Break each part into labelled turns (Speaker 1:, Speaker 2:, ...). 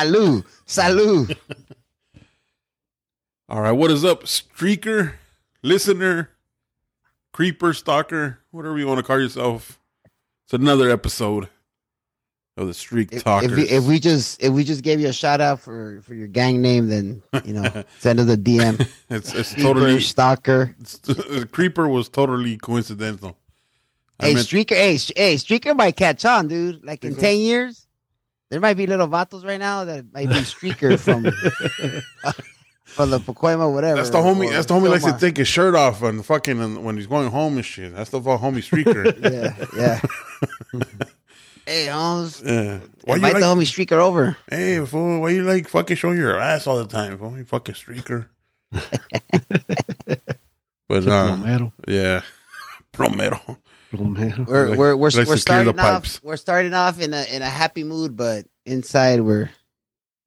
Speaker 1: Salud, salud.
Speaker 2: All right, what is up, streaker, listener, creeper, stalker, whatever you want to call yourself? It's another episode of the Streak
Speaker 1: If,
Speaker 2: Talkers.
Speaker 1: if, we, if we just if we just gave you a shout out for for your gang name, then you know send us a DM.
Speaker 2: it's it's
Speaker 1: Creeper,
Speaker 2: totally
Speaker 1: stalker.
Speaker 2: creeper was totally coincidental. I
Speaker 1: Hey,
Speaker 2: meant-
Speaker 1: streaker. Hey, hey, streaker might catch on, dude. Like in ten years, there might be little vatos right now that might be streaker from from the Pacoima, whatever.
Speaker 2: that's the homie.
Speaker 1: or
Speaker 2: That's the homie likes to take his shirt off and fucking and when he's going home and shit. That's the fuck homie streaker.
Speaker 1: Yeah, yeah. hey, Holmes.
Speaker 2: yeah. Why you like?
Speaker 1: the homie streaker over.
Speaker 2: hey, fool, why you like fucking showing your ass all the time? Fool? You fucking streaker. but uh,
Speaker 3: Romero.
Speaker 2: yeah, Romero.
Speaker 3: Romero.
Speaker 1: We're
Speaker 2: Like-
Speaker 1: we're we're,
Speaker 2: likes
Speaker 1: we're
Speaker 2: to the
Speaker 1: starting off. We're starting off in a in a happy mood, but inside we're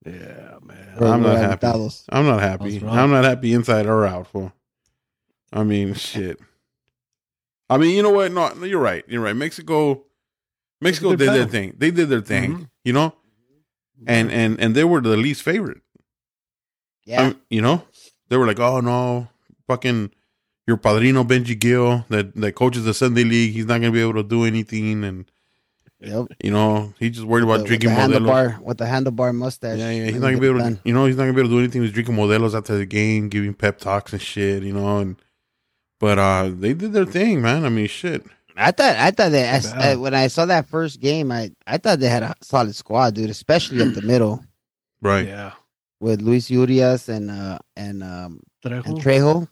Speaker 3: Yeah, man.
Speaker 1: we're,
Speaker 2: I'm
Speaker 1: we're
Speaker 2: not happy.
Speaker 1: aventados.
Speaker 2: I'm not happy. I'm not happy inside or out. For I mean, shit. I mean, you know what? No, no, you're right. You're right. Mexico, Mexico
Speaker 3: Good
Speaker 2: did their thing. They did their thing.
Speaker 3: Mhm.
Speaker 2: You know, and and and they were the least favorite.
Speaker 1: Yeah,
Speaker 2: Um, you know, they were like, "Oh no, fucking your padrino Benji Gil that that coaches the Sunday league. He's not gonna be able to do anything, and
Speaker 1: yep.
Speaker 2: you know, he's just worried about
Speaker 1: With the-
Speaker 2: drinking
Speaker 1: with the
Speaker 2: Modelo.
Speaker 1: handlebar with the handlebar mustache.
Speaker 2: Yeah, yeah, he's
Speaker 1: Let
Speaker 2: not gonna be able to, you know, he's not gonna be able to do anything. He's drinking Modelos after the game, giving pep talks and shit, you know, and but uh they did their thing, man. I mean, shit.
Speaker 1: I thought I thought that
Speaker 3: Good
Speaker 1: I, when I saw that first game, I I thought they had a solid squad, dude, especially up the middle
Speaker 2: Right.
Speaker 3: Yeah.
Speaker 1: with Luis Urias and uh and um
Speaker 3: Trejo.
Speaker 1: and Trejo.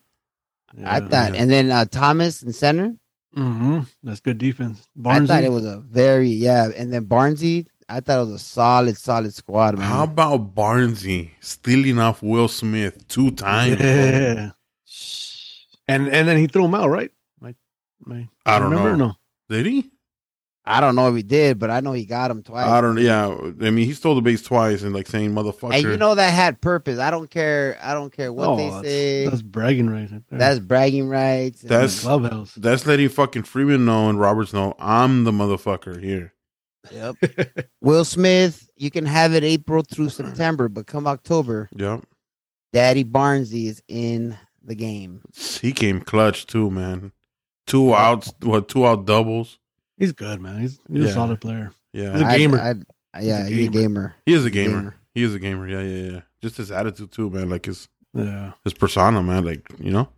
Speaker 1: I thought,
Speaker 2: yeah.
Speaker 1: and then uh, Thomas in center.
Speaker 3: hmm That's good defense.
Speaker 1: I thought it was a very yeah, and then Barnsey. I thought it was a solid, solid squad, man.
Speaker 2: How about Barnsey stealing off Will Smith two times?
Speaker 3: Yeah. And and then he threw him out, right? Like, my,
Speaker 2: I don't
Speaker 3: remember?
Speaker 2: know.
Speaker 3: No.
Speaker 2: Did he?
Speaker 1: I don't know if he did, but I know he got him twice.
Speaker 2: I don't. Know. Yeah, I mean, he stole the base twice and like saying motherfucker.
Speaker 1: And you know that had purpose. I don't care. I don't care what
Speaker 3: oh,
Speaker 1: they
Speaker 3: that's,
Speaker 1: say.
Speaker 3: that's bragging rights. Right there.
Speaker 1: That's bragging rights. and-
Speaker 3: In the
Speaker 2: That's-
Speaker 3: clubhouse.
Speaker 2: That's letting fucking Freeman know and Roberts know I'm the motherfucker here.
Speaker 1: Yep. Will Smith, you can have it April through September, but come October,
Speaker 2: Yep.
Speaker 1: Daddy Barnesy is in the game.
Speaker 2: He came clutch too, man. Two outs, what? Two out doubles.
Speaker 3: He's good, man. He's, he's
Speaker 2: Yeah.
Speaker 3: a solid player.
Speaker 2: Yeah,
Speaker 3: He's a
Speaker 1: I-
Speaker 3: gamer.
Speaker 1: I- yeah,
Speaker 3: He's a
Speaker 1: he's a gamer.
Speaker 2: he is a gamer.
Speaker 1: gamer.
Speaker 2: He is a gamer. Yeah, yeah, yeah. Just his attitude too, man. Like his
Speaker 3: Yeah.
Speaker 2: his persona, man. Like you know.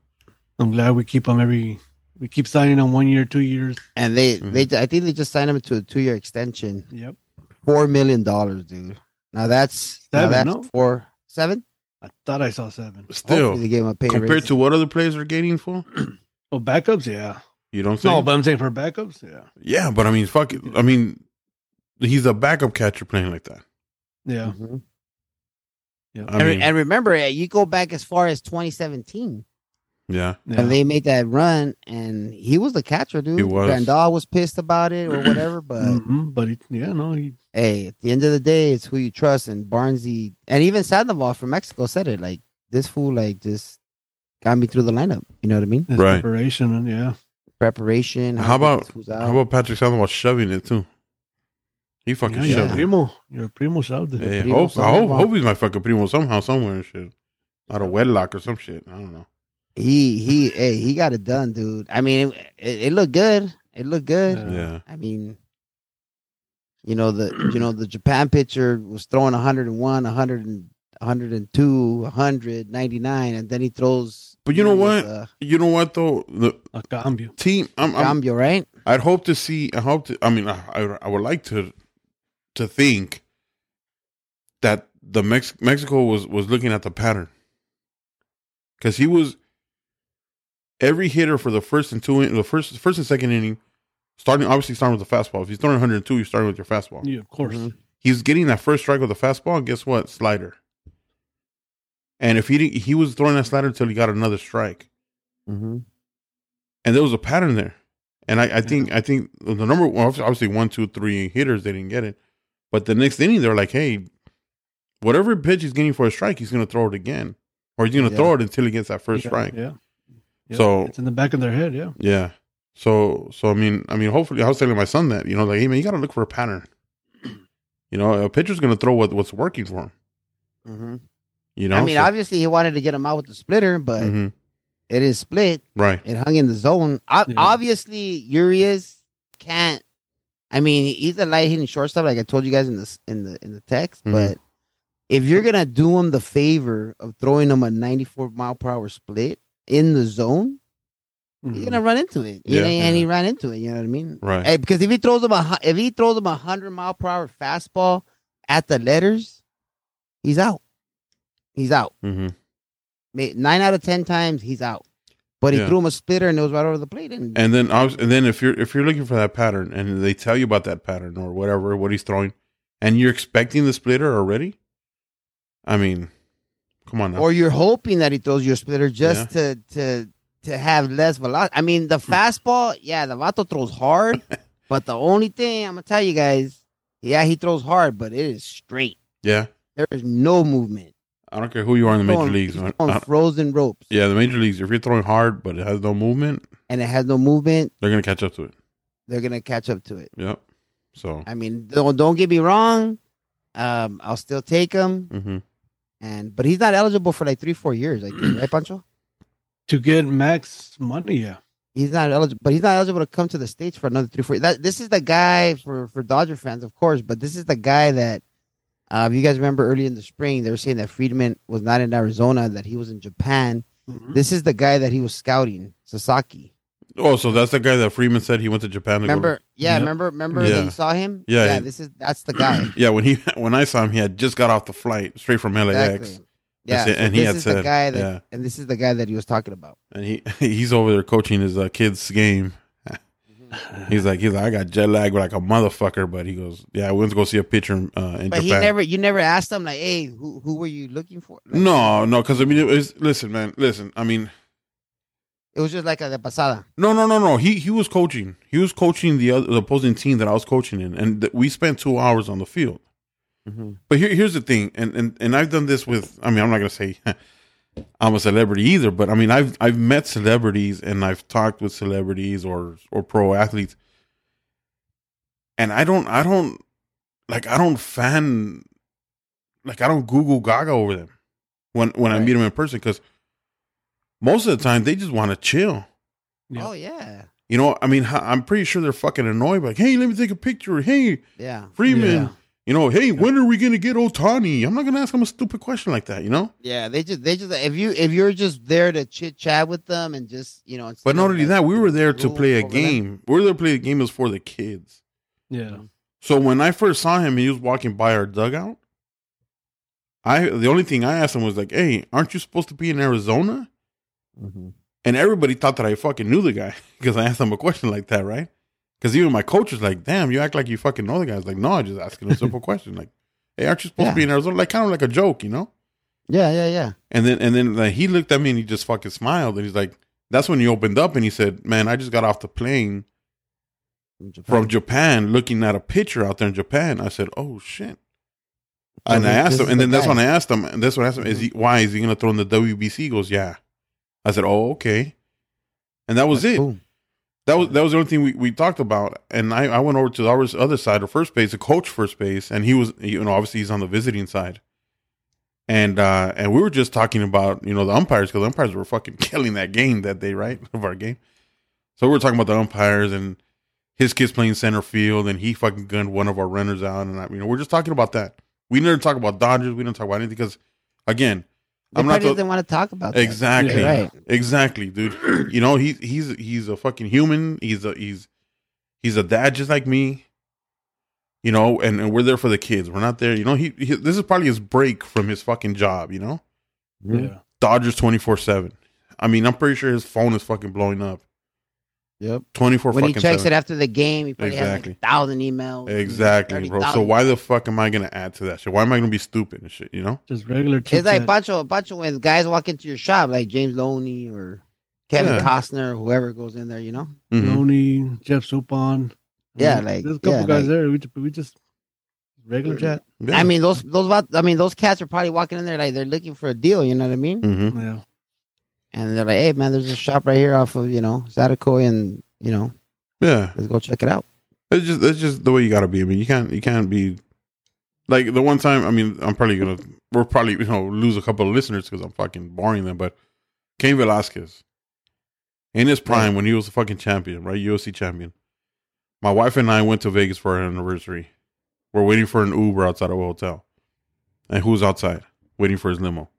Speaker 3: I'm glad we keep him every. We keep signing him one year, two years.
Speaker 1: And they,
Speaker 2: Mhm.
Speaker 1: they, I think they just signed him to a two-year extension,
Speaker 3: Yep.
Speaker 1: four million dollars, dude. Now that's now
Speaker 3: Seven,
Speaker 1: that's
Speaker 3: no?
Speaker 1: four, seven.
Speaker 3: I thought I saw seven.
Speaker 2: Still,
Speaker 1: Hopefully they gave him a pay
Speaker 2: compared
Speaker 1: raise.
Speaker 2: to what other players are getting for,
Speaker 3: Oh, backups, yeah.
Speaker 2: You don't think?
Speaker 3: No, but I'm saying for backups, yeah,
Speaker 2: yeah, but I mean, fuck it. I mean, he's a backup catcher playing like that.
Speaker 3: yeah,
Speaker 1: Mhm.
Speaker 3: yeah.
Speaker 2: I
Speaker 1: and, re-
Speaker 2: mean,
Speaker 1: and remember, uh, you go back as far as 2017.
Speaker 2: yeah,
Speaker 3: yeah.
Speaker 1: And they made that run, and he was the catcher, dude.
Speaker 2: He was.
Speaker 1: Grandal was pissed about it or whatever, but
Speaker 3: Mhm, but he, yeah, no, he,
Speaker 1: hey, at the end of the day, it's who you trust. And Barnesy, and even Sandoval from Mexico said it like this fool, like just got me through the lineup. You know what I mean?
Speaker 3: his
Speaker 2: Right.
Speaker 3: preparation, and yeah,
Speaker 1: Preparation.
Speaker 2: How
Speaker 1: to get
Speaker 2: about-
Speaker 1: this out.
Speaker 2: How about Patrick Sandoval shoving it too? He fucking
Speaker 3: yeah,
Speaker 1: Yeah.
Speaker 3: you're a
Speaker 2: shoved it.
Speaker 3: primo, you're a primo.
Speaker 2: Yeah, yeah.
Speaker 1: Primo
Speaker 2: Hope, I hope, hope he's my fucking primo somehow, somewhere and shit. Out of wedlock or some shit. I don't know.
Speaker 1: he he hey he got it done, dude? I mean, it, it, it looked good. It looked good.
Speaker 3: Yeah.
Speaker 2: Yeah.
Speaker 1: I mean, you know the you know the Japan pitcher was throwing 101, 100 and 102, 100, 99, and then he throws.
Speaker 2: But you know what?
Speaker 1: Uh,
Speaker 2: You know what though? The
Speaker 3: A cambio.
Speaker 2: team. I'm, I'm,
Speaker 1: cambio, right?
Speaker 2: I'd hope to see. I hope to. I mean, I, I, I would like to to think that the Mex- Mexico was was looking at the pattern because he was every hitter for the first and two in, the first first and second inning, starting obviously starting with the fastball. If he's throwing 102, you're starting with your fastball.
Speaker 3: Yeah, of course.
Speaker 1: Mhm.
Speaker 2: He's getting that first strike with the fastball. Guess what? Slider. And if he didn't, he was throwing that slider until he got another strike
Speaker 1: Mm-hmm.
Speaker 2: and there was a pattern there. And I, I think I think the number obviously one, two, three hitters they didn't get it, but the next inning they're like, hey, whatever pitch he's getting for a strike, he's going to throw it again, or he's going to
Speaker 1: Yeah.
Speaker 2: throw it until he gets that first
Speaker 3: Yeah,
Speaker 2: strike.
Speaker 3: Yeah. Yeah.
Speaker 2: So-
Speaker 3: it's in the back of their head. Yeah.
Speaker 2: Yeah. So so I mean I mean hopefully I was telling my son that you know like hey man you got to look for a pattern. You know a pitcher's gonna throw what, what's working for him.
Speaker 1: hmm
Speaker 2: You know
Speaker 1: I mean,
Speaker 2: So-
Speaker 1: obviously he wanted to get him out with the splitter, but
Speaker 2: Mhm.
Speaker 1: it is split.
Speaker 2: right
Speaker 1: It hung in the zone. O-
Speaker 3: Yeah.
Speaker 1: Obviously, Urias can't. I mean, he's a light hitting shortstop, like I told you guys in the in the in the text.
Speaker 2: Mhm.
Speaker 1: But if you're gonna do him the favor of throwing him a 94 mile per hour split in the zone,
Speaker 3: Mhm.
Speaker 1: you're gonna run into it.
Speaker 2: Yeah.
Speaker 1: know, and he ran into it. You know what I mean?
Speaker 2: right
Speaker 1: Hey, because if he throws him a if he throws him a hundred mile per hour fastball at the letters, he's out. He's out.
Speaker 2: hmm
Speaker 1: Nine out of ten times he's out. But he
Speaker 2: Yeah.
Speaker 1: threw him a splitter and it was right over the plate. And,
Speaker 2: And then I was, and then if you're if you're looking for that pattern and they tell you about that pattern or whatever what he's throwing, and you're expecting the splitter already, I mean, come on now.
Speaker 1: or you're hoping that he throws you a splitter just to to to have less velocity. I mean, the
Speaker 2: Hmm.
Speaker 1: fastball, yeah, the Vato throws hard, but the only thing I'm gonna tell you guys, yeah, he throws hard, but it is straight.
Speaker 2: yeah,
Speaker 1: There is no movement.
Speaker 2: I don't care who you are in the major
Speaker 1: Throwing-
Speaker 2: leagues.
Speaker 1: he's
Speaker 2: man.
Speaker 1: frozen ropes,
Speaker 2: yeah, the major leagues. If you're throwing hard but it has no movement,
Speaker 1: and it has no movement.
Speaker 2: they're gonna catch up to it.
Speaker 1: They're gonna catch up to it.
Speaker 2: Yep. So.
Speaker 1: I mean, don't don't get me wrong. Um, I'll still take him,
Speaker 2: hmm
Speaker 1: and but he's not eligible for like three, four years. I think, right, Pancho?
Speaker 3: to get max money. Yeah.
Speaker 1: He's not eligible, but he's not eligible to come to the states for another three, four. That this is the guy for for Dodger fans, of course, but this is the guy that. Uh, if you guys remember early in the spring, they were saying that Friedman was not in Arizona, that he was in Japan.
Speaker 3: Mhm.
Speaker 1: This is the guy that he was scouting, Sasaki.
Speaker 2: Oh, so that's the guy that Friedman said he went to Japan. To go-
Speaker 1: Remember? Yeah,
Speaker 3: Yep.
Speaker 1: remember? Remember
Speaker 2: Yeah.
Speaker 1: that you saw him?
Speaker 2: Yeah,
Speaker 1: yeah.
Speaker 2: yeah.
Speaker 1: This is that's the guy.
Speaker 2: yeah, when he when I saw him, he had just got off the flight straight from LAX,
Speaker 1: Exactly. Yeah,
Speaker 2: That's it,
Speaker 1: so
Speaker 2: and he
Speaker 1: this
Speaker 2: had
Speaker 1: is the
Speaker 2: said-
Speaker 1: guy that,
Speaker 2: yeah.
Speaker 1: and this is the guy that he was talking about.
Speaker 2: and he he's over there coaching his uh, kids' game. He's like, he's like, I got jet lag like a motherfucker, but he goes, yeah, I went to go see a pitcher uh, in
Speaker 1: But he never, you never asked him like, hey, who who were you looking for? Like,
Speaker 2: no, no, because I mean, it was listen, man, listen. I mean,
Speaker 1: it was just like a de pasada.
Speaker 2: no, no, no, no. He he was coaching. He was coaching the other the opposing team that I was coaching in, and th- we spent two hours on the field. But here, here's the thing, and, and and I've done this with. I mean, I'm not gonna say I'm a celebrity either, but I mean, I've I've met celebrities and I've talked with celebrities or or pro athletes, and I don't I don't like I don't fan like I don't Google Gaga over them when when I meet them in person because most of the time they just want to chill.
Speaker 3: Yeah.
Speaker 1: Oh yeah,
Speaker 2: You know, I mean, I'm pretty sure they're fucking annoyed. Like, hey, let me take a picture. Hey,
Speaker 1: yeah,
Speaker 2: Friedman.
Speaker 3: Yeah.
Speaker 2: You know, hey, when are we gonna get Otani? I'm not gonna ask him a stupid question like that. You know.
Speaker 1: yeah. They just, they just, if you, if you're just there to chit chat with them and just, you know,
Speaker 2: But not only that, we were there to play a game. We were there to play a game is for the kids.
Speaker 3: Yeah.
Speaker 2: So when I first saw him and he was walking by our dugout, I the only thing I asked him was like, "Hey, aren't you supposed to be in Arizona?"
Speaker 1: Mhm.
Speaker 2: And everybody thought that I fucking knew the guy because I asked him a question like that, right? Because even my coach was like, "Damn, you act like you fucking know the guy." I was like, "No, I just asking a simple question, like, hey, aren't you supposed to be in Arizona?" Like kind of like a joke, you know?
Speaker 1: Yeah, yeah, yeah.
Speaker 2: And then and then like, he looked at me and he just fucking smiled and he's like, "That's when he opened up and he said, "Man, I just got off the plane
Speaker 1: From Japan.
Speaker 2: from Japan, looking at a picture out there in Japan." I said, "Oh shit."
Speaker 1: So
Speaker 2: and I asked him, and
Speaker 1: the
Speaker 2: then that's when I asked him, and that's when I asked him, is he mm-hmm. why is he gonna throw in the WBC? He goes, yeah. I said, oh, okay. And that was
Speaker 1: That's
Speaker 2: it.
Speaker 1: cool.
Speaker 2: That was that was the only thing we, we talked about. And I, I went over to the other side of first base, the coach first base, and he was you know obviously he's on the visiting side. And uh and we were just talking about you know the umpires because the umpires were fucking killing that game that day, right of our game. So we were talking about the umpires and his kids playing center field, and he fucking gunned one of our runners out, and I, you know we're just talking about that. We never talk about Dodgers. We don't talk about anything because again,
Speaker 1: They
Speaker 2: I'm not
Speaker 1: probably
Speaker 2: the-
Speaker 1: didn't want to talk about that.
Speaker 2: Exactly.
Speaker 1: Yeah, right.
Speaker 2: Exactly, dude. You know, he's he's he's a fucking human. He's a he's he's a dad just like me. You know, and, and we're there for the kids. We're not there. You know, he, he this is probably his break from his fucking job. You know,
Speaker 3: Yeah.
Speaker 2: Dodgers twenty four seven. I mean, I'm pretty sure his phone is fucking blowing up
Speaker 1: Yep.
Speaker 2: twenty four.
Speaker 1: When he checks
Speaker 2: seven.
Speaker 1: it after the game, he probably
Speaker 2: Exactly.
Speaker 1: has like a thousand emails.
Speaker 2: Exactly, bro. So why the fuck am I gonna add to that shit? Why am I gonna be stupid and shit? You know?
Speaker 3: Just regular.
Speaker 1: It's like
Speaker 3: chit-chat.
Speaker 1: Pancho, Pancho when guys walk into your shop, like James Loney or Kevin
Speaker 2: Yeah.
Speaker 1: Costner, whoever goes in there, you know.
Speaker 2: Mhm.
Speaker 3: Loney, Jeff Suppan.
Speaker 1: Yeah, like-
Speaker 3: there's a couple
Speaker 1: yeah,
Speaker 3: guys
Speaker 1: like-
Speaker 3: there. We just, we just regular chat.
Speaker 2: Yeah.
Speaker 1: I mean, those those I mean, those cats are probably walking in there like they're looking for a deal. You know what I mean?
Speaker 2: Mhm.
Speaker 3: Yeah,
Speaker 1: And they're like, "Hey, man, there's a shop right here off of you know Zatakoy and you know,
Speaker 2: Yeah,
Speaker 1: let's go check it out.
Speaker 2: it's just it's just the way you got to be. I mean, you can't you can't be like the one time. I mean, I'm probably gonna we're probably you know lose a couple of listeners because I'm fucking boring them. But Cain Velasquez in his prime when he was a fucking champion, right, UFC champion. My wife and I went to Vegas for our anniversary. We're waiting for an Uber outside of a hotel, and who's outside waiting for his limo?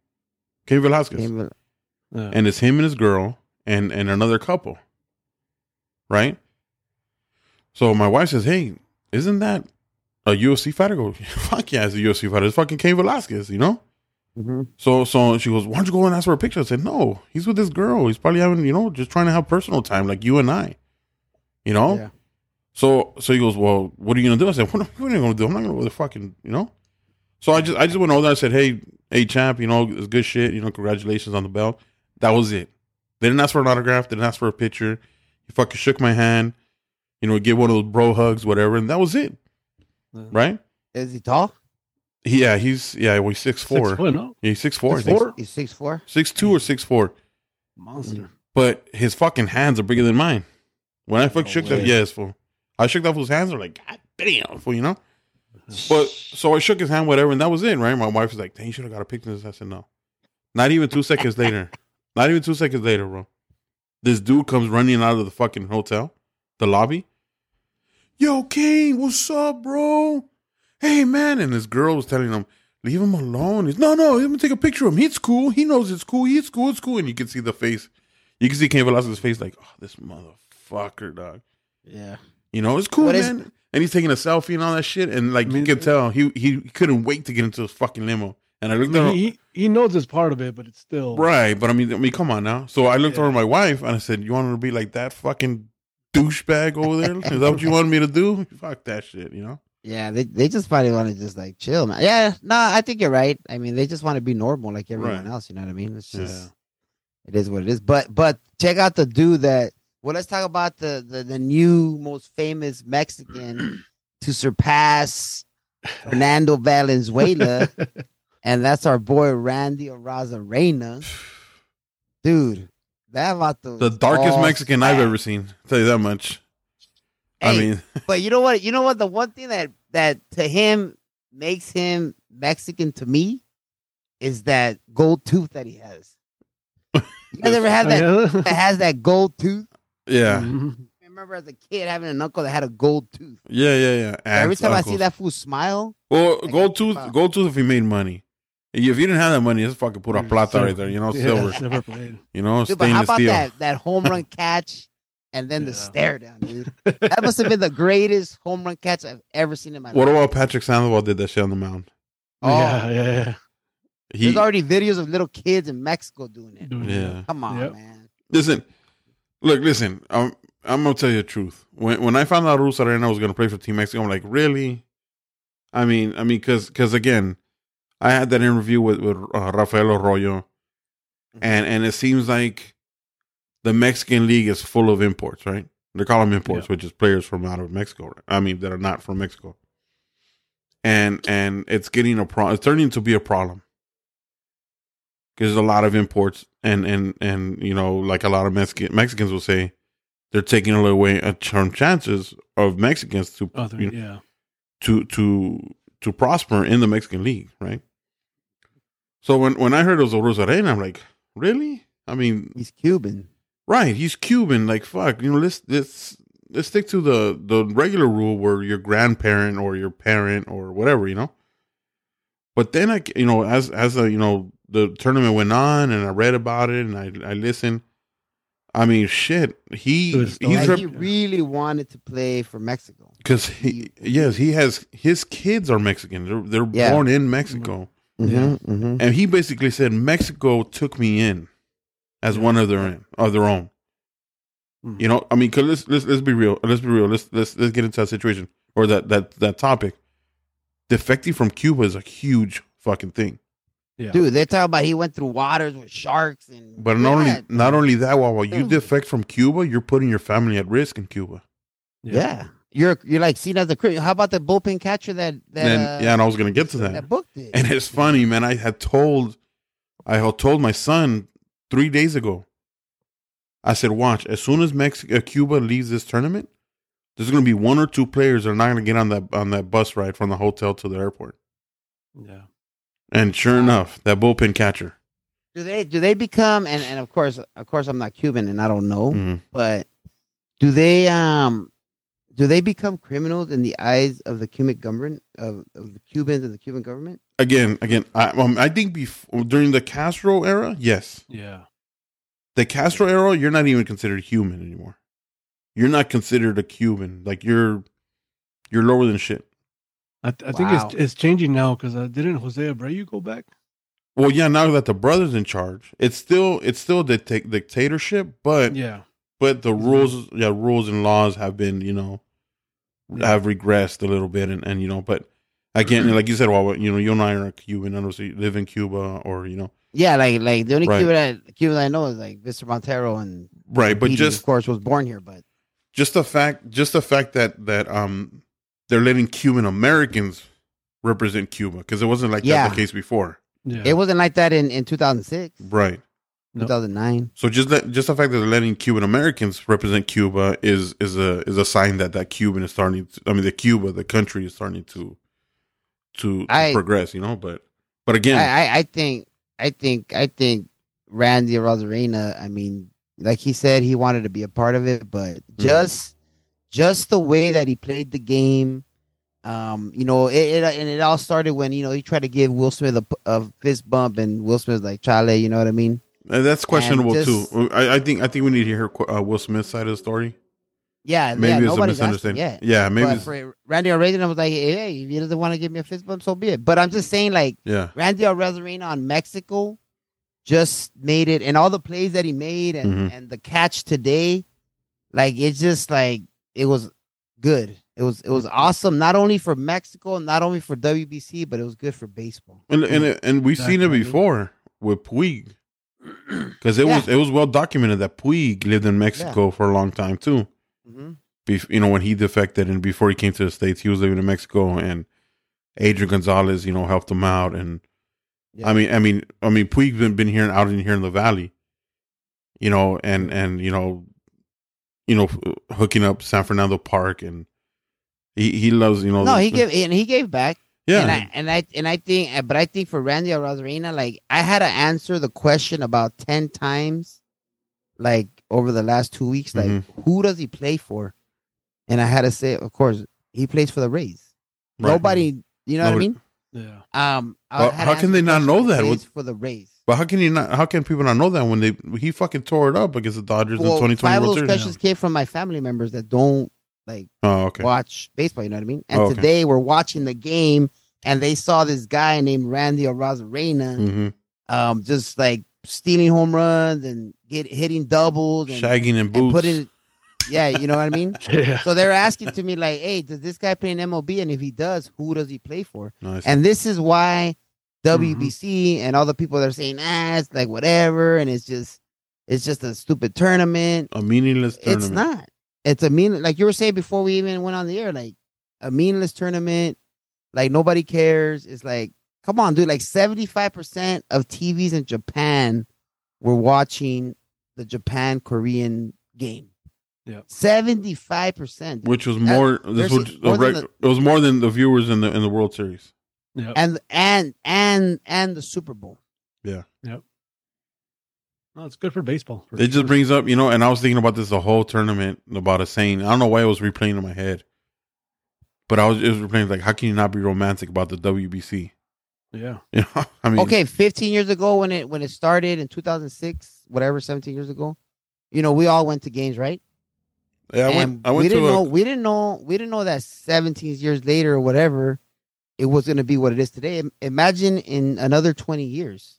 Speaker 2: Cain Velasquez
Speaker 1: Came with-
Speaker 3: Yeah.
Speaker 2: and it's him and his girl and and another couple right so my wife says hey isn't that a ufc fighter I go fuck yeah it's a ufc fighter it's fucking Cain Velasquez you know
Speaker 1: Mhm.
Speaker 2: so so she goes why don't you go and ask for a picture i said no he's with this girl he's probably having you know just trying to have personal time like you and i you know
Speaker 1: Yeah.
Speaker 2: so so he goes, Well, what are you gonna do? I said, What, are you gonna do? I'm not gonna go to fucking you know? So I just I just went over there, I said, Hey, hey champ, you know, it's good shit, you know, congratulations on the belt. That was it. They didn't ask for an autograph, They didn't ask for a picture. He fucking shook my hand, you know, give one of those bro hugs, whatever, and that was it.
Speaker 3: Yeah.
Speaker 2: Right?
Speaker 1: Is he tall?
Speaker 2: He, yeah, he's yeah, well, he's six four.
Speaker 3: Six foot, no?
Speaker 2: Yeah, he's six four, I
Speaker 3: Six
Speaker 2: think.
Speaker 3: four?
Speaker 1: He's six four.
Speaker 2: Six two or six four.
Speaker 3: Monster.
Speaker 2: But his fucking hands are bigger than mine. When I fucking
Speaker 3: No
Speaker 2: shook that,
Speaker 3: way.
Speaker 2: yes, fool. I shook that fool's hands. They're like, God damn, fool, you know. But so I shook his hand, whatever, and that was it, right? My wife was like, "Dang, you should have got a picture." of. I said, "No." Not even two seconds later. Not even two seconds later, bro. This dude comes running out of the fucking hotel, the lobby. Yo, King, what's up, bro? Hey, man, and this girl was telling him, "Leave him alone." He's no, no. Let me take a picture of him. He's cool. He knows it's cool. He's cool. It's cool. And you can see the face. You can see Cain Velasquez's face, like, "Oh, this motherfucker, dog."
Speaker 1: Yeah.
Speaker 2: You know, it's cool,
Speaker 1: it's-
Speaker 2: man. and he's taking a selfie and all that shit, and like
Speaker 3: I mean,
Speaker 2: you could tell, he he couldn't wait to get into his fucking limo. And I looked at him,
Speaker 3: he, he knows it's part of it, but it's still
Speaker 2: right? But I mean, I mean, come on now. So I looked
Speaker 3: Yeah.
Speaker 2: over at my wife and I said, "You want her to be like that fucking douchebag over there? Is that what you wanted me to do? Fuck that shit, you know."
Speaker 1: Yeah, they they just probably want to just like chill, man. Yeah, no, I think you're right. I mean, they just want to be normal like everyone
Speaker 2: Right.
Speaker 1: else. You know what I mean? It's just
Speaker 2: Yeah.
Speaker 1: it is what it is. But but check out the dude that. Well, let's talk about the the, the new most famous Mexican to surpass Fernando Valenzuela, and that's our boy Randy Arozarena. Dude, that vato
Speaker 2: The darkest
Speaker 1: all
Speaker 2: Mexican I've ever seen. tell you that much. I mean,
Speaker 1: But you know what? You know what? The one thing that that to him makes him Mexican to me is that gold tooth that he has. You guys ever had that? that has that gold tooth.
Speaker 2: yeah,
Speaker 3: Mhm.
Speaker 1: I remember as a kid having an uncle that had a gold tooth.
Speaker 2: yeah, yeah, yeah.
Speaker 1: Every
Speaker 2: Aunts,
Speaker 1: time I see that fool smile,
Speaker 2: well, gold tooth,
Speaker 1: wow.
Speaker 2: gold tooth. If he made money, if you didn't have that money, it's fucking put a plata right there. You know,
Speaker 3: Yeah,
Speaker 2: silver.
Speaker 3: silver plate.
Speaker 2: You know,
Speaker 1: dude, but how about
Speaker 2: steel.
Speaker 1: that that home run catch and then the stare down, dude? That must have been the greatest home run catch I've ever seen in my
Speaker 2: What
Speaker 1: life.
Speaker 2: What about Patrick Sandoval did that shit on the mound?
Speaker 1: Oh.
Speaker 3: Yeah, yeah, yeah.
Speaker 2: He
Speaker 1: There's already videos of little kids in Mexico doing it.
Speaker 3: Doing
Speaker 2: Yeah.
Speaker 1: Come on,
Speaker 3: Yep.
Speaker 1: man.
Speaker 2: listen. Look, listen. Um, I'm gonna tell you the truth. When when I found out Arozarena was gonna play for Team Mexico, I'm like, really? I mean, I mean, because because again, I had that interview with with uh, Rafael Arroyo, and and it seems like the Mexican league is full of imports, right? They call them imports, which is players from out of Mexico. Right? I mean, that are not from Mexico. And and it's getting a pro. It's turning to be a problem because there's a lot of imports, and and and you know, like a lot of Mexican Mexicans will say, they're taking away a ch- chances of Mexicans to
Speaker 3: Other,
Speaker 2: you know,
Speaker 3: yeah.
Speaker 2: to to to prosper in the Mexican league, right? So when when I heard it was a Arozarena, I'm like, really? I mean,
Speaker 1: He's Cuban.
Speaker 2: right? He's Cuban. Like fuck, you know, let's let's let's stick to the the regular rule where your grandparent or your parent or whatever, you know. But then I, you know, as as a, you know, the tournament went on and I read about it and I I listened. I mean, shit, he
Speaker 1: Like,
Speaker 2: rep-
Speaker 1: he really wanted to play for Mexico.
Speaker 2: because he yes he has his kids are Mexican. They're they're
Speaker 1: Yeah.
Speaker 2: born in Mexico.
Speaker 3: Yeah.
Speaker 1: mm-hmm.
Speaker 2: And he basically said Mexico took me in as one of their own, of their own.
Speaker 3: Mhm.
Speaker 2: You know, I mean, cause let's let's let's be real. Let's be real. Let's let's let's get into that situation or that that that topic. Defecting from Cuba is a huge fucking thing.
Speaker 3: Yeah.
Speaker 1: Dude, they're talking about he went through waters with sharks and.
Speaker 2: But not
Speaker 1: Yeah.
Speaker 2: only not only that, while while you
Speaker 1: Mm.
Speaker 2: defect from Cuba, you're putting your family at risk in Cuba.
Speaker 1: Yeah. You're you're like seen as a cri- How about the bullpen catcher that that
Speaker 2: and
Speaker 1: uh,
Speaker 2: yeah, and I was gonna get to that.
Speaker 1: that booked it?
Speaker 2: And it's funny, man. I had told, I had told my son three days ago. I said, watch. As soon as Mexico, uh, Cuba leaves this tournament, there's going to be one or two players that are not going to get on that on that bus ride from the hotel to the airport.
Speaker 3: Yeah.
Speaker 2: And sure enough, that bullpen catcher.
Speaker 1: Do they do they become and, and of course of course I'm not Cuban and I don't know,
Speaker 2: Mhm.
Speaker 1: but do they um do they become criminals in the eyes of the Cuban government of, of the Cubans and the Cuban government?
Speaker 2: Again, again, I, um, I think before during the Castro era, yes,
Speaker 3: Yeah.
Speaker 2: the Castro era, you're not even considered human anymore. You're not considered a Cuban. Like you're, you're lower than shit.
Speaker 3: I, I think it's it's changing now because uh, didn't Jose Abreu go back?
Speaker 2: Well, yeah, now that the brother's in charge, it's still it's still dicta- dictatorship, but
Speaker 3: Yeah.
Speaker 2: but the rules, yeah, rules and laws have been, you know, have regressed a little bit, and and you know, but again, like you said, well, you know, you and I are Cuban, and also you live in Cuba, or you know,
Speaker 1: Yeah, like like the only
Speaker 2: Right.
Speaker 1: Cuban I, Cuban I know is like Mr. Montero and
Speaker 2: right? But
Speaker 1: Petey,
Speaker 2: just
Speaker 1: of course was born here, but
Speaker 2: just the fact, just the fact that that um they're letting Cuban Americans represent Cuba because it wasn't like
Speaker 1: Yeah.
Speaker 2: that the case before,
Speaker 3: Yeah.
Speaker 1: it wasn't like that in in 2006,
Speaker 2: right?
Speaker 3: No.
Speaker 1: 2009.
Speaker 2: So just that, just the fact that they're letting Cuban Americans represent Cuba is is a is a sign that that Cuban is starting. To, I mean, the Cuba, the country, is starting to to, to
Speaker 1: I-
Speaker 2: progress. You know, but but again,
Speaker 1: I, I I think I think I think Randy Arozarena. I mean, like he said, he wanted to be a part of it, but
Speaker 2: Mm-hmm.
Speaker 1: just just the way that he played the game, um, you know, it, it and it all started when you know he tried to give Will Smith a, a fist bump, and Will Smith was like Chale, you know what I mean?
Speaker 2: Uh, that's questionable
Speaker 1: just-
Speaker 2: too. I, I think I think we need to hear uh, Will Smith's side of the story.
Speaker 1: Yeah,
Speaker 2: Maybe
Speaker 1: yeah,
Speaker 2: it's a
Speaker 1: nobody's asking
Speaker 2: misunderstanding.
Speaker 1: yet.
Speaker 2: Yeah, maybe. It's,
Speaker 1: for Randy Arozarena was like, hey, if he doesn't want to give me a fist bump, so be it. But I'm just saying, like.
Speaker 2: yeah,
Speaker 1: Randy Arozarena on Mexico just made it, and all the plays that he made, and
Speaker 2: Mhm.
Speaker 1: and the catch today, like it's just like it was good. It was it was awesome, not only for Mexico, not only for WBC, but it was good for baseball.
Speaker 2: and and and we've seen it before with Puig because it was it was well documented that Puig lived in Mexico for a long time too.
Speaker 1: Mm-hmm.
Speaker 2: bef- you know, when he defected and before he came to the States, he was living in Mexico and Adrian Gonzalez, you know, helped him out. And I mean, I mean, I mean, Puig's been, been here out in here in the Valley, you know, and, and, you know, you know, hooking up San Fernando Park and he, he loves, you know,
Speaker 1: no,
Speaker 2: the-
Speaker 1: he gave and he gave back.
Speaker 2: Yeah,
Speaker 1: And I and I and I think, but I think for Randy Arozarena, like I had to answer the question about ten times, like over the last two weeks. Like,
Speaker 2: Mhm.
Speaker 1: who does he play for? And I had to say, of course, he plays for the Rays.
Speaker 2: Right.
Speaker 1: Nobody, you know
Speaker 2: Nobody-
Speaker 1: what I mean? Yeah. Um, I
Speaker 2: Well, how can they
Speaker 1: the
Speaker 2: not know that?
Speaker 1: plays for the Rays?
Speaker 2: but how can you not, how can people not know that when they, he fucking tore it up against the Dodgers
Speaker 1: Well,
Speaker 2: in 2020
Speaker 1: five of
Speaker 2: World
Speaker 1: those
Speaker 2: Series?
Speaker 1: questions came from my family members that don't like
Speaker 2: Oh, okay.
Speaker 1: watch baseball. You know what I mean? And
Speaker 2: Oh, okay.
Speaker 1: today we're watching the game, and they saw this guy named Randy Arozarena.
Speaker 2: hmm
Speaker 1: um, just like stealing home runs and get hitting doubles and,
Speaker 2: Shagging and
Speaker 1: and putting, yeah, you know what I mean.
Speaker 3: Yeah.
Speaker 1: So they're asking to me like, "Hey, does this guy play in MLB? And if he does, who does he play for?"
Speaker 2: nice.
Speaker 1: And this is why
Speaker 2: Mm-hmm.
Speaker 1: WBC and all the people that are saying, "Ah, it's like whatever," and it's just, it's just a stupid tournament.
Speaker 2: a meaningless tournament.
Speaker 1: It's not. It's a mean, like you were saying before we even went on the air, like a meaningless tournament. Like nobody cares. It's like, come on, dude. Like seventy five percent of TVs in Japan were watching the Japan Korean game.
Speaker 3: Yeah.
Speaker 1: seventy five percent.
Speaker 2: which was more. This was
Speaker 1: more
Speaker 2: a
Speaker 1: than
Speaker 2: reg- it was more than the viewers in the in the World Series.
Speaker 3: Yeah.
Speaker 1: And and and and the Super Bowl. Yeah. Yep.
Speaker 3: No, it's good for baseball. for
Speaker 2: It just brings up, you know, and I was thinking about this the whole tournament about a saying. I don't know why it was replaying in my head, but I was it was replaying like, how can you not be romantic about the WBC?
Speaker 3: Yeah.
Speaker 2: You know, I mean,
Speaker 1: Okay, fifteen years ago when it when it started in two thousand six, whatever, seventeen years ago. You know, we all went to games, right?
Speaker 2: yeah, I went, I went
Speaker 1: we
Speaker 2: to
Speaker 1: didn't
Speaker 2: a,
Speaker 1: know we didn't know we didn't know that 17 years later or whatever it was going to be what it is today imagine in another 20 years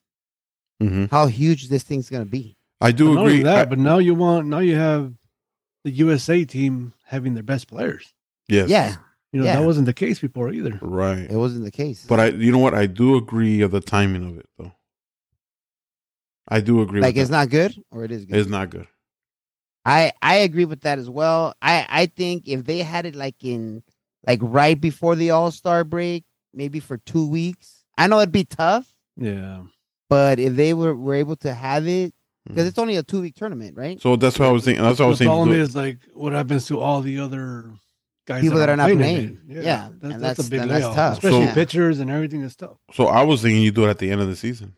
Speaker 2: Mhm.
Speaker 1: how huge this thing's going to be
Speaker 2: I do
Speaker 3: not only
Speaker 2: agree.
Speaker 3: that,
Speaker 2: I-
Speaker 3: but now you want now you have the USA team having their best players.
Speaker 2: yes,
Speaker 1: yeah
Speaker 3: You know
Speaker 1: Yeah.
Speaker 3: that wasn't the case before either.
Speaker 2: right.
Speaker 1: it wasn't the case
Speaker 2: But I, you know what? I do agree of the timing of it, though. I do agree.
Speaker 1: like
Speaker 2: with
Speaker 1: it's
Speaker 2: that.
Speaker 1: not good or it is good
Speaker 2: It's not good.
Speaker 1: i i agree with that as well i i think if they had it like in like right before the all-star break maybe for two weeks i know it'd be tough
Speaker 3: Yeah.
Speaker 1: but if they were, were able to have it because hmm. it's only a two week tournament, right?
Speaker 2: So that's what I was thinking. That's what I was
Speaker 3: the
Speaker 2: saying.
Speaker 3: problem
Speaker 2: to do-
Speaker 3: is like what happens to all the other guys
Speaker 1: People that are not
Speaker 3: in
Speaker 1: playing.
Speaker 3: it.
Speaker 1: Yeah,
Speaker 3: that's,
Speaker 1: and
Speaker 3: that's,
Speaker 1: that's-
Speaker 3: a big
Speaker 1: and that's tough.
Speaker 3: especially
Speaker 1: So-
Speaker 3: pitchers and everything is tough.
Speaker 2: So I was thinking you do it at the end of the season.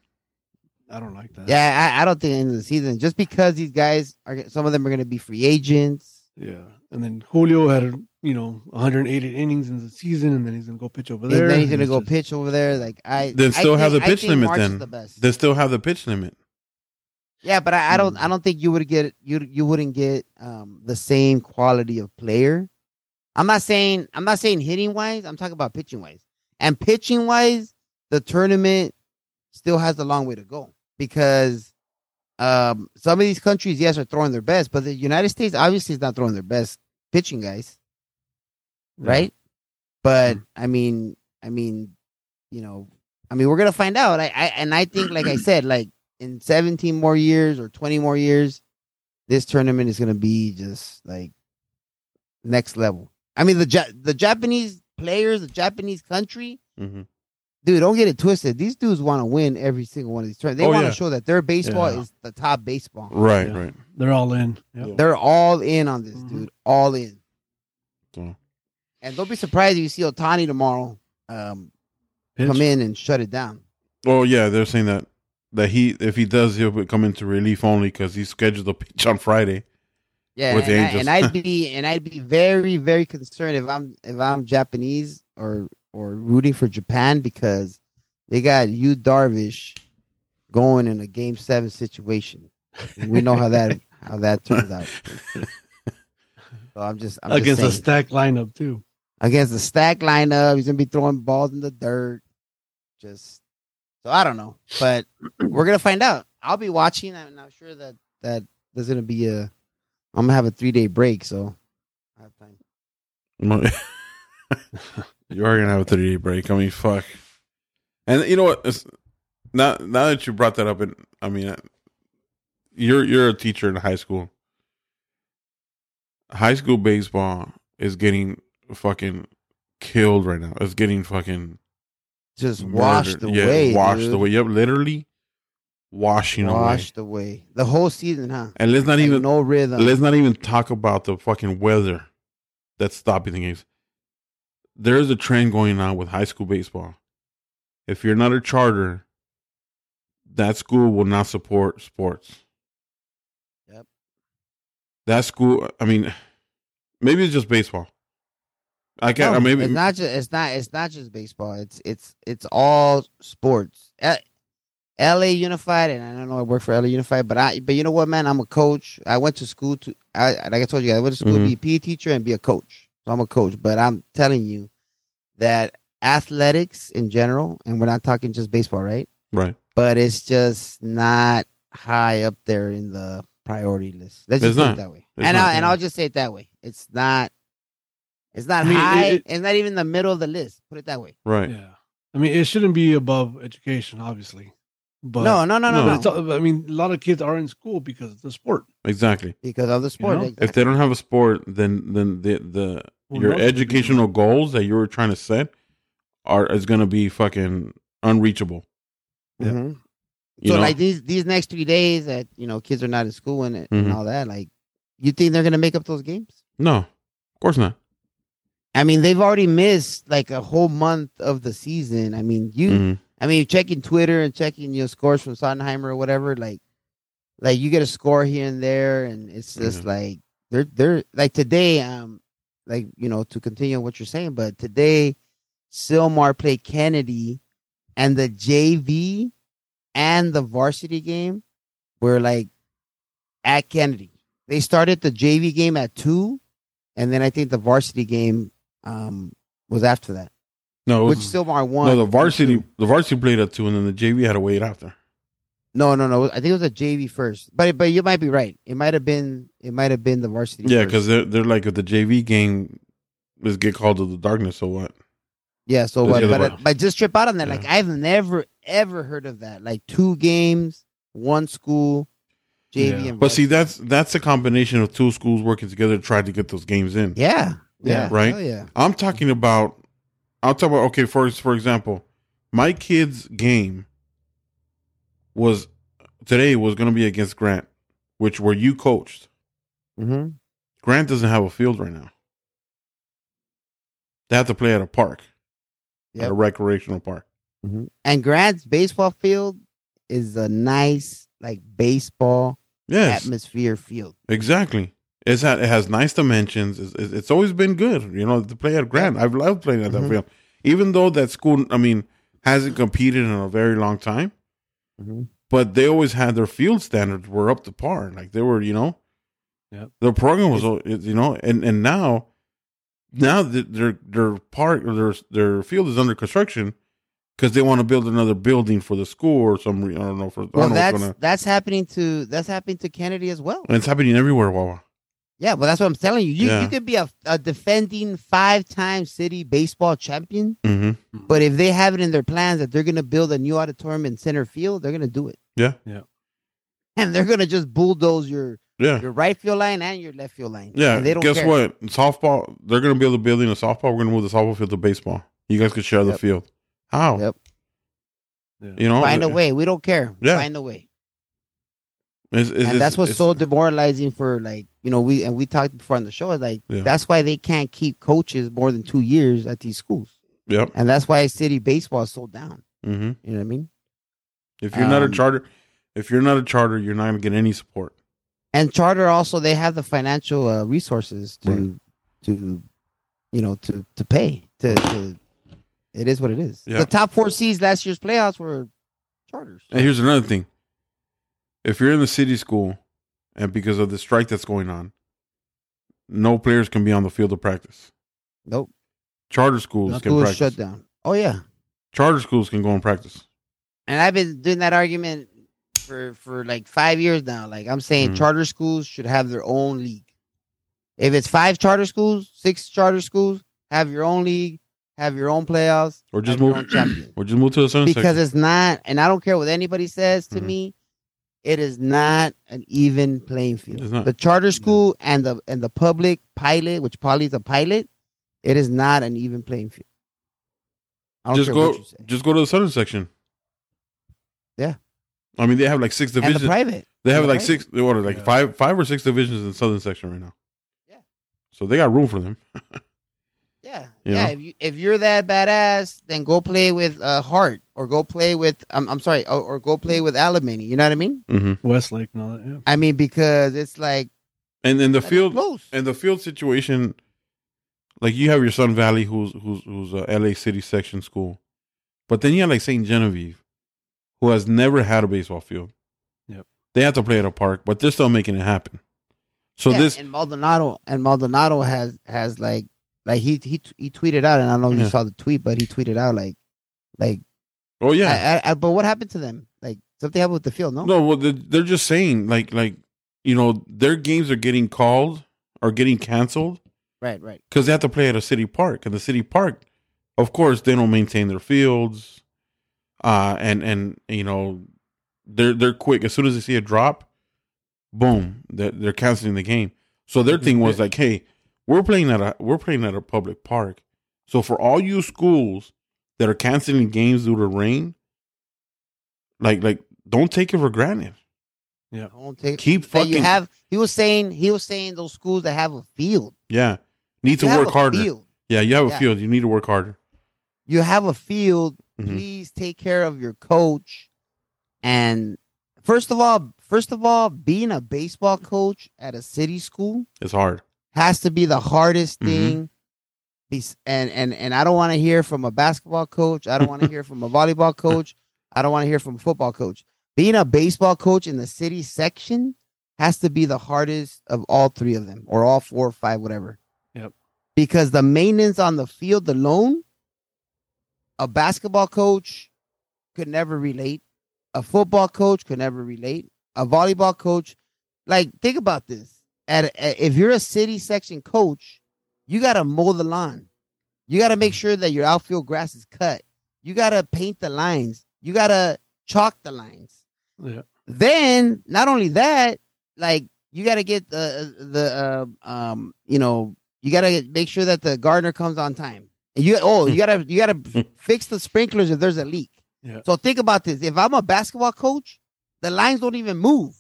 Speaker 3: I don't like that.
Speaker 1: Yeah, I, I don't think end of the season just because these guys are some of them are going to be free agents.
Speaker 3: yeah. And then Julio had you know 180 innings in the season, and then he's gonna go pitch over
Speaker 1: And
Speaker 3: there.
Speaker 1: then he's going to go
Speaker 3: just-
Speaker 1: pitch over there. Like I
Speaker 2: Then
Speaker 1: I
Speaker 2: still have
Speaker 1: think-
Speaker 2: the pitch limit
Speaker 1: March
Speaker 2: then.
Speaker 1: the.
Speaker 2: They still have the pitch limit.
Speaker 1: Yeah, but I, I don't.
Speaker 3: Hmm.
Speaker 1: I don't think you would get you. You wouldn't get um, the same quality of player. I'm not saying. I'm not saying hitting wise. I'm talking about pitching wise. And pitching wise, the tournament still has a long way to go because um, some of these countries, yes, are throwing their best, but the United States obviously is not throwing their best pitching guys,
Speaker 3: Yeah.
Speaker 1: right? But I mean, I mean, you know, I mean, we're gonna find out. I, I and I think, like I said, like in 17 more years or 20 more years, this tournament is gonna be just like next level. I mean, the ja- the Japanese players, the Japanese country,
Speaker 2: hmm
Speaker 1: dude, don't get it twisted. These dudes want to win every single one of these tournaments. They
Speaker 2: Oh,
Speaker 1: want to
Speaker 2: yeah.
Speaker 1: show that their baseball
Speaker 3: Yeah.
Speaker 1: is the top baseball.
Speaker 2: Right,
Speaker 3: Yeah.
Speaker 2: right.
Speaker 3: They're all in. Yep.
Speaker 1: They're all in on this,
Speaker 3: Mhm.
Speaker 1: dude. All in.
Speaker 2: So,
Speaker 1: And don't be surprised if you see Otani tomorrow um, come in and shut it down.
Speaker 2: oh yeah, they're saying that that he if he does he'll be- come into relief only because he's scheduled to pitch on Friday.
Speaker 1: Yeah,
Speaker 2: With
Speaker 1: and,
Speaker 2: the
Speaker 1: I, and I'd be and I'd be very very concerned if I'm if I'm Japanese or or rooting for Japan because they got you Darvish going in a game seven situation. And we know how that how that turns out. So I'm just I'm
Speaker 3: against a
Speaker 1: just saying.
Speaker 3: stacked lineup too.
Speaker 1: against the stack lineup. He's gonna be throwing balls in the dirt. Just so I don't know, but we're gonna find out. I'll be watching, and I'm not sure that that there's gonna be a. I'm gonna have a three day break, so I have time.
Speaker 2: you are gonna have a three day break. I mean, fuck. And you know what? It's, now, now that you brought that up, and I mean, you're you're a teacher in high school. High school baseball is getting fucking killed right now. It's getting fucking
Speaker 1: Just washed
Speaker 2: murdered.
Speaker 1: away,
Speaker 2: washed
Speaker 1: dude.
Speaker 2: away. Yep, literally washing away.
Speaker 1: washed away the whole season, huh?
Speaker 2: And let's not
Speaker 1: Like,
Speaker 2: even
Speaker 1: no rhythm.
Speaker 2: let's not even talk about the fucking weather that's stopping the games. There is a trend going on with high school baseball. If you're not a charter, that school will not support sports.
Speaker 1: Yep.
Speaker 2: That school, I mean, maybe it's just baseball. I can't.
Speaker 1: No,
Speaker 2: maybe
Speaker 1: it's not just it's not it's not just baseball. It's it's it's all sports. Eh, L- LA Unified, and I don't know I work for LA Unified, but I but you know what, man, I'm a coach. I went to school to I like I told you, I went to school
Speaker 2: Mhm.
Speaker 1: to be a PE teacher and be a coach. So I'm a coach, but I'm telling you that athletics in general, and we're not talking just baseball, right?
Speaker 2: right.
Speaker 1: But it's just not high up there in the priority list. Let's
Speaker 2: It's
Speaker 1: just put
Speaker 2: not.
Speaker 1: it that way.
Speaker 2: It's
Speaker 1: and
Speaker 2: not.
Speaker 1: I, and I'll just say it that way. It's not. It's not
Speaker 3: I mean,
Speaker 1: high.
Speaker 3: it-
Speaker 1: it's not even the middle of the list. Put it that way.
Speaker 2: Right.
Speaker 3: Yeah. I mean, it shouldn't be above education, obviously. But
Speaker 1: no, no, no, no,
Speaker 2: no,
Speaker 1: no.
Speaker 3: but all- I mean, a lot of kids are in school because of the sport.
Speaker 2: Exactly.
Speaker 1: because of the sport.
Speaker 3: know?
Speaker 1: exactly.
Speaker 2: If they don't have a sport, then then the the
Speaker 3: Well,
Speaker 2: your
Speaker 3: most of the
Speaker 2: educational goals that you were trying to set are is going to be fucking unreachable.
Speaker 3: Yeah.
Speaker 1: Mhm.
Speaker 2: You
Speaker 1: so
Speaker 2: know?
Speaker 1: like these these next three days that you know kids are not in school and, and
Speaker 2: Mhm.
Speaker 1: all that, like you think they're gonna make up those games?
Speaker 2: No, of course not.
Speaker 1: I mean, they've already missed like a whole month of the season. I mean, you
Speaker 2: Mhm.
Speaker 1: I mean, checking Twitter and checking your scores from Sondheimer or whatever, like, like you get a score here and there, and it's just
Speaker 2: Mhm.
Speaker 1: like they're they're like today, um, like you know to continue what you're saying, but today, Sylmar played Kennedy, and the JV and the varsity game were like at Kennedy. They started the JV game at two, and then I think the varsity game um was after that,
Speaker 2: No, it
Speaker 1: which
Speaker 2: was,
Speaker 1: Sylmar won.
Speaker 2: no. The varsity, the varsity played at two, and then the JV had to wait after.
Speaker 1: No, no, no. I think it was a JV first, but but you might be right. It might have been it might have been the varsity.
Speaker 2: Yeah, because they're they're like if the JV game is get called to the darkness. So what?
Speaker 1: yeah. So what?
Speaker 2: the other
Speaker 1: But
Speaker 2: way.
Speaker 1: but just trip out on that. Like I've never ever heard of that. Like two games, one school, JV
Speaker 3: Yeah.
Speaker 1: and
Speaker 2: But see, that's that's a combination of two schools working together to try to get those games in.
Speaker 1: yeah, yeah,
Speaker 2: Right?
Speaker 1: Hell yeah.
Speaker 2: I'm talking about. I'll talk about okay. For for example, my kid's game was today was going to be against Grant, which where you coached.
Speaker 1: Mm-hmm.
Speaker 2: Grant doesn't have a field right now. They have to play at a park, at a recreational park.
Speaker 1: Mm-hmm. And Grant's baseball field is a nice, like baseball
Speaker 2: Yes,
Speaker 1: atmosphere field.
Speaker 2: exactly. It's had, it has nice dimensions. It's, it's always been good, you know, to play at Grant. I've loved playing at that
Speaker 1: Mhm.
Speaker 2: field, even though that school, I mean, hasn't competed in a very long time.
Speaker 1: Mhm.
Speaker 2: But they always had their field standards were up to par. Like they were, you know,
Speaker 3: Yep.
Speaker 2: their program was, you know, and and now, now their their park or their their field is under construction because they want to build another building for the school or some. I don't know for.
Speaker 1: Well,
Speaker 2: don't know
Speaker 1: that's
Speaker 2: gonna,
Speaker 1: that's happening to that's happening to Kennedy as well.
Speaker 2: and it's happening everywhere, Wawa.
Speaker 1: Yeah, well, that's what I'm telling you. You
Speaker 2: Yeah.
Speaker 1: you could be a, a defending five time city baseball champion,
Speaker 2: Mm-hmm.
Speaker 1: but if they have it in their plans that they're going to build a new auditorium in center field, they're going to do it.
Speaker 2: Yeah.
Speaker 3: Yeah.
Speaker 1: And they're going to just bulldoze your
Speaker 2: Yeah.
Speaker 1: your right field line and your left field line.
Speaker 2: Yeah,
Speaker 1: And they don't
Speaker 2: guess
Speaker 1: care.
Speaker 2: what? Softball, they're going to be able to build a building of softball. We're going to move the softball field to baseball. You guys could share the field. How?
Speaker 1: Yep.
Speaker 2: You know,
Speaker 1: Find a way. We don't care.
Speaker 2: Yeah.
Speaker 1: Find a way.
Speaker 2: It's, it's,
Speaker 1: and that's what's so demoralizing for like you know we and we talked before on the show is like
Speaker 2: Yeah.
Speaker 1: that's why they can't keep coaches more than two years at these schools
Speaker 2: Yep.
Speaker 1: and that's why city baseball is so down
Speaker 2: hmm
Speaker 1: you know what i mean
Speaker 2: If you're not a
Speaker 1: Um,
Speaker 2: charter, if you're not a charter, you're not going to get any support.
Speaker 1: and charter also they have the financial uh, resources to
Speaker 2: Right.
Speaker 1: to you know to to pay to, to it is what it is
Speaker 2: Yeah.
Speaker 1: the top four seeds last year's playoffs were charters
Speaker 2: And here's another thing: if you're in the city school, and because of the strike that's going on, no players can be on the field of practice.
Speaker 1: nope
Speaker 2: Charter schools
Speaker 1: Not
Speaker 2: can
Speaker 1: a
Speaker 2: practice.
Speaker 1: shutdown oh yeah
Speaker 2: Charter schools can go and practice.
Speaker 1: and I've been doing that argument for for like five years now. Like I'm saying,
Speaker 2: Mhm.
Speaker 1: charter schools should have their own league. If it's five charter schools, six charter schools, have your own league, have your own playoffs,
Speaker 2: Or just move-. Or just move to the center
Speaker 1: because
Speaker 2: section.
Speaker 1: it's not, and I don't care what anybody says to
Speaker 2: Mhm.
Speaker 1: me. It is not an even playing field. The charter school and the and the public pilot, which probably is a pilot, it is not an even playing field.
Speaker 2: Just go.
Speaker 1: what you say.
Speaker 2: Just go to the southern section.
Speaker 1: Yeah.
Speaker 2: I mean, they have like six
Speaker 1: And the
Speaker 2: divisions.
Speaker 1: private.
Speaker 2: They have
Speaker 1: the
Speaker 2: like
Speaker 1: private.
Speaker 2: six, what, like
Speaker 3: Yeah.
Speaker 2: five, five or six divisions in the southern section right now.
Speaker 1: Yeah.
Speaker 2: So they got room for them.
Speaker 1: Yeah,
Speaker 2: You
Speaker 1: yeah.
Speaker 2: know?
Speaker 1: If you if you're that badass, then go play with uh, Hart or go play with I'm I'm sorry or, or go play with Alemany. You know what I mean?
Speaker 2: Mm-hmm.
Speaker 3: Westlake and all that. Yeah.
Speaker 1: I mean because it's like
Speaker 2: And then the field,
Speaker 1: close.
Speaker 2: and the field situation, like you have your Sun Valley, who's who's who's a LA City section school, but then you have like Saint Genevieve, who has never had a baseball field.
Speaker 3: Yep.
Speaker 2: They have to play at a park, but they're still making it happen. So
Speaker 1: Yeah,
Speaker 2: this,
Speaker 1: and Maldonado and Maldonado has has like like he he he tweeted out and I don't know if
Speaker 2: Yeah.
Speaker 1: you saw the tweet, but he tweeted out like like
Speaker 2: oh yeah,
Speaker 1: I, I, I, but what happened to them? Like something happened with the field? No,
Speaker 2: No, well, they're, they're just saying like like you know their games are getting called or getting canceled
Speaker 1: right, right.
Speaker 2: because they have to play at a city park, and the city park, of course, they don't maintain their fields, uh, and and you know they're they're quick as soon as they see a drop, boom, they're, they're canceling the game. So their thing was like, hey, we're playing at a we're playing at a public park, so for all you schools that are canceling games due to rain, like like don't take it for granted.
Speaker 1: Don't take
Speaker 2: Keep
Speaker 1: that you have. He was saying he was saying those schools that have a field
Speaker 2: yeah. Need to
Speaker 1: You have
Speaker 2: work harder.
Speaker 1: Field.
Speaker 2: Yeah, you have a field. You need to work harder.
Speaker 1: You have a field
Speaker 2: Mhm.
Speaker 1: please take care of your coach and first of all first of all being a baseball coach at a city school
Speaker 2: It's hard.
Speaker 1: Has to be the hardest
Speaker 2: Mhm.
Speaker 1: thing Bes- and and and i don't want to hear from a basketball coach i don't want to hear from a volleyball coach i don't want to hear from a football coach being a baseball coach in the city section has to be the hardest of all three of them or all four or five whatever
Speaker 3: Yep.
Speaker 1: because the maintenance on the field alone a basketball coach could never relate. A football coach could never relate. A volleyball coach, like think about this. At, at if you're a city section coach, you got to mow the lawn. You got to make sure that your outfield grass is cut. You got to paint the lines. You got to chalk the lines.
Speaker 3: Yeah.
Speaker 1: Then not only that, like you got to get the the uh, um you know you got to make sure that the gardener comes on time. And you oh you gotta you gotta fix the sprinklers if there's a leak.
Speaker 3: Yeah.
Speaker 1: So think about this: if I'm a basketball coach, the lines don't even move.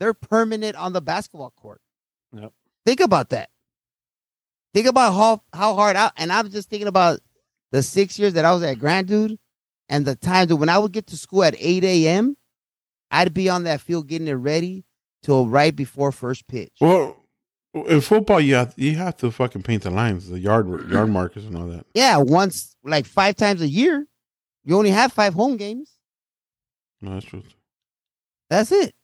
Speaker 1: They're permanent on the basketball court.
Speaker 3: Yep.
Speaker 1: Think about that. Think about how how hard I and I'm just thinking about the six years that I was at Grant Dude and the times that when I would get to school at 8 a.m., I'd be on that field getting it ready till right before first pitch.
Speaker 2: Well, in football, you have you have to fucking paint the lines, the yard yard markers, and all that.
Speaker 1: Yeah, once like five times a year. You only have five home games.
Speaker 2: No, that's true.
Speaker 1: That's it.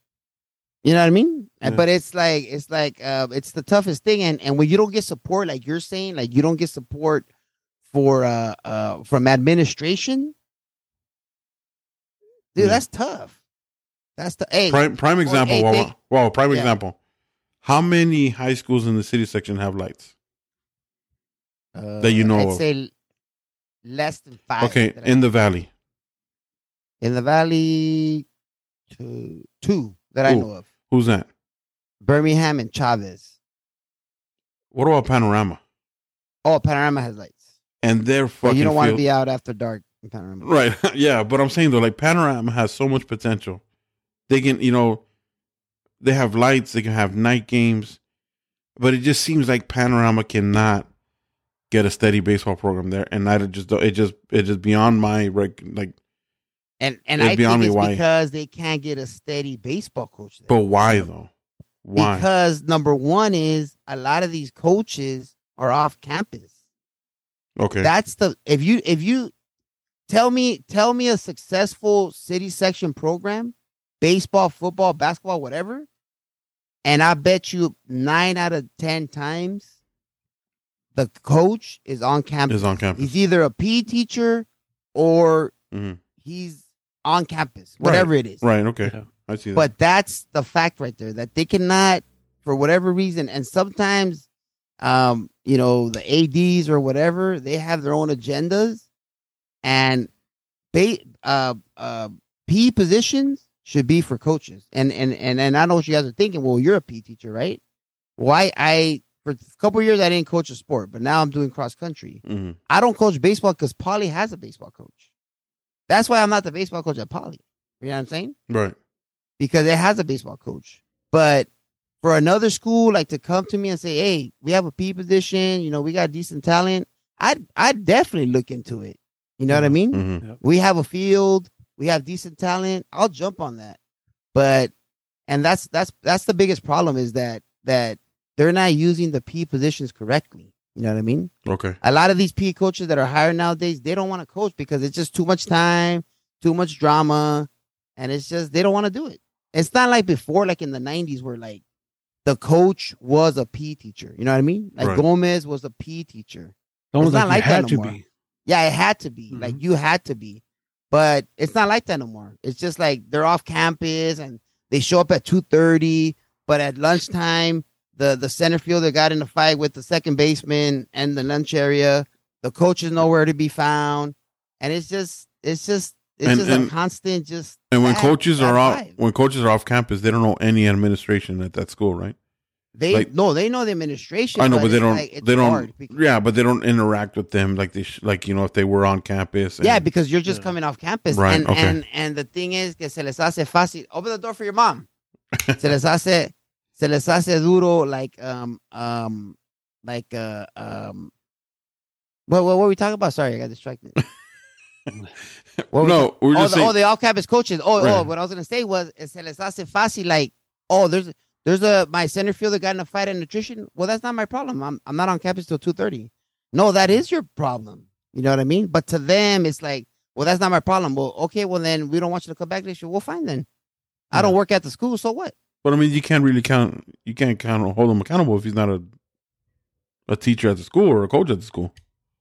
Speaker 1: You know what I mean?
Speaker 2: Yeah.
Speaker 1: But it's like it's like uh, it's the toughest thing, and and when you don't get support, like you're saying, like you don't get support for uh uh from administration, dude,
Speaker 2: Yeah.
Speaker 1: that's tough. That's the hey,
Speaker 2: Prime prime example.
Speaker 1: hey,
Speaker 2: wow,
Speaker 1: think-
Speaker 2: wow, prime
Speaker 1: Yeah.
Speaker 2: example. How many high schools in the city section have lights?
Speaker 1: uh,
Speaker 2: that you know
Speaker 1: I'd
Speaker 2: of.
Speaker 1: say less than five.
Speaker 2: Okay,
Speaker 1: that I-
Speaker 2: in the valley.
Speaker 1: in the valley, two two that I know of,
Speaker 2: Who's that?
Speaker 1: Birmingham and Chavez.
Speaker 2: What about Panorama?
Speaker 1: Oh, Panorama has lights.
Speaker 2: And their
Speaker 1: But
Speaker 2: fucking
Speaker 1: you don't want to be out after dark in Panorama.
Speaker 2: Right. yeah, but I'm saying though, like Panorama has so much potential. They can, you know, they have lights, they can have night games, but it just seems like Panorama cannot get a steady baseball program there, and I just it just it just beyond my rec- like.
Speaker 1: And and
Speaker 2: It's
Speaker 1: I think it's
Speaker 2: why.
Speaker 1: because they can't get a steady baseball coach there.
Speaker 2: But why though? Why?
Speaker 1: Because number one is a lot of these coaches are off campus.
Speaker 2: okay.
Speaker 1: That's the if you if you tell me tell me a successful city section program, baseball, football, basketball, whatever, and I bet you nine out of ten times the coach is on campus.
Speaker 2: is on campus.
Speaker 1: He's either a PE teacher or
Speaker 2: Mhm.
Speaker 1: he's on campus, whatever it is.
Speaker 2: Right. Okay.
Speaker 3: Yeah.
Speaker 2: I see that.
Speaker 1: But that's the fact right there that they cannot, for whatever reason, and sometimes, um, you know, the ads or whatever they have their own agendas, and they uh uh P positions should be for coaches. And and and and I know what you guys are thinking. Well, you're a P teacher, right? Why I for a couple of years I didn't coach a sport, but now I'm doing cross country.
Speaker 2: Mhm.
Speaker 1: I don't coach baseball because Poly has a baseball coach. That's why I'm not the baseball coach at Poly. You know what I'm saying?
Speaker 2: Right.
Speaker 1: because it has a baseball coach. But for another school like to come to me and say, "Hey, we have a P position. You know, we got decent talent." I'd I'd definitely look into it. You know what I mean?
Speaker 2: Mhm.
Speaker 1: We have a field. We have decent talent. I'll jump on that. But and that's that's that's the biggest problem is that that they're not using the P positions correctly. You know what I mean?
Speaker 2: Okay.
Speaker 1: a lot of these PE coaches that are hired nowadays, they don't want to coach because it's just too much time, too much drama, and it's just they don't want to do it. It's not like before, like in the '90s, where like the coach was a PE teacher. You know what I mean? Like
Speaker 2: Right.
Speaker 1: Gomez was a PE teacher.
Speaker 3: Almost
Speaker 1: not
Speaker 3: like,
Speaker 1: like
Speaker 3: you
Speaker 1: that
Speaker 3: had
Speaker 1: no
Speaker 3: to
Speaker 1: more.
Speaker 3: be.
Speaker 1: Yeah, it had to be. Mm-hmm. Like you had to be. But it's not like that no more. It's just like they're off campus and they show up at 2:30, but at lunchtime, the the center fielder got in a fight with the second baseman and the lunch area. The coach is nowhere to be found. And it's just it's just it's
Speaker 2: And-
Speaker 1: just
Speaker 2: and-
Speaker 1: a constant just
Speaker 2: And when
Speaker 1: bad-
Speaker 2: coaches
Speaker 1: bad
Speaker 2: are off, when coaches are off campus, they don't know any administration at that school, right?
Speaker 1: they
Speaker 2: like-
Speaker 1: no, they know the administration.
Speaker 2: I know, but they don't.
Speaker 1: like-
Speaker 2: they don't.
Speaker 1: because-
Speaker 2: yeah, but they don't interact with them like they sh- like you know if they were on campus. and-
Speaker 1: Yeah, because you're just
Speaker 3: Yeah.
Speaker 1: coming off campus.
Speaker 2: Right,
Speaker 1: And,
Speaker 2: okay.
Speaker 1: and and the thing is que se les hace fácil. Open the door for your mom. se les hace se les hace duro like um um like uh um what what what were we talking about? Sorry, I got distracted. What
Speaker 2: no, we're
Speaker 1: oh,
Speaker 2: just
Speaker 1: the,
Speaker 2: saying.
Speaker 1: oh, the all campus coaches. Oh, oh, what I was gonna say was eh, se les hace fácil like oh there's there's a my center fielder got in a fight at nutrition. Well, that's not my problem. I'm I'm not on campus till two thirty. No, that is your problem. You know what I mean? But to them, it's like, well, that's not my problem. Well, okay, well then we don't want you to come back next year. Well, fine then. I don't work at the school, so what?
Speaker 2: But I mean, you can't really count. You can't count hold him accountable if he's not a a teacher at the school or a coach at the school.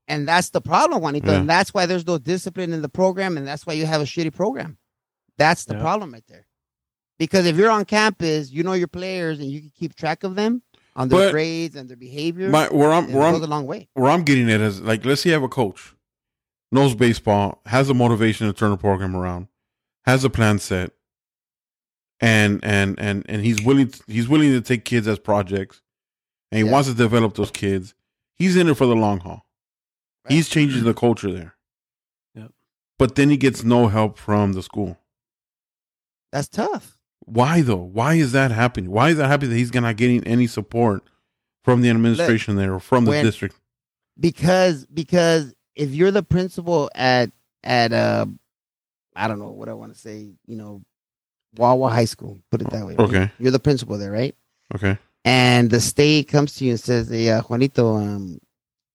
Speaker 1: And that's the problem, Juanito.
Speaker 2: Yeah.
Speaker 1: And that's why there's no discipline in the program, and that's why you have a shitty program. That's the
Speaker 3: Yeah.
Speaker 1: problem right there. Because if you're on campus, you know your players, and you can keep track of them on their
Speaker 2: But
Speaker 1: grades and their behavior.
Speaker 2: My where I'm
Speaker 1: and
Speaker 2: where I'm
Speaker 1: a long way.
Speaker 2: where I'm getting at is like, let's say you have a coach, knows baseball, has the motivation to turn the program around, has a plan set, and and and and he's willing he's willing to take kids as projects, and he
Speaker 1: Yeah.
Speaker 2: wants to develop those kids. He's in it for the long haul.
Speaker 1: Right.
Speaker 2: He's changing the culture there.
Speaker 3: Yep.
Speaker 2: But then he gets no help from the school.
Speaker 1: That's tough.
Speaker 2: Why though? Why is that happening? Why is that happening that he's not getting any support from the administration there or from the
Speaker 1: when-
Speaker 2: district?
Speaker 1: because because if you're the principal at at uh I don't know what I want to say, you know, Wawa High School, put it that way. right?
Speaker 2: Okay.
Speaker 1: You're the principal there, right?
Speaker 2: Okay.
Speaker 1: And the state comes to you and says, "Hey, uh, Juanito, um,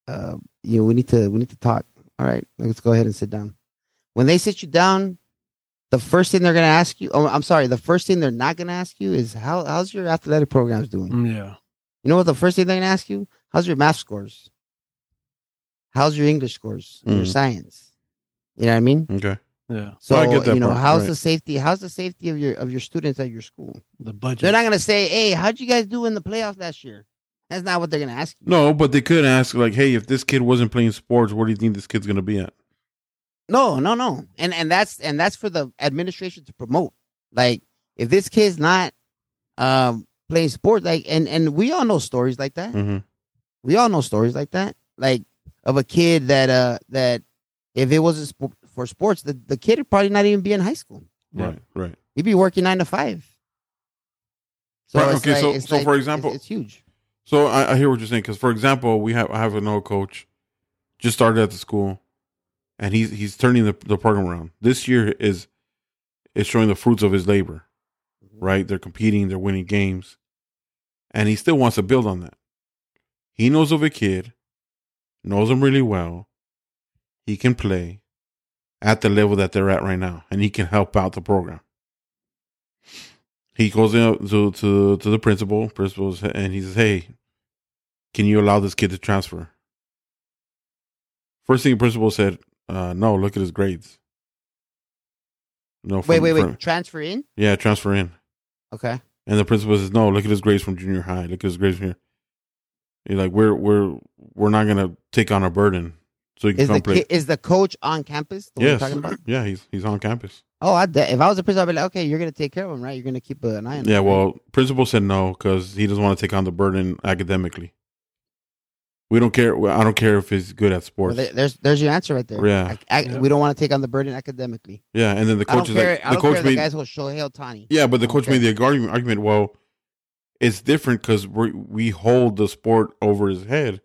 Speaker 1: uh, you know, we need to we need to talk. All right, let's go ahead and sit down." When they sit you down, the first thing they're gonna ask you, oh, I'm sorry, the first thing they're not gonna ask you is how how's your athletic programs doing?
Speaker 3: Mm, Yeah.
Speaker 1: You know what the first thing they're gonna ask you? How's your math scores? How's your English scores? Your
Speaker 2: Mhm.
Speaker 1: science? You know what I mean?
Speaker 2: Okay.
Speaker 3: Yeah.
Speaker 1: So
Speaker 2: I get that
Speaker 1: you know,
Speaker 2: part,
Speaker 1: how's
Speaker 2: right.
Speaker 1: the safety? How's the safety of your of your students at your school?
Speaker 3: The budget.
Speaker 1: They're not gonna say, "Hey, how'd you guys do in the playoffs last year?" That's not what they're gonna ask you.
Speaker 2: No, but they could ask like, "Hey, if this kid wasn't playing sports, where do you think this kid's gonna be at?"
Speaker 1: No, no, no. And and that's and that's for the administration to promote. Like if this kid's not um playing sports, like and and we all know stories like that.
Speaker 2: hmm
Speaker 1: We all know stories like that. Like of a kid that uh that if it wasn't for sports, the, the kid would probably not even be in high school.
Speaker 3: Yeah.
Speaker 2: Right. Right.
Speaker 1: He'd be working nine to five. So
Speaker 2: Right, okay,
Speaker 1: like-
Speaker 2: so- so
Speaker 1: like-
Speaker 2: for example-
Speaker 1: it's, huge.
Speaker 2: So I, I hear what you're saying because, for example, we have I have an old coach, just started at the school, and he's he's turning the, the program around. This year is is showing the fruits of his labor. Mm-hmm. Right, they're competing, they're winning games, and he still wants to build on that. He knows of a kid, knows him really well. He can play at the level that they're at right now, and he can help out the program. He goes in to to to the principal, principals, and he says, "Hey, can you allow this kid to transfer?" First thing the principal said, uh, "No, look at his grades." No,
Speaker 1: Wait, wait, wait.
Speaker 2: from-
Speaker 1: Transfer in?
Speaker 2: yeah, transfer in.
Speaker 1: Okay.
Speaker 2: And the principal says, "No, look at his grades from junior high. Look at his grades from here." You're like, "We're we're we're not gonna take on a burden, so you can
Speaker 1: Is
Speaker 2: come
Speaker 1: the
Speaker 2: play."
Speaker 1: is the coach on campus? The
Speaker 2: yes,
Speaker 1: talking about?
Speaker 2: yeah, he's he's on campus.
Speaker 1: Oh, I de- if I was a principal, I'd be like, okay, you're gonna take care of him, right? You're gonna keep an eye on him.
Speaker 2: Yeah,
Speaker 1: right?
Speaker 2: well, principal said no because he doesn't want to take on the burden academically. We don't care. I don't care if he's good at sports.
Speaker 1: there- there's there's your answer right there.
Speaker 2: Yeah.
Speaker 1: I, I,
Speaker 3: Yeah.
Speaker 1: We don't want to take on the burden academically.
Speaker 2: yeah, and then the coach is
Speaker 1: care.
Speaker 2: like,
Speaker 1: I
Speaker 2: the coach
Speaker 1: care
Speaker 2: made,
Speaker 1: the guys who Shohei Ohtani.
Speaker 2: yeah, but the coach
Speaker 1: Okay.
Speaker 2: made the argument. Argument, well, it's different because we we hold the sport over his head,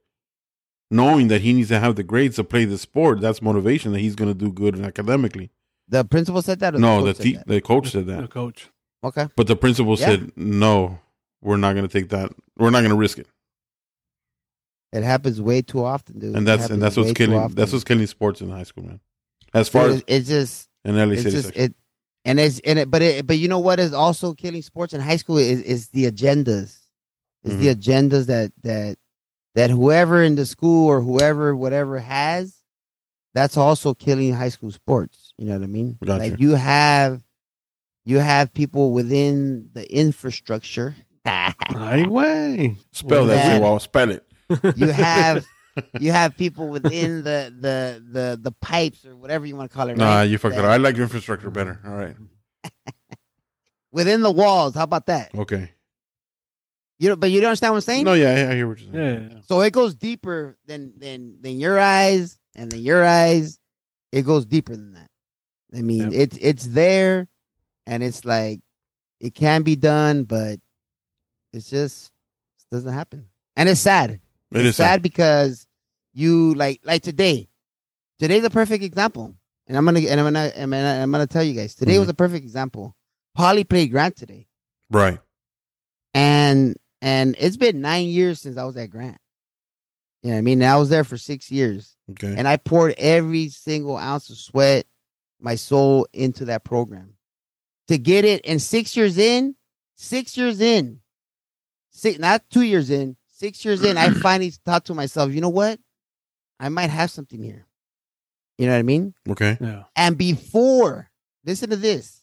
Speaker 2: knowing that he needs to have the grades to play the sport. That's motivation that he's going to do good academically.
Speaker 1: The principal said that. Or
Speaker 2: No,
Speaker 1: the
Speaker 2: the
Speaker 1: coach said
Speaker 2: te-
Speaker 1: that?
Speaker 2: the coach said
Speaker 3: The coach.
Speaker 1: Okay.
Speaker 2: but the principal
Speaker 1: Yeah.
Speaker 2: said no. We're not going to take that. We're not going to risk it.
Speaker 1: It happens way too often, dude.
Speaker 2: And that's and that's what's killing. That's what's killing sports in high school, man. As far
Speaker 1: Dude,
Speaker 2: as
Speaker 1: it's just
Speaker 2: in LA
Speaker 1: it's
Speaker 2: City,
Speaker 1: just
Speaker 2: section.
Speaker 1: it and it's and it but it but you know what is also killing sports in high school is is the agendas is the
Speaker 2: Mm-hmm.
Speaker 1: agendas that that that whoever in the school or whoever whatever has that's also killing high school sports you know what i mean
Speaker 2: Gotcha.
Speaker 1: like you have you have people within the infrastructure
Speaker 3: Ay, way.
Speaker 2: spell that. Well, spell it.
Speaker 1: you have you have people within the the the the pipes or whatever you want to call it
Speaker 2: Nah,
Speaker 1: right?
Speaker 2: you fucked it
Speaker 1: That-
Speaker 2: up. I like your infrastructure better. All right.
Speaker 1: within the walls how about that
Speaker 2: Okay.
Speaker 1: You know but you don't understand what i'm saying
Speaker 2: No, yeah, I I hear what you're saying.
Speaker 3: Yeah.
Speaker 1: So it goes deeper than than than your eyes and then your eyes. It goes deeper than that. I mean,
Speaker 3: Yep.
Speaker 1: it's it's there, and it's like it can be done, but it's just it doesn't happen, and it's sad.
Speaker 2: It
Speaker 1: it's
Speaker 2: is
Speaker 1: sad,
Speaker 2: sad.
Speaker 1: because you like like today. Today's a perfect example, and I'm gonna and I'm gonna I'm gonna, I'm gonna tell you guys. Today
Speaker 2: Mhm.
Speaker 1: was a perfect example. Poly played Grant today,
Speaker 2: Right.
Speaker 1: and and it's been nine years since I was at Grant. You know what I mean? And I was there for six years,
Speaker 2: Okay.
Speaker 1: and I poured every single ounce of sweat, my soul into that program to get it. And six years in, six years in, six not two years in, six years in, I finally thought to myself, you know what? I might have something here. You know what I mean?
Speaker 2: okay.
Speaker 3: Yeah.
Speaker 1: And before, listen to this,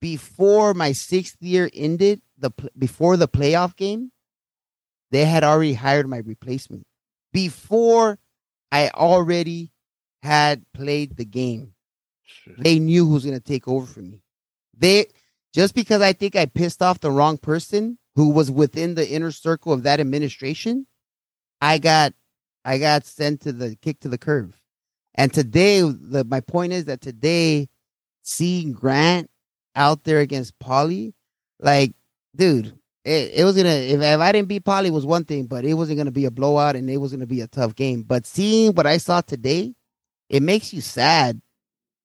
Speaker 1: before my sixth year ended, the before the playoff game, they had already hired my replacement. Before I already had played the game, they knew who was going to take over for me. They just because I think I pissed off the wrong person who was within the inner circle of that administration, I got I got sent to the kick to the curve. And today, the, my point is that today, seeing Grant out there against Poly, like, dude, it, it was gonna if, if I didn't beat Poly was one thing, but it wasn't gonna be a blowout and it was gonna be a tough game. But seeing what I saw today, it makes you sad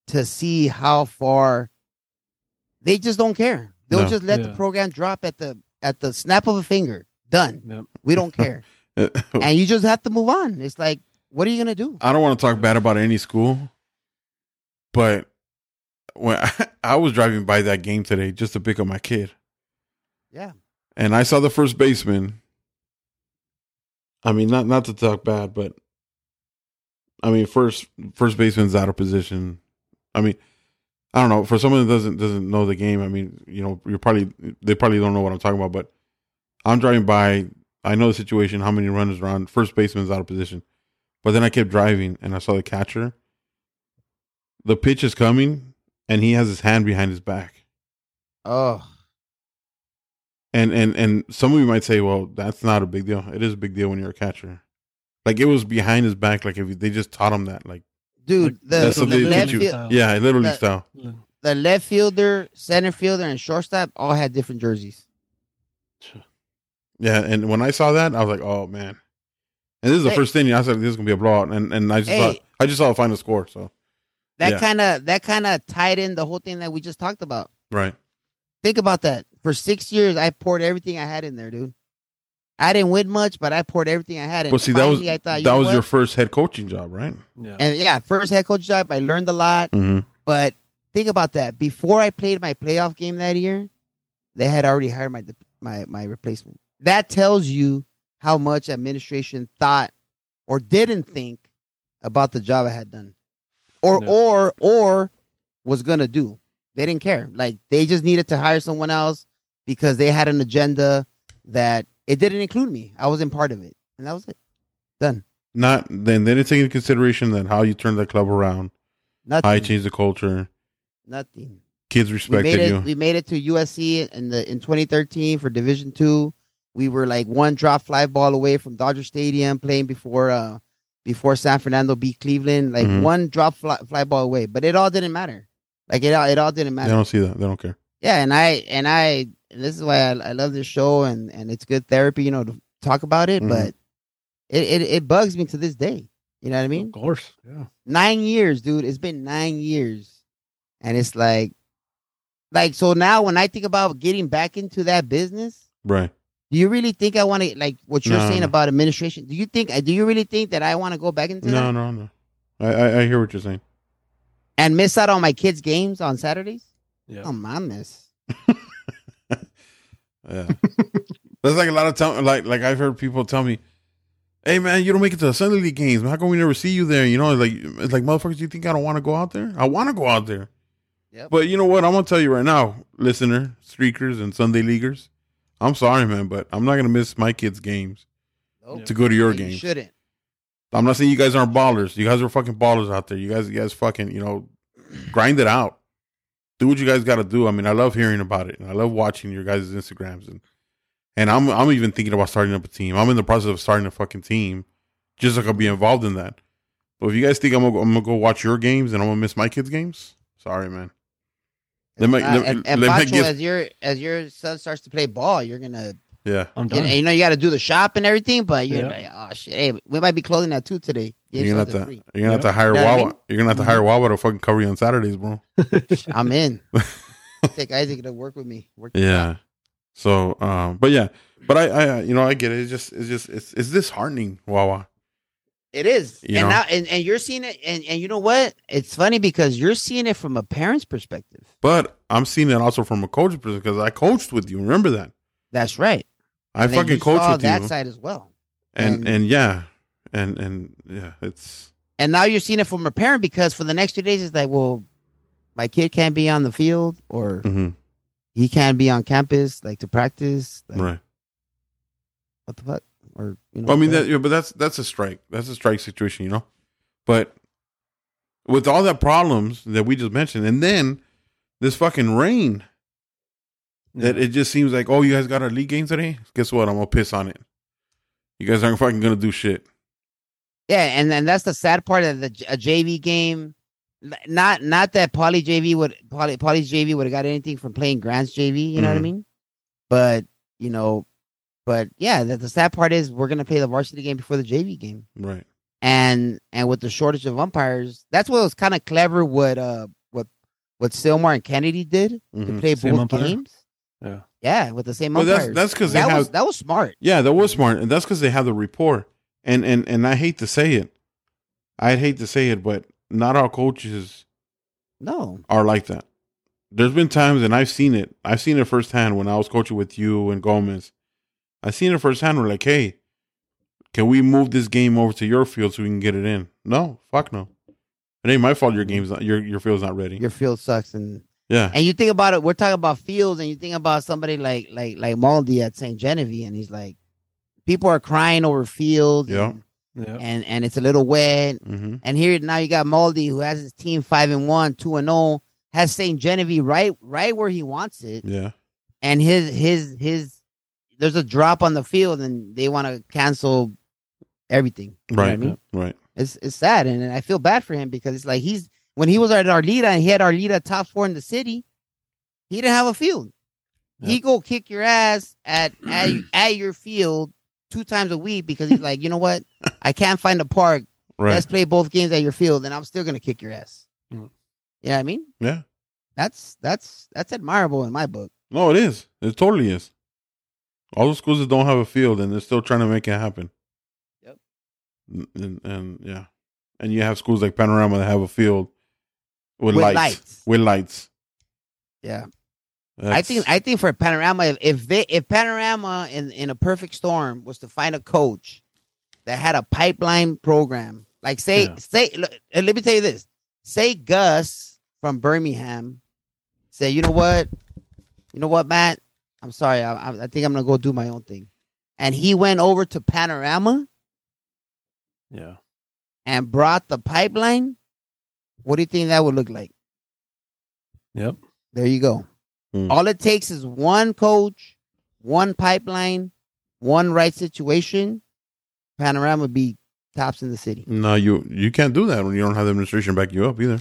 Speaker 1: to see how far they just don't care. They'll
Speaker 2: No.
Speaker 1: just let the program drop at the at the snap of a finger. Done.
Speaker 3: Yep.
Speaker 1: We don't care. and you just have to move on. It's like, what are you gonna do?
Speaker 2: I don't want to talk bad about any school, but when I, I was driving by that game today just to pick up my kid,
Speaker 1: Yeah.
Speaker 2: and I saw the first baseman. I mean, not not to talk bad, but I mean, first first baseman's out of position. I mean, I don't know. For someone that doesn't doesn't know the game, I mean, you know, you're probably they probably don't know what I'm talking about. But I'm driving by. I know the situation. How many runners are on? First baseman's out of position. But then I kept driving and I saw the catcher. The pitch is coming, and he has his hand behind his back.
Speaker 1: Oh,
Speaker 2: And and and some of you might say, well, that's not a big deal. It is a big deal when you're a catcher. Like it was behind his back. Like if they just taught him that. Like
Speaker 1: dude, the,
Speaker 2: That's
Speaker 1: the,
Speaker 2: something they
Speaker 1: left
Speaker 2: teach you. yeah, literally
Speaker 1: That-
Speaker 2: style.
Speaker 1: the left fielder, center fielder, and shortstop all had different jerseys.
Speaker 2: Yeah, and when I saw that, I was like, oh man. And this is the
Speaker 1: Hey.
Speaker 2: first thing I said. This is gonna be a blowout, and and I just
Speaker 1: Hey.
Speaker 2: thought I just saw the final score. So
Speaker 1: That
Speaker 2: Yeah.
Speaker 1: kind of that kind of tied in the whole thing that we just talked about.
Speaker 2: right,
Speaker 1: Think about that. For six years, I poured everything I had in there, dude. I didn't win much, but I poured everything I had. in.
Speaker 2: well, see, that was
Speaker 1: I thought,
Speaker 2: that was
Speaker 1: what?
Speaker 2: your first head coaching job, right?
Speaker 3: Yeah.
Speaker 1: and yeah, first head coach job. I learned a lot,
Speaker 2: Mm-hmm.
Speaker 1: but think about that. Before I played my playoff game that year, they had already hired my my my replacement. That tells you how much administration thought or didn't think about the job I had done, or or or was gonna do. They didn't care. Like they just needed to hire someone else because they had an agenda that it didn't include me. I wasn't part of it, and that was it. Done.
Speaker 2: Not then they didn't take into consideration that how you turned the club around,
Speaker 1: Nothing.
Speaker 2: how you changed the culture,
Speaker 1: Nothing.
Speaker 2: kids
Speaker 1: we
Speaker 2: respected
Speaker 1: made it.
Speaker 2: you.
Speaker 1: We made it to USC in the in 2013 for Division Two. We were like one drop fly ball away from Dodger Stadium, playing before uh before San Fernando beat Cleveland. Like
Speaker 2: Mhm.
Speaker 1: one drop fly, fly ball away, but it all didn't matter. Like it all it all didn't matter.
Speaker 2: They don't see that. They don't care.
Speaker 1: Yeah, and I and I and this is why I, I love this show and and it's good therapy, you know, to talk about it.
Speaker 2: Mhm.
Speaker 1: But it, it it bugs me to this day. You know what I mean?
Speaker 3: Of course. Yeah.
Speaker 1: nine years, dude. It's been nine years, and it's like, like so now when I think about getting back into that business,
Speaker 2: Right.
Speaker 1: Do you really think I want to like what you're
Speaker 2: No,
Speaker 1: saying
Speaker 2: no.
Speaker 1: about administration? Do you think? Uh, do you really think that I want to go back into
Speaker 2: No,
Speaker 1: that
Speaker 2: no, no. I, I I hear what you're saying.
Speaker 1: and miss out on my kids' games on Saturdays?
Speaker 3: Yeah.
Speaker 1: Oh, mames.
Speaker 2: Yeah. That's like a lot of time. Like like I've heard people tell me, "Hey man, you don't make it to the Sunday league games. How come we never see you there?" You know, like it's like motherfuckers. You think I don't want to go out there? I want to go out there.
Speaker 1: Yep.
Speaker 2: But you know what? I'm gonna tell you right now, listener, streakers, and Sunday leaguers. I'm sorry, man, but I'm not gonna miss my kids' games
Speaker 1: Nope.
Speaker 2: to go to your
Speaker 1: You
Speaker 2: games.
Speaker 1: shouldn't.
Speaker 2: I'm not saying you guys aren't ballers. You guys are fucking ballers out there. You guys, you guys fucking, you know, grind it out. Do what you guys got to do. I mean, I love hearing about it, and I love watching your guys' Instagrams, and and I'm I'm even thinking about starting up a team. I'm in the process of starting a fucking team, just so I can be involved in that. But if you guys think I'm gonna, I'm gonna go watch your games and I'm gonna miss my kids' games, sorry, man. Let me-
Speaker 1: Uh,
Speaker 2: let-
Speaker 1: and and
Speaker 2: let me
Speaker 1: Pancho,
Speaker 2: give-
Speaker 1: as your as your son starts to play ball, you're gonna
Speaker 2: Yeah,
Speaker 3: I'm
Speaker 1: you
Speaker 3: done.
Speaker 1: know, you know you got to do the shop and everything, but you're
Speaker 3: Yeah.
Speaker 1: like, oh shit, hey, we might be closing at two today. Give
Speaker 2: you're gonna have to you're gonna have to hire
Speaker 1: You know what I
Speaker 2: Wawa.
Speaker 1: mean? Mm-hmm.
Speaker 2: You're gonna have to hire Wawa to fucking cover you on Saturdays, bro.
Speaker 1: I'm in. Take Isaac to work with me. Work
Speaker 2: Yeah. So, um, but yeah, but I, I, you know, I get it. It's just, it's just, it's, it's disheartening, Wawa.
Speaker 1: It is.
Speaker 2: You
Speaker 1: and
Speaker 2: know?
Speaker 1: now and, and you're seeing it and, and you know what? It's funny because you're seeing it from a parent's perspective.
Speaker 2: But I'm seeing it also from a coach's perspective because I coached with you. Remember that?
Speaker 1: That's right.
Speaker 2: I
Speaker 1: And
Speaker 2: fucking
Speaker 1: you
Speaker 2: coached with
Speaker 1: that
Speaker 2: you,
Speaker 1: side as well.
Speaker 2: and,
Speaker 1: and-
Speaker 2: and yeah, and and yeah, it's
Speaker 1: And now you're seeing it from a parent because for the next two days it's like, well, my kid can't be on the field or
Speaker 2: mhm,
Speaker 1: he can't be on campus like to practice. Like,
Speaker 2: right.
Speaker 1: What the fuck? Or you know
Speaker 2: Well, I mean that, yeah, but that's that's a strike. That's a strike situation, you know. But with all that problems that we just mentioned, and then this fucking rain, that it just seems like, oh, you guys got our league game today. Guess what? I'm gonna piss on it. You guys aren't fucking gonna do shit.
Speaker 1: Yeah, and then that's the sad part of the a JV game. not not that Poly JV would Poly Poly's JV would have got anything from playing Grant's JV. You know what I
Speaker 2: Mhm.
Speaker 1: mean? But you know, but yeah, the, the sad part is we're gonna play the varsity game before the JV game,
Speaker 2: Right.
Speaker 1: and and with the shortage of umpires, that's what was kind of clever. What uh what what Sylmar and Kennedy did
Speaker 2: Mhm.
Speaker 1: to play
Speaker 3: Same
Speaker 1: both
Speaker 3: umpire?
Speaker 1: games.
Speaker 3: Yeah.
Speaker 1: Yeah, with the same
Speaker 2: Well,
Speaker 1: umpires.
Speaker 2: that's because
Speaker 1: that
Speaker 2: have
Speaker 1: was that was smart.
Speaker 2: Yeah, that was smart, and that's because they have the rapport. And and and I hate to say it, I'd hate to say it, but not all coaches
Speaker 1: No,
Speaker 2: are like that. There's been times, and I've seen it. I've seen it firsthand when I was coaching with you and Gomez. I've seen it firsthand. We're like, hey, can we move this game over to your field so we can get it in? No, fuck no. It ain't my fault. Your game's not your your field's not ready.
Speaker 1: your field sucks, and
Speaker 2: yeah,
Speaker 1: and you think about it. We're talking about fields, and you think about somebody like like like Maldi at St. Genevieve, and he's like, people are crying over fields.
Speaker 2: Yeah.
Speaker 1: and-
Speaker 3: Yeah.
Speaker 1: and and it's a little wet.
Speaker 2: hmm
Speaker 1: And here now you got Maldi who has his team five and one, two and zero, has St. Genevieve right right where he wants it,
Speaker 2: yeah,
Speaker 1: and his his his there's a drop on the field, and they want to cancel everything. You know what I
Speaker 2: right,
Speaker 1: mean?
Speaker 2: right.
Speaker 1: It's it's sad, and I feel bad for him because it's like he's when he was at Arleta and he had Arleta top four in the city, he didn't have a field. He go kick your ass at at, at your field two times a week because he's like, you know what, I can't find a park.
Speaker 2: Right.
Speaker 1: Let's play both games at your field, and I'm still gonna kick your ass.
Speaker 3: Mm.
Speaker 1: You know what I mean?
Speaker 2: yeah.
Speaker 1: That's that's that's admirable in my book.
Speaker 2: No, it is. It totally is. All the schools that don't have a field and they're still trying to make it happen.
Speaker 1: Yep.
Speaker 2: And, and, yeah, and you have schools like Panorama that have a field with,
Speaker 1: With
Speaker 2: lights,
Speaker 1: lights.
Speaker 2: With lights.
Speaker 1: Yeah, I think I think for Panorama, if if, they, if Panorama in in a perfect storm was to find a coach that had a pipeline program, like say
Speaker 3: Yeah.
Speaker 1: say, look, let me tell you this: say Gus from Birmingham, say, you know what, you know what, Matt, I'm sorry, I, I I think I'm gonna go do my own thing, and he went over to Panorama
Speaker 3: Yeah.
Speaker 1: and brought the pipeline. What do you think that would look like?
Speaker 3: Yep.
Speaker 1: There you go.
Speaker 2: Hmm.
Speaker 1: All it takes is one coach, one pipeline, one right situation. Panorama would be tops in the city.
Speaker 2: no, you you can't do that when you don't have the administration back you up either.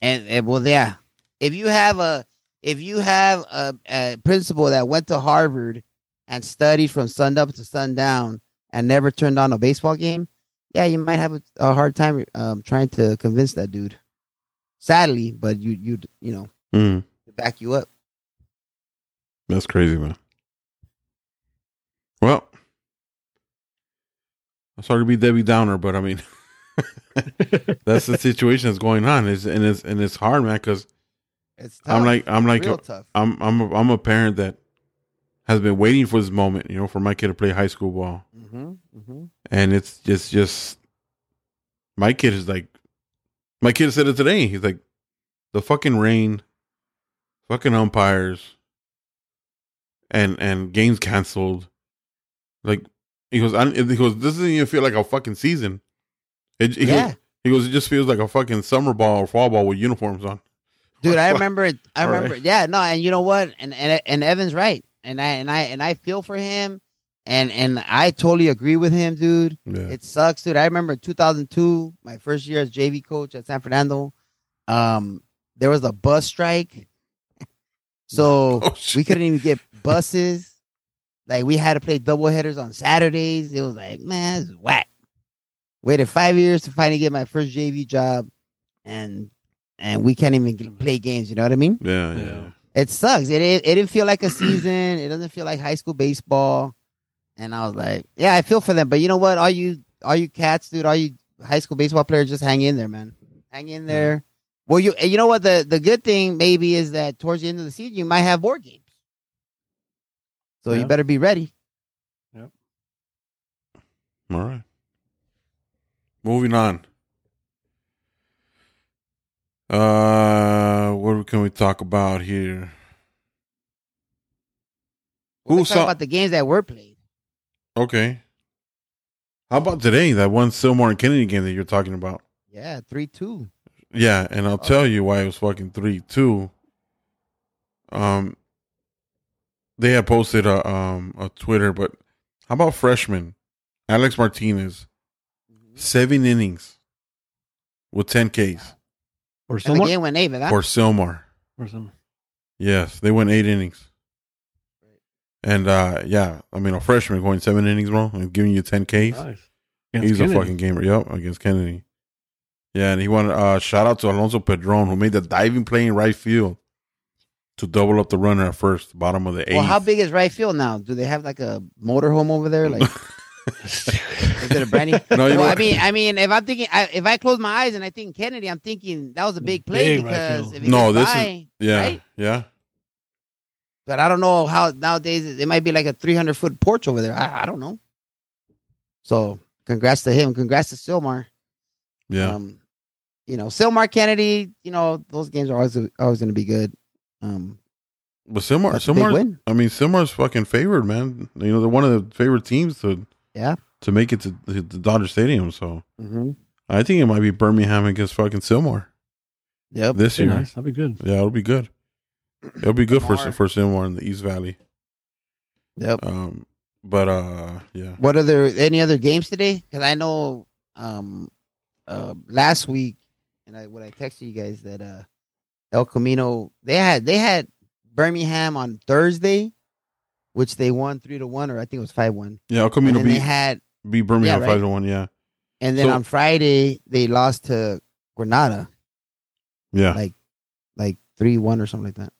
Speaker 1: And, and well, yeah, if you have a if you have a, a principal that went to Harvard and studied from sunup to sundown and never turned on a baseball game, yeah, you might have a, a hard time um, trying to convince that dude. Sadly, but you you you know
Speaker 2: Mm,
Speaker 1: to back you up.
Speaker 2: that's crazy, man. Well, I'm sorry to be Debbie Downer, but I mean, that's the situation that's going on. Is and it's and it's hard, man, because
Speaker 1: It's
Speaker 2: I'm like I'm like
Speaker 1: tough.
Speaker 2: I'm I'm a, I'm a parent that has been waiting for this moment, you know, for my kid to play high school ball,
Speaker 1: Mm-hmm, mm-hmm.
Speaker 2: and it's just just my kid is like, my kid said it today. He's like, the fucking rain, fucking umpires, and and games canceled. Like he goes, I, he goes, this doesn't even feel like a fucking season. It, he
Speaker 1: Yeah.
Speaker 2: goes, he goes, it just feels like a fucking summer ball or fall ball with uniforms on.
Speaker 1: Dude i remember it i remember
Speaker 2: right.
Speaker 1: yeah no and you know what? And, and and evan's right. And i and i and i feel for him. And and i totally agree with him dude.
Speaker 2: Yeah,
Speaker 1: it sucks dude. I remember 2002 my first year as jv coach at san fernando. Um there was a bus strike. So
Speaker 2: Oh,
Speaker 1: we couldn't even get buses. Like we had to play double headers on saturdays. It was like man this is whack. Waited five years to finally get my first jv job. And and we can't even play games you know what i mean
Speaker 2: yeah, yeah.
Speaker 3: Yeah.
Speaker 1: it sucks. It, it it didn't feel like a season. It doesn't feel like high school baseball. And I was like, yeah, I feel for them. But you know what? All you all you cats, dude, all you high school baseball players, just hang in there, man. Hang in there. Well, you you know what the the good thing maybe is that towards the end of the season you might have board games. So you better be ready. Yep.
Speaker 2: All right. Moving on. Uh, what can we talk about here?
Speaker 1: Well,
Speaker 2: Who
Speaker 1: let's talk
Speaker 2: saw-
Speaker 1: about the games that were played.
Speaker 2: Okay. How about today? That one Sylmar and Kennedy game that you're talking about.
Speaker 1: Yeah, three two.
Speaker 2: Yeah, and I'll tell you why it was fucking three two. Um, they had posted a um a Twitter, but how about freshman Alex Martinez, seven innings with ten Ks.
Speaker 3: Or
Speaker 1: And the game went eight, ¿verdad?
Speaker 2: for Sylmar.
Speaker 3: or some.
Speaker 2: Yes, they went eight innings. And uh yeah, I mean a freshman going seven innings, bro, and giving you ten Ks.
Speaker 3: Nice.
Speaker 2: He's
Speaker 3: Against
Speaker 2: a fucking gamer. Yep, against Kennedy. Yeah, and he wanted uh shout out to Alonso Pedron who made the diving play in right field to double up the runner at first, bottom of the eighth.
Speaker 1: Well, how big is right field now? Do they have like a motorhome over there? Like, is it a brand new?
Speaker 2: No, you
Speaker 1: well, I mean, I mean, if I'm thinking, I, if I close my eyes and I think Kennedy, I'm thinking that was a big play
Speaker 3: Big
Speaker 1: because
Speaker 3: field.
Speaker 1: if it
Speaker 2: No,
Speaker 1: gets
Speaker 2: this is- yeah,
Speaker 1: right?
Speaker 2: yeah.
Speaker 1: But I don't know how nowadays it might be like a 300 foot porch over there. I, I don't know. So, congrats to him. Congrats to Sylmar.
Speaker 2: Yeah.
Speaker 1: Um, you know, Sylmar Kennedy. You know, those games are always always going to be good. Um,
Speaker 2: but Sylmar
Speaker 1: that's Sylmar.
Speaker 2: I mean Sylmar's fucking favored, man. You know, they're one of the favorite teams to
Speaker 1: Yeah.
Speaker 2: to make it to the the Dodger Stadium. So
Speaker 1: Mm-hmm.
Speaker 2: I think it might be Birmingham against fucking Sylmar
Speaker 1: Yep.
Speaker 2: this
Speaker 3: Very
Speaker 2: year.
Speaker 3: nice. That'd be good.
Speaker 2: Yeah, it'll be good. It'll be good for
Speaker 1: Lamar.
Speaker 2: for Sylmar in the East Valley.
Speaker 1: Yep.
Speaker 2: Um, but uh, yeah,
Speaker 1: What are there any other games today? Because I know um uh last week, and I when I texted you guys that uh El Camino they had they had Birmingham on Thursday, which they won three to one, or I think it was five one.
Speaker 2: yeah. El Camino beat
Speaker 1: had,
Speaker 2: beat Birmingham
Speaker 1: Yeah,
Speaker 2: five to one. Yeah,
Speaker 1: and then
Speaker 2: So-
Speaker 1: on Friday they lost to Granada,
Speaker 2: yeah,
Speaker 1: like like three one or something like that.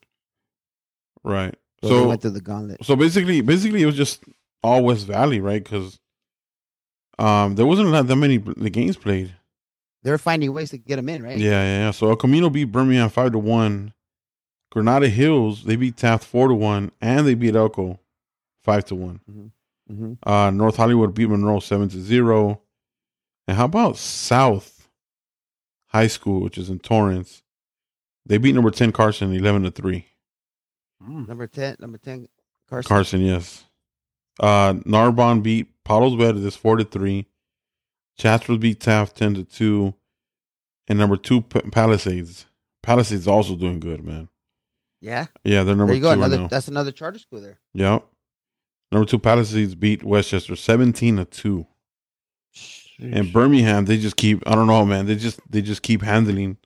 Speaker 2: right.
Speaker 1: So,
Speaker 2: So
Speaker 1: went through the gauntlet.
Speaker 2: so basically, basically it was just all West Valley, right? Because um, there wasn't that that many the games played.
Speaker 1: They're finding ways to get them in, right?
Speaker 2: Yeah, yeah, yeah. So El Camino beat Birmingham five to one. Granada Hills they beat Taft four to one, and they beat Elko five to one.
Speaker 1: hmm
Speaker 2: Uh, North Hollywood beat Monroe seven to zero. And how about South High School, which is in Torrance? They beat number ten Carson eleven to three.
Speaker 3: Mm.
Speaker 1: Number ten, number ten, Carson.
Speaker 2: Carson, yes. Uh, Narbonne beat Palos Verdes four to three. Chatsworth beat Taft ten to two. And number two P- Palisades. Palisades also doing good, man.
Speaker 1: Yeah,
Speaker 2: Yeah, they're number
Speaker 1: there you go.
Speaker 2: two
Speaker 1: Another that's another charter school there.
Speaker 2: Yep. Number two Palisades beat Westchester seventeen to two. And Birmingham, they just keep I don't know, man. They just they just keep handling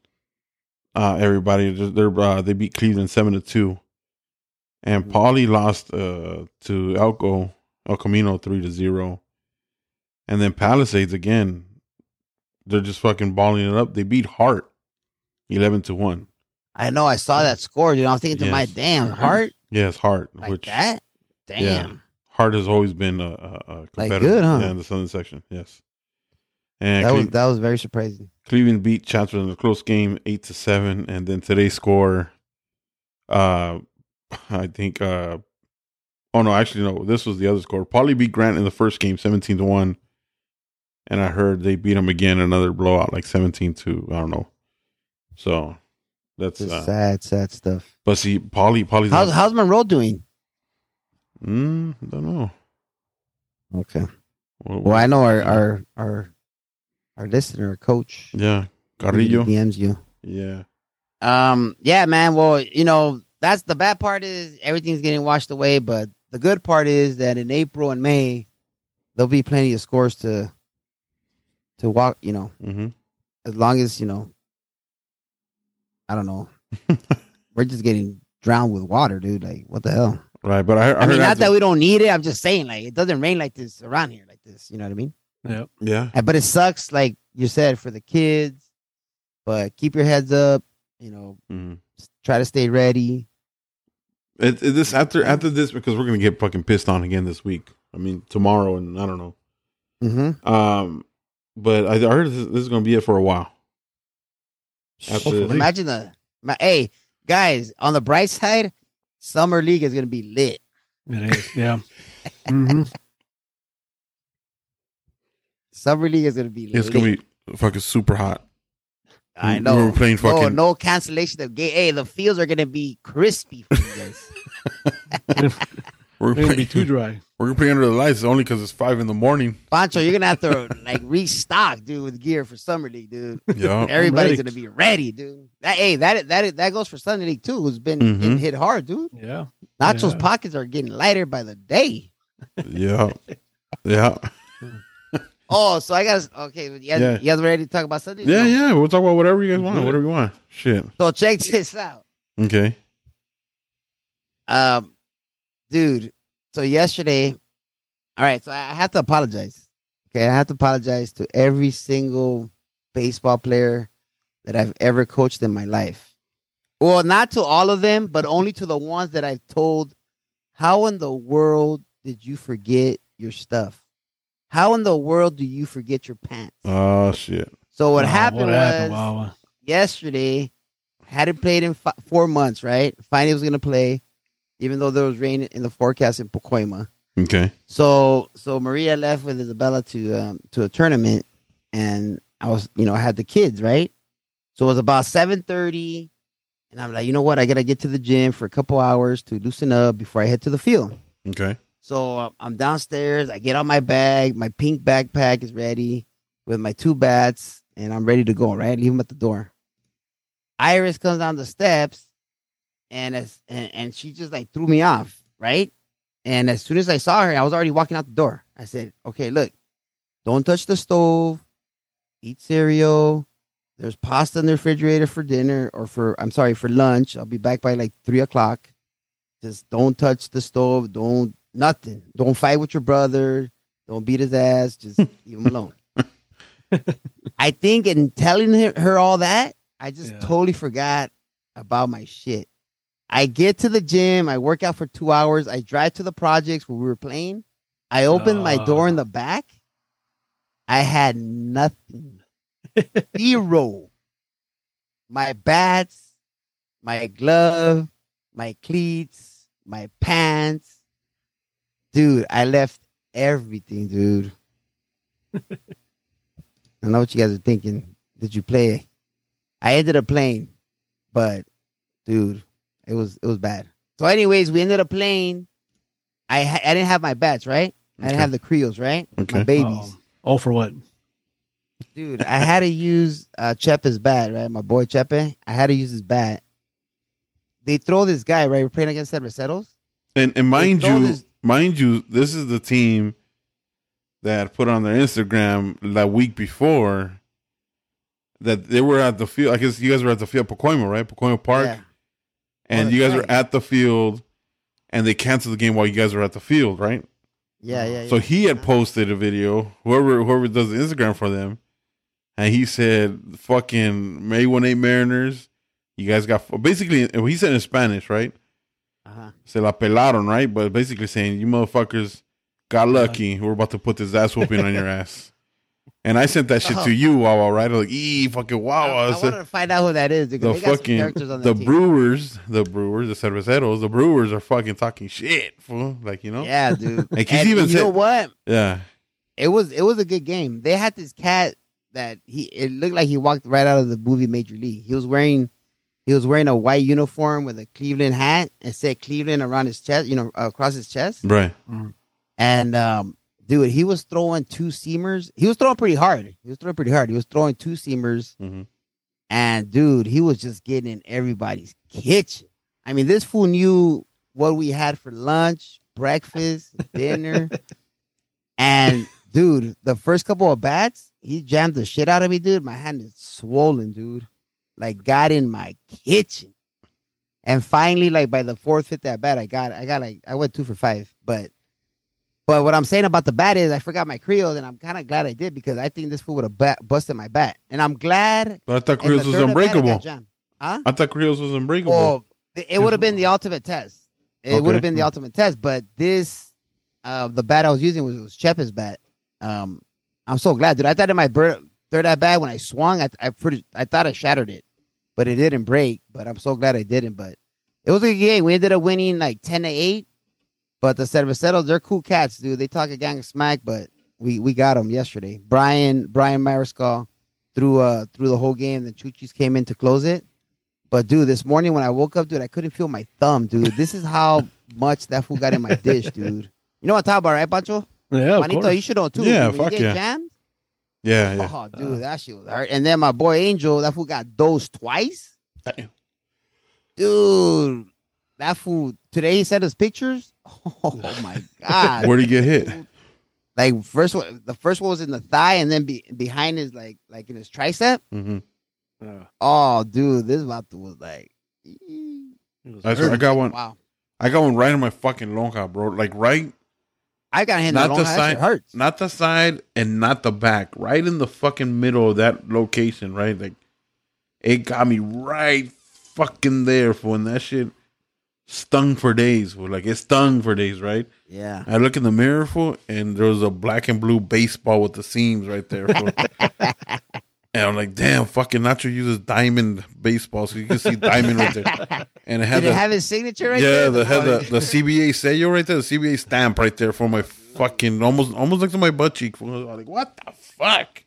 Speaker 2: uh everybody. They're, uh they beat Cleveland seven to two. And
Speaker 1: Mhm.
Speaker 2: Lost uh to Elko El Camino three to zero. And then Palisades again, they're just fucking balling it up. They beat Hart eleven to one.
Speaker 1: I know. I saw that score. You know, I'm thinking to my damn heart
Speaker 2: Yes, Hart,
Speaker 1: like
Speaker 2: which
Speaker 1: that. Damn.
Speaker 2: Yeah. Hart has always been a, a, a competitor
Speaker 1: good, huh?
Speaker 2: yeah, in the Southern section. Yes. And
Speaker 1: That
Speaker 2: Cle-
Speaker 1: was that was very surprising.
Speaker 2: Cleveland beat Chatsworth in a close game, eight to seven, and then today's score, uh, I think, uh, oh no, actually no, this was the other score. Poly beat Grant in the first game, seventeen to one, and I heard they beat him again, another blowout, like seventeen to I don't know. So that's, uh,
Speaker 1: sad, sad stuff.
Speaker 2: but see, Poly, Poly's
Speaker 1: How's
Speaker 2: not-
Speaker 1: how's Monroe doing?
Speaker 2: mm, I don't know.
Speaker 1: Okay.
Speaker 2: Well,
Speaker 1: Well, I know our our our our listener, our coach,
Speaker 2: yeah, Carrillo,
Speaker 1: DMs you.
Speaker 2: yeah,
Speaker 1: Um, yeah, man. Well, you know, that's the bad part is everything's getting washed away, but the good part is that in April and May, there'll be plenty of scores to to walk. You know,
Speaker 2: hmm
Speaker 1: as long as you know, I don't know, we're just getting drowned with water, dude. Like, what the hell?
Speaker 2: right. But I, I,
Speaker 1: I,
Speaker 2: heard
Speaker 1: mean, not
Speaker 2: after-
Speaker 1: that we don't need it. I'm just saying, like, it doesn't rain like this around here, like this. You know what I mean?
Speaker 2: Yeah,
Speaker 1: yeah, But it sucks, like you said, for the kids. But keep your heads up. You know,
Speaker 2: mhm.
Speaker 1: try to stay ready.
Speaker 2: It, it, this after after this because we're gonna get fucking pissed on again this week. I mean tomorrow and I don't know.
Speaker 1: Mm-hmm.
Speaker 2: Um, but I heard this, this is gonna be it for a while. After this.
Speaker 3: Hopefully.
Speaker 1: Imagine the, my, hey guys, on the bright side, summer league is gonna be lit.
Speaker 3: It is. Yeah. hmm
Speaker 1: Summer league is gonna be lit.
Speaker 2: It's gonna be fucking super hot.
Speaker 1: I know.
Speaker 2: we
Speaker 1: know.
Speaker 2: were playing
Speaker 1: no,
Speaker 2: fucking-
Speaker 1: no cancellation of game. Hey, the fields are gonna be crispy for you guys.
Speaker 2: We're
Speaker 3: gonna be
Speaker 2: gonna
Speaker 3: too dry.
Speaker 2: we're gonna play under the lights only because it's five in the morning.
Speaker 1: Pancho, you're gonna have to like restock, dude, with gear for summer league, dude.
Speaker 2: Yeah,
Speaker 1: Everybody's gonna be ready, dude. That hey, that that that goes for Sunday League too, who's been
Speaker 2: Mhm.
Speaker 1: getting hit hard, dude.
Speaker 3: Yeah.
Speaker 1: Nacho's
Speaker 3: Yeah.
Speaker 1: pockets are getting lighter by the day.
Speaker 2: yeah, yeah.
Speaker 1: Oh, so I got okay. You guys,
Speaker 2: Yeah.
Speaker 1: you guys ready to talk about Sunday?
Speaker 2: Yeah,
Speaker 1: No.
Speaker 2: yeah. We'll talk about whatever you guys want. Whatever you want. Shit.
Speaker 1: So check this out,
Speaker 2: Okay.
Speaker 1: um, dude. So yesterday, all right. So I have to apologize. Okay, I have to apologize to every single baseball player that I've ever coached in my life. Well, not to all of them, but only to the ones that I've told. How in the world did you forget your stuff? How in the world do you forget your pants?
Speaker 2: Oh shit.
Speaker 1: So what oh,
Speaker 3: Wow,
Speaker 1: happened was
Speaker 3: happened,
Speaker 1: yesterday. Hadn't played in fi- four months, right? Finally was gonna play, even though there was rain in the forecast in Pacoima.
Speaker 2: Okay.
Speaker 1: So so Maria left with Isabella to um, to a tournament, and I was you know I had the kids right. So it was about seven thirty, and I'm like, you know what? I gotta get to the gym for a couple hours to loosen up before I head to the field.
Speaker 2: Okay.
Speaker 1: So uh, I'm downstairs. I get out my bag. My pink backpack is ready with my two bats, and I'm ready to go. Right, leave them at the door. Iris comes down the steps, and as and, and she just like threw me off. Right, and as soon as I saw her, I was already walking out the door. I said, "Okay, look, don't touch the stove. Eat cereal. There's pasta in the refrigerator for dinner, or for I'm sorry for lunch. I'll be back by like three o'clock." Just don't touch the stove. Don't nothing. Don't fight with your brother. Don't beat his ass. Just leave him alone. I think in telling her, all that, I just
Speaker 3: Yeah.
Speaker 1: totally forgot about my shit. I get to the gym. I work out for two hours. I drive to the projects where we were playing. I open my ah. door in the back. I had nothing. Zero. My bats, my glove, my cleats, my pants. Dude, I left everything, dude. I know what you guys are thinking. Did you play? I ended up playing, but dude, it was it was bad. So, anyways, we ended up playing. I ha- I didn't have my bats, right? I didn't
Speaker 2: Okay.
Speaker 1: have the Creoles, right?
Speaker 2: Okay.
Speaker 1: My babies.
Speaker 3: Um, oh, for what?
Speaker 1: Dude, I had to use uh Chepe's bat, right? My boy Chepe. I had to use his bat. They throw this guy, right? We're playing against Cerveceros.
Speaker 2: And and mind you,
Speaker 1: this-
Speaker 2: mind you, this is the team that put on their Instagram that week before that they were at the field. I guess you guys were at the field, Pacoima, right? Pacoima Park,
Speaker 1: Yeah.
Speaker 2: And you guys
Speaker 1: that's
Speaker 2: were at the field, and they canceled the game while you guys were at the field, right?
Speaker 1: Yeah, yeah, yeah.
Speaker 2: So he had
Speaker 1: Uh-huh.
Speaker 2: posted a video, whoever whoever does the Instagram for them, and he said, "Fucking May one eight Mariners, you guys got basically." He said in Spanish, right?
Speaker 1: Uh-huh.
Speaker 2: Se la pelaron, right? But basically saying, "You motherfuckers got lucky. We're about to put this ass whooping on your ass." And I sent that shit
Speaker 1: Oh.
Speaker 2: to you, Wawa, right? I was like, "Ee, fucking
Speaker 1: I,
Speaker 2: Wawa."
Speaker 1: I
Speaker 2: I said,
Speaker 1: wanted to find out who that is.
Speaker 2: the
Speaker 1: Because they got some
Speaker 2: fucking the
Speaker 1: team.
Speaker 2: Brewers, the Brewers, the Cerveceros, the Brewers are fucking talking shit, fool. Like you know,
Speaker 1: Yeah, dude.
Speaker 2: Like, he's
Speaker 1: and
Speaker 2: even
Speaker 1: you
Speaker 2: said-
Speaker 1: know what?
Speaker 2: yeah.
Speaker 1: It was it was a good game. They had this cat that he it looked like he walked right out of the movie Major League. He was wearing he was wearing a white uniform with a Cleveland hat and said Cleveland around his chest, you know, across his chest.
Speaker 2: right.
Speaker 1: And um, dude, he was throwing two seamers. He was throwing pretty hard. He was throwing pretty hard. He was throwing two seamers,
Speaker 2: Mhm.
Speaker 1: and dude, he was just getting in everybody's kitchen. I mean, this fool knew what we had for lunch, breakfast, dinner, and dude, the first couple of bats, he jammed the shit out of me, dude. My hand is swollen, dude. Like got in my kitchen. And finally, like by the fourth, fifth at bat, I got I got like I went two for five. But but what I'm saying about the bat is I forgot my Creole, and I'm kind of glad I did because I think this fool would have bat, busted my bat. And I'm glad
Speaker 2: But I thought Creos was
Speaker 1: third at bat, I got
Speaker 2: unbreakable.
Speaker 1: Huh?
Speaker 2: I thought Creos was unbreakable.
Speaker 1: Well, it, would have been the ultimate test. It would have been the ultimate test, but this, uh, the bat I was using was, was Chepe's bat. Um, I'm so glad, dude. I thought in my bird, third at bat when I swung, I, I pretty, I thought I shattered it, but it didn't break. But I'm so glad I didn't. But it was a good game. We ended up winning like ten to eight. But the Cerveceros, they're cool cats, dude. They talk a gang of smack, but we we got them yesterday. Brian Brian Mariscal threw uh through the whole game. The Chuchis came in to close it. But dude, this morning when I woke up, dude, I couldn't feel my thumb, dude. This is how much that fool got in my dish, dude. You know what I'm talking about, right, Pancho?
Speaker 3: Yeah, of
Speaker 1: Juanito,
Speaker 3: course.
Speaker 1: you should know too.
Speaker 2: Yeah,
Speaker 1: When you
Speaker 2: fuck yeah.
Speaker 1: jammed,
Speaker 2: yeah, yeah.
Speaker 1: oh, dude, that shit was hurt. And then my boy Angel, that fool got dosed twice.
Speaker 2: Damn.
Speaker 1: Dude, that fool today he sent us pictures. Oh my god.
Speaker 2: Where did he get hit?
Speaker 1: Like first one, the first one was in the thigh, and then be, behind his like like in his tricep.
Speaker 2: Mm-hmm.
Speaker 3: Uh,
Speaker 1: Oh, dude, this vato was like,
Speaker 3: was
Speaker 2: That's
Speaker 3: hurt.
Speaker 2: what I got one.
Speaker 1: wow.
Speaker 2: I got one right in my fucking lonja, bro. Like right,
Speaker 1: I got hit
Speaker 2: Not
Speaker 1: the
Speaker 2: the side-
Speaker 1: hurts.
Speaker 2: not the side and not the back, right in the fucking middle of that location, right? Like it got me right fucking there for when that shit stung for days. Fool. Like it stung for days, right?
Speaker 1: Yeah.
Speaker 2: I look in the mirror for and there was a black and blue baseball with the seams right there. fool. and I'm like, damn, fucking Nacho uses diamond baseball, so you can see diamond right there. And it had
Speaker 1: Did it
Speaker 2: the,
Speaker 1: have his signature right
Speaker 2: yeah,
Speaker 1: there?
Speaker 2: Yeah, the had
Speaker 1: Oh,
Speaker 2: the, the CBA sello right there, the CBA stamp right there for my fucking almost almost like to my butt cheek. fool. I was like, what the fuck?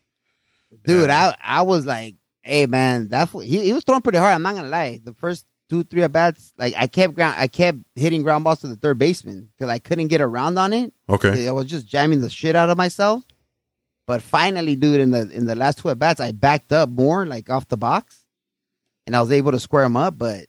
Speaker 1: Dude, I I was like, hey man, that fool, he, he was throwing pretty hard. I'm not gonna lie. The first two, three at bats, like I kept ground I kept hitting ground balls to the third baseman because I couldn't get around on it.
Speaker 2: Okay.
Speaker 1: I was just jamming the shit out of myself. But finally, dude, in the in the last two at bats, I backed up more, like off the box, and I was able to square him up. But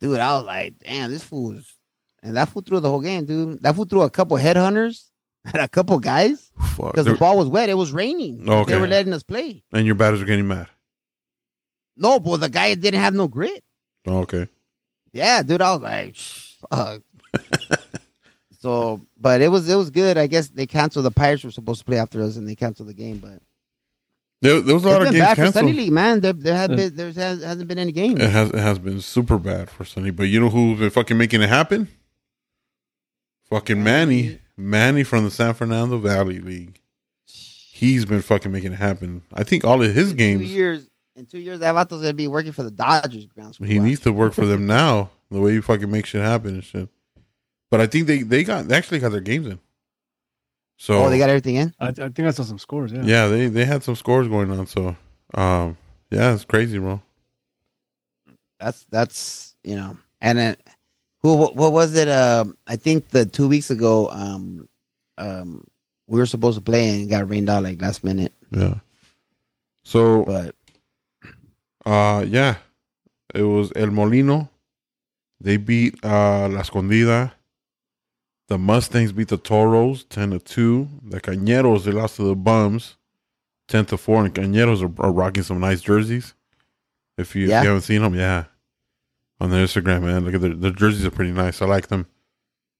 Speaker 1: dude, I was like, damn, this fool's and that fool threw the whole game, dude. That fool threw a couple headhunters and a couple guys because the ball was wet. It was raining.
Speaker 2: Oh, okay.
Speaker 1: They were letting us play.
Speaker 2: and your batters are getting mad.
Speaker 1: No, but the guy didn't have no grit.
Speaker 2: Oh, okay.
Speaker 1: Yeah, dude, I was like, fuck. so, but it was it was good. I guess they canceled. The Pirates were supposed to play after us, and they canceled the game. But
Speaker 2: There, there was a
Speaker 1: it's
Speaker 2: lot of games
Speaker 1: bad for Sunny
Speaker 2: canceled.
Speaker 1: League, man. There, there had
Speaker 3: Yeah.
Speaker 1: been there has, hasn't been any games.
Speaker 2: It has it has been super bad for Sunny, but you know who's been fucking making it happen? Fucking Manny, Manny from the San Fernando Valley League. He's been fucking making it happen. I think all of his
Speaker 1: Two
Speaker 2: games.
Speaker 1: years in two years, that Vato's gonna be working for the Dodgers grounds.
Speaker 2: He needs to work for them now. The way you fucking make shit happen and shit. But I think they they got they actually got their games in. So
Speaker 1: Oh, they got everything in.
Speaker 3: I, I think I saw some scores. Yeah.
Speaker 2: yeah, they they had some scores going on. So um, yeah, it's crazy, bro.
Speaker 1: That's that's you know, and then who what, what was it? Um, I think the two weeks ago, um, um, we were supposed to play and it got rained out like last minute.
Speaker 2: Yeah. So
Speaker 1: But
Speaker 2: Uh yeah. It was El Molino. They beat uh La Escondida. The Mustangs beat the Toros 10 to 2. The Cañeros, they lost to the Bums 10 to 4. And Cañeros are, are rocking some nice jerseys. If you, if you haven't seen them, yeah. On their Instagram, man. Look at their, their jerseys are pretty nice. I like them.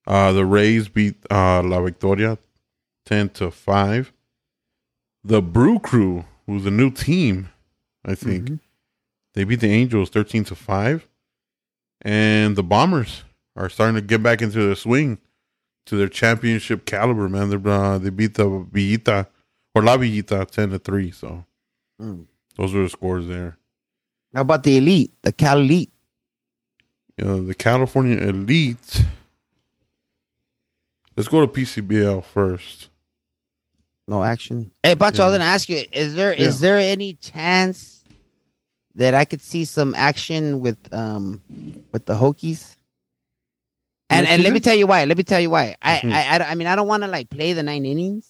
Speaker 2: Uh the Rays beat uh La Victoria 10 to 5. The Brew Crew, who's a new team, I think.
Speaker 1: Mm-hmm.
Speaker 2: They beat the Angels 13 to 5. And the Bombers are starting to get back into their swing to their championship caliber, man. They uh, they beat the Villita or La Villita 10 to 3. So
Speaker 1: Mm.
Speaker 2: those are the scores there.
Speaker 1: how about the elite, the Cal Elite?
Speaker 2: You know, the California Elite. Let's go to PCBL first.
Speaker 1: No action. Hey, Pancho, I was
Speaker 2: Yeah.
Speaker 1: gonna ask you: Is there is there any chance that I could see some action with um with the Hokies? And and let me tell you why. Let me tell you why. I
Speaker 2: Mhm.
Speaker 1: I, I I mean I don't want to like play the nine innings,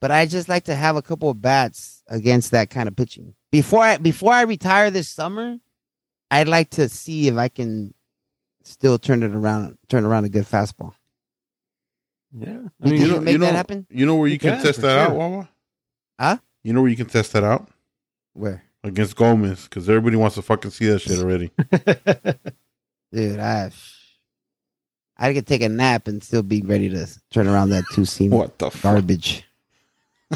Speaker 1: but I just like to have a couple of bats against that kind of pitching before I before I retire this summer. I'd like to see if I can still turn it around, turn around a good fastball.
Speaker 3: Yeah. I
Speaker 1: You
Speaker 3: mean,
Speaker 1: can make that happen?
Speaker 2: You know where you
Speaker 3: You
Speaker 2: can
Speaker 3: can,
Speaker 2: test
Speaker 3: for
Speaker 2: that out. Wawa?
Speaker 1: Huh?
Speaker 2: You know where you can test that out?
Speaker 1: Where,
Speaker 2: Against Gomez, because everybody wants to fucking see that shit already.
Speaker 1: dude? I I could take a nap and still be ready to turn around that two seam
Speaker 2: what the
Speaker 1: garbage.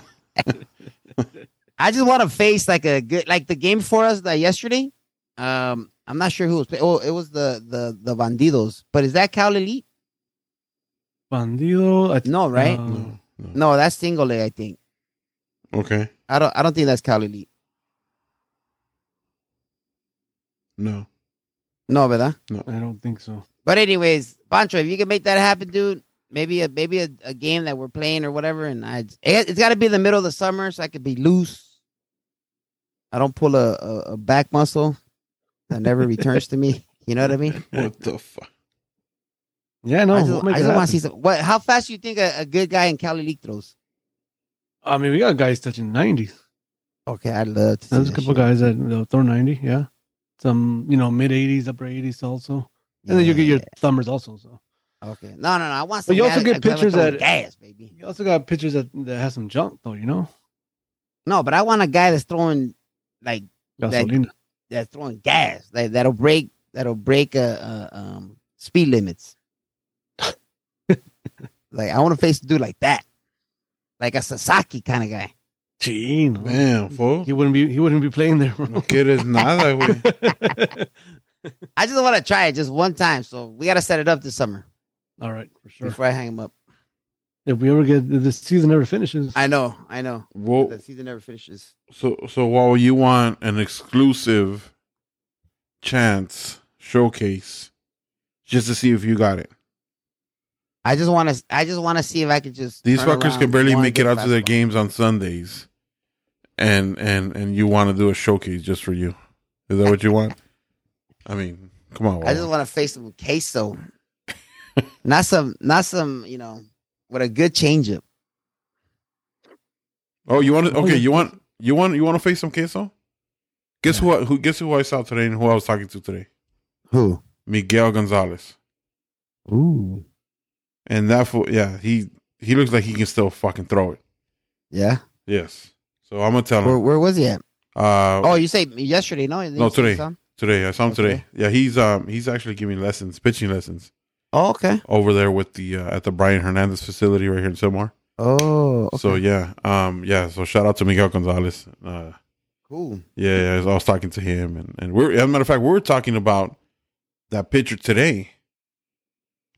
Speaker 1: I just want to face like a good like the game for us that yesterday. Um, I'm not sure who was. playing. Oh, it was the the the Bandidos. But is that Cal Elite?
Speaker 3: Bandido. I,
Speaker 1: No, right?
Speaker 2: No, no.
Speaker 1: No, that's Single A. I think.
Speaker 2: Okay.
Speaker 1: I don't. I don't think that's Cal Elite.
Speaker 2: No.
Speaker 1: No, ¿verdad?
Speaker 3: No, I don't think so.
Speaker 1: But anyways, Pancho, if you can make that happen, dude, maybe a maybe a, a game that we're playing or whatever, and I it, it's got to be in the middle of the summer so I could be loose. I don't pull a, a, a back muscle that never returns to me. You know what I mean?
Speaker 2: What the fuck?
Speaker 3: Yeah, no.
Speaker 1: I
Speaker 3: we'll
Speaker 1: just, I just want to see some. What? How fast do you think a, a good guy in Cali League throws?
Speaker 3: I mean, we got guys touching 90s.
Speaker 1: Okay, I'd love to. See
Speaker 3: There's a couple
Speaker 1: shit.
Speaker 3: guys that they'll throw 90. Yeah. Some, you know, mid 80s, upper 80s also. And then you get your thumbers also. So
Speaker 1: Okay. No, no, no. I want Some But
Speaker 3: you also get pictures that-
Speaker 1: gas, baby.
Speaker 3: You also got pictures that that has some junk though. You know,
Speaker 1: No, but I want a guy that's throwing like That-
Speaker 3: gasolina.
Speaker 1: that's throwing gas like that'll break that'll break uh, uh um speed limits. like I want to face a dude like that, like a Sasaki kind of guy.
Speaker 3: Gee, no.
Speaker 2: Man, fool.
Speaker 3: he wouldn't be he wouldn't be playing there. bro.
Speaker 2: No quieres nada, güey.
Speaker 1: I just want to try it just one time, so we got to set it up this summer
Speaker 3: All right, for sure.
Speaker 1: before I hang him up.
Speaker 3: If we ever get if this season ever finishes,
Speaker 1: I know, I know.
Speaker 2: Well,
Speaker 1: The season never finishes.
Speaker 2: so so while you want an exclusive chance showcase, just to see if you got it.
Speaker 1: I just want to. I just want to see if I could just.
Speaker 2: These fuckers
Speaker 1: around
Speaker 2: can barely make it
Speaker 1: good
Speaker 2: out to their games on Sundays, and and and you want to do a showcase just for you. Is that what you want? I mean, come on.
Speaker 1: I just want to face him with queso, not some, not some. You know, with a good changeup.
Speaker 2: Oh, you want to? Okay, you want you want you want to face some queso? Guess who? I- Who? Guess who I saw today and who I was talking to today?
Speaker 1: Who?
Speaker 2: Miguel Gonzalez.
Speaker 1: Ooh.
Speaker 2: And that fool, yeah, he he looks like he can still fucking throw it.
Speaker 1: Yeah.
Speaker 2: Yes. So I'm gonna tell him.
Speaker 1: where was he at?
Speaker 2: Uh,
Speaker 1: Oh, you say yesterday? No,
Speaker 2: No, today. Today I saw him
Speaker 1: Okay.
Speaker 2: today. Yeah, he's um he's actually giving lessons, pitching lessons
Speaker 1: Oh, okay.
Speaker 2: over there with the uh, at the Brian Hernandez facility right here in Sylmar.
Speaker 1: Oh, okay.
Speaker 2: So yeah, um yeah. So shout out to Miguel Gonzalez. Uh,
Speaker 1: cool.
Speaker 2: yeah, yeah, I was talking to him, and and we're as a matter of fact, we were talking about that pitcher today.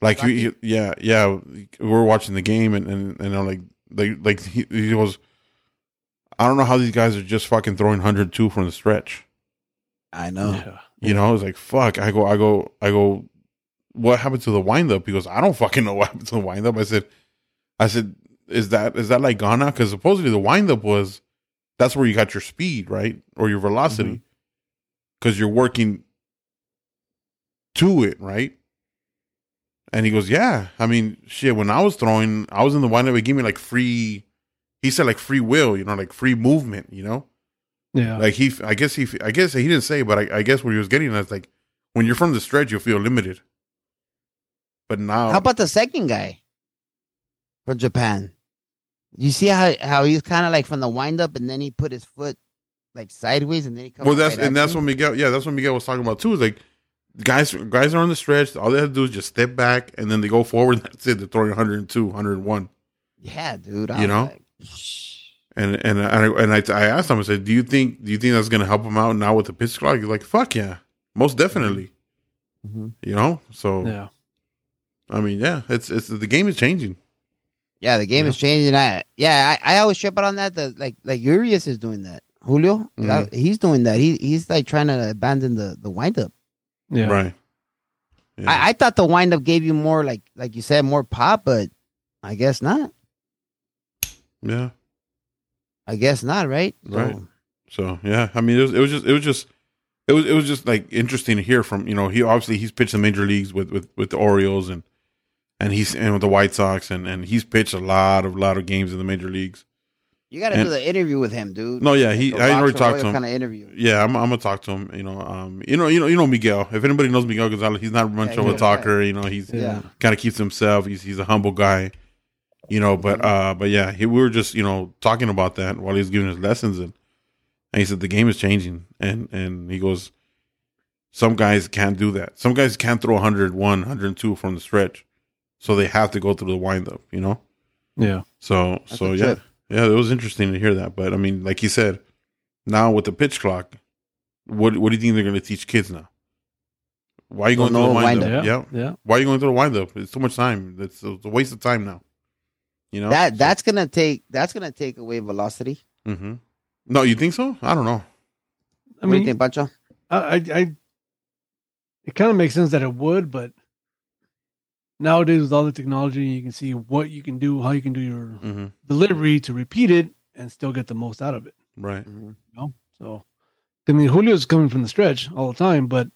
Speaker 2: Like you, you- yeah, yeah, we were watching the game, and and and I'm like, like, like he, he goes, I don't know how these guys are just fucking throwing 102 from the stretch.
Speaker 1: I know.
Speaker 3: yeah.
Speaker 2: You know, it's like fuck. I go, I go, I go. What happened to the windup? He goes, I don't fucking know what happened to the windup. I said, I said, is that is that like gone now? Because supposedly the windup was that's where you got your speed, right, or your velocity, mm-hmm. because you're working to it, right. And he goes, yeah. I mean, shit. When I was throwing, I was in the windup. It gave me like free. He said like free will, you know, like free movement, you know.
Speaker 3: yeah.
Speaker 2: Like he, I guess he, I guess he didn't say, but I, I guess what he was getting at is like when you're from the stretch, you feel limited. But now,
Speaker 1: How about the second guy from Japan? You see how how he's kind of like from the wind up, and then he put his foot like sideways, and then he comes.
Speaker 2: well, that's
Speaker 1: right
Speaker 2: and that's
Speaker 1: you?
Speaker 2: what Miguel, yeah, that's what Miguel was talking about too. Is like guys, guys are on the stretch. All they have to do is just step back, and then they go forward. That's it. They're throwing 102, 101.
Speaker 1: Yeah, dude. I
Speaker 2: You know?
Speaker 1: like, shh.
Speaker 2: And and I and I, I asked him. I said, "Do you think do you think that's gonna help him out now with the pitch clock?" He's like, "Fuck yeah, most definitely."
Speaker 1: Mhm.
Speaker 2: You know, so
Speaker 3: yeah.
Speaker 2: I mean, yeah, it's it's the game is changing.
Speaker 1: Yeah, the game
Speaker 2: Yeah.
Speaker 1: is changing. I yeah, I, I always trip out on that. The like like Urias is doing that. Julio,
Speaker 2: Mhm.
Speaker 1: that- he's doing that. He he's like trying to abandon the the wind up.
Speaker 3: Yeah.
Speaker 2: Right. Yeah.
Speaker 1: I, I thought the wind up gave you more like like you said more pop, but I guess not.
Speaker 2: Yeah.
Speaker 1: I guess not. Right.
Speaker 2: Right. So yeah, I mean, it was it was just it was just it was it was just like interesting to hear from you know he obviously he's pitched the major leagues with with with the Orioles and and he's and with the White Sox and and he's pitched a lot of lot of games in the major leagues.
Speaker 1: You got to do the interview with him, dude.
Speaker 2: No, yeah, he I already talked to him.
Speaker 1: Kind of interview.
Speaker 2: Yeah, I'm, I'm gonna talk to him. You know, um, you know, you know, you know Miguel. If anybody knows Miguel Gonzalez, he's not much
Speaker 1: Yeah,
Speaker 2: of a talker. You know, he's
Speaker 1: Yeah.
Speaker 2: kind of keeps himself. He's he's a humble guy. You know, but uh, but yeah, he, we were just you know talking about that while he was giving his lessons, and, and he said the game is changing, and and he goes, some guys can't do that. Some guys can't throw 101, 102 from the stretch, so they have to go through the windup. You know,
Speaker 3: Yeah.
Speaker 2: so
Speaker 1: That's
Speaker 2: so yeah, yeah, it was interesting to hear that. But I mean, like he said, now with the pitch clock, what what do you think they're going to teach kids now? Why are you going through the windup?
Speaker 3: Yeah.
Speaker 2: Yeah.
Speaker 3: Yeah.
Speaker 2: Why are you going through the windup? It's too much time. It's a waste of time now. You know
Speaker 1: That that's gonna take that's gonna take away velocity.
Speaker 2: hmm No, you think so? I don't know.
Speaker 3: I
Speaker 1: what do you
Speaker 3: mean,
Speaker 1: think, Pancho?
Speaker 3: I, I, I it kind of makes sense that it would, but nowadays with all the technology, you can see what you can do, how you can do your
Speaker 2: hmm
Speaker 3: delivery to repeat it and still get the most out of it.
Speaker 2: Right.
Speaker 3: You know, so I mean, Julio's coming from the stretch all the time, but